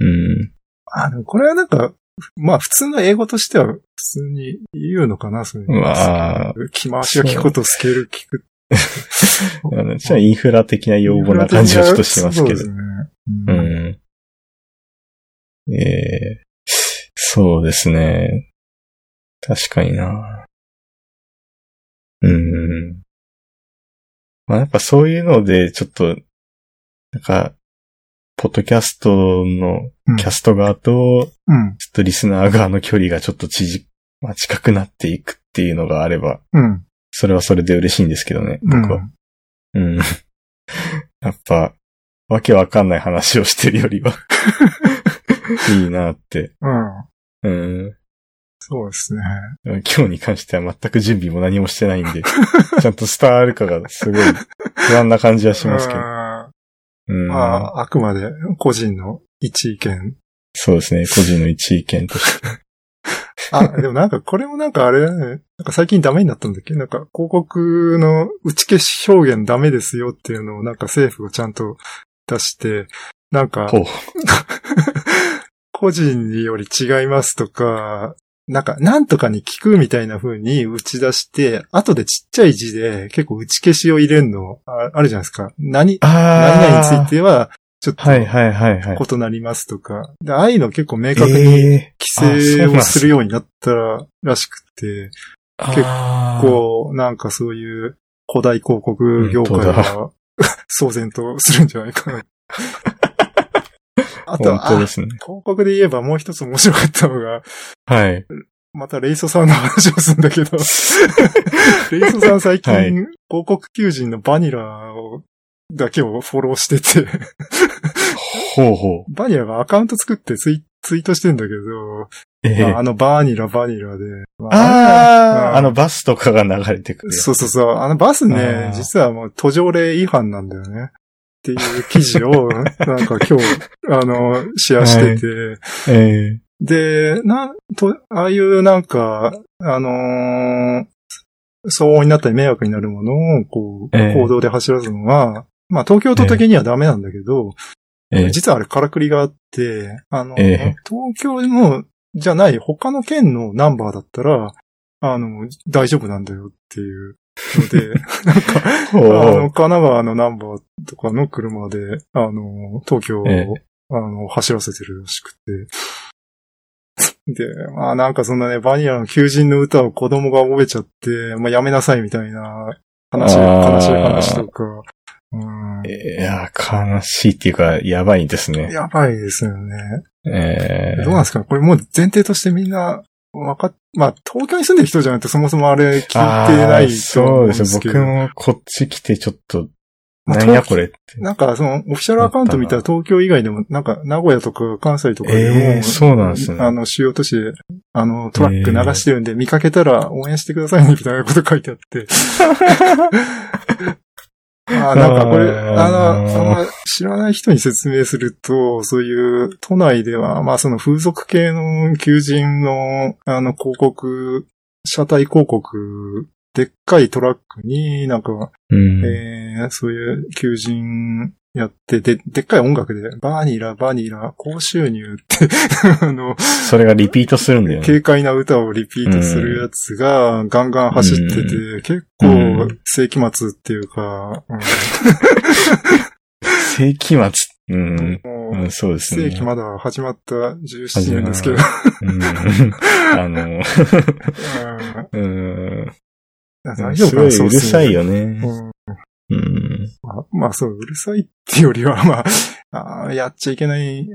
うん。あ、あの、これはなんか、まあ普通の英語としては普通に言うのかな、そういうの。まあ着回しが効くことスケール効く。あのじゃあインフラ的な用語な感じはちょっとしますけどそう。ですね。ううんん。ええそうですね。確かにな。うん。まあやっぱそういうので、ちょっと、なんか、ポッドキャストのうんキャスト側と、うん。ちょっとリスナー側の距離がちょっと縮、まあ、近くなっていくっていうのがあれば、うん。それはそれで嬉しいんですけどね、うん。僕は。うん。やっぱ、わけわかんない話をしてるよりは、いいなって。うん。うん。そうですね。今日に関しては全く準備も何もしてないんで、ちゃんと伝わるかがすごい不安な感じはしますけど。まあ、あくまで個人の一意見。そうですね、個人の一意見として。あ、でもなんかこれもなんかあれだね。なんか最近ダメになったんだっけ？なんか広告の打ち消し表現ダメですよっていうのをなんか政府がちゃんと出して、なんか。個人により違いますとか、なんか、なんとかに聞くみたいな風に打ち出して、後でちっちゃい字で結構打ち消しを入れるのああるじゃないですか。何、何あ々については、ちょっとはいはいはいはい。異なりますとか。でああいうの結構明確にえ規制をするようになったらしくて、ー、結構、なんかそういう古代広告業界本当が 騒然とするんじゃないかな。あと、あ本当ですね。広告で言えばもう一つ面白かったのが、はい。またレイソさんの話をするんだけど、レイソさん最近、はい広告求人のバニラを、だけをフォローしてて、ほうほう。バニラがアカウント作ってツイツイートしてんだけど、ええああのバニラバニラで。まああ、うんあのバスとかが流れてくる。そうそうそう。あのバスあねー、実はもう途上例違反なんだよね。っていう記事を、なんか今日、あの、シェアしてて、ええ。で、なん、と、ああいうなんか、あのー騒音になったり迷惑になるものを、こう、ええ。行動で走らすのは、まあ東京都的にはダメなんだけど、ええ。実はあれからくりがあって、あの、ええ。東京の、じゃない他の県のナンバーだったら、あの、大丈夫なんだよっていうので、なんか、あの、神奈川のナンバーとかの車で、あの、東京を、えあの、走らせてるらしくて。で、まあなんかそんなね、バニラの求人の歌を子供が覚えちゃって、まあやめなさいみたいな話、悲しい話とか、うん、いや、悲しいっていうか、やばいですね。やばいですよね。ええどうなんですかね？これもう前提としてみんな、わかっ、まあ東京に住んでる人じゃないとそもそもあれ聞いてないとそ思ううんですよ。ですけど。僕もこっち来てちょっと、まあなんやこれって。なんか、その、オフィシャルアカウント見たら東京以外でも、なんか、名古屋とか関西とかでも、ええそうなんですねあの、主要都市で、あの、トラック流してるんで、見かけたら応援してくださいね、みたいなこと書いてあって。あなんかこれ、あの、あ知らない人に説明すると、そういう都内では、まあその風俗系の求人の、あの、広告、車体広告、でっかいトラックになんか、うん。えーそういう求人やって、で、でっかい音楽で、バニラ、バニラ、高収入って、あの、それがリピートするんだよね。軽快な歌をリピートするやつがガンガン走ってて、う結う構ん世紀末っていうか、世紀末。うん。うんもううん、そうですね。世紀まだ始まった17年ですけど、うん。あの、うんうん。大丈夫かな？すごいうるさいよね。うんうん。まあ、まあそう、うるさいってよりは、まあ、あーやっちゃいけない。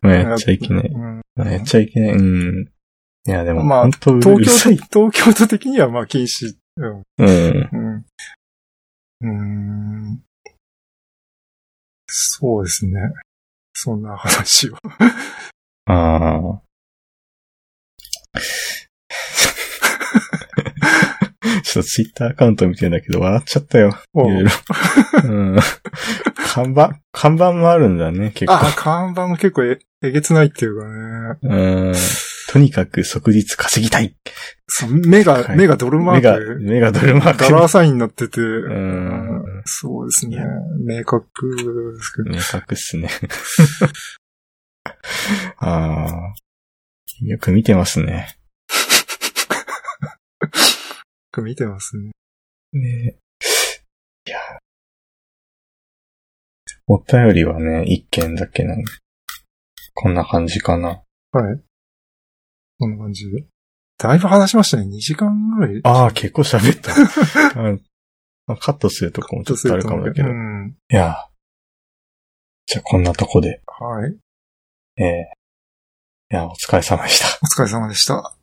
まあやっちゃいけない。うんやっちゃいけない。うん。いや、でも、まあ東京。都、東京都的にはまあ禁止。うん。うん。うん。うーん。そうですね。そんな話を。ああ。ちょっとツイッターアカウント見てんだけど、笑っちゃったよ。いおろいろ。うん。看板、看板もあるんだね、結構。あ、看板も結構ええげつないっていうかね。うん。とにかく即日稼ぎたい。そう目が、はい目がドルマ目が、ーク。目がドルマーク。ダラーサインになってて。んそうですね。明確ですけど。明確っすね。ああ。よく見てますね。よく見てますね。ねいや。お便りはね、一件だけなんで。こんな感じかな。はい。こんな感じで。だいぶ話しましたね。2時間ぐらい。ああ、結構喋った。うんまあカットするとこもちょっとあるかもだけど。いうん。や。じゃあこんなとこで。はい。えーいや、お疲れ様でした。お疲れ様でした。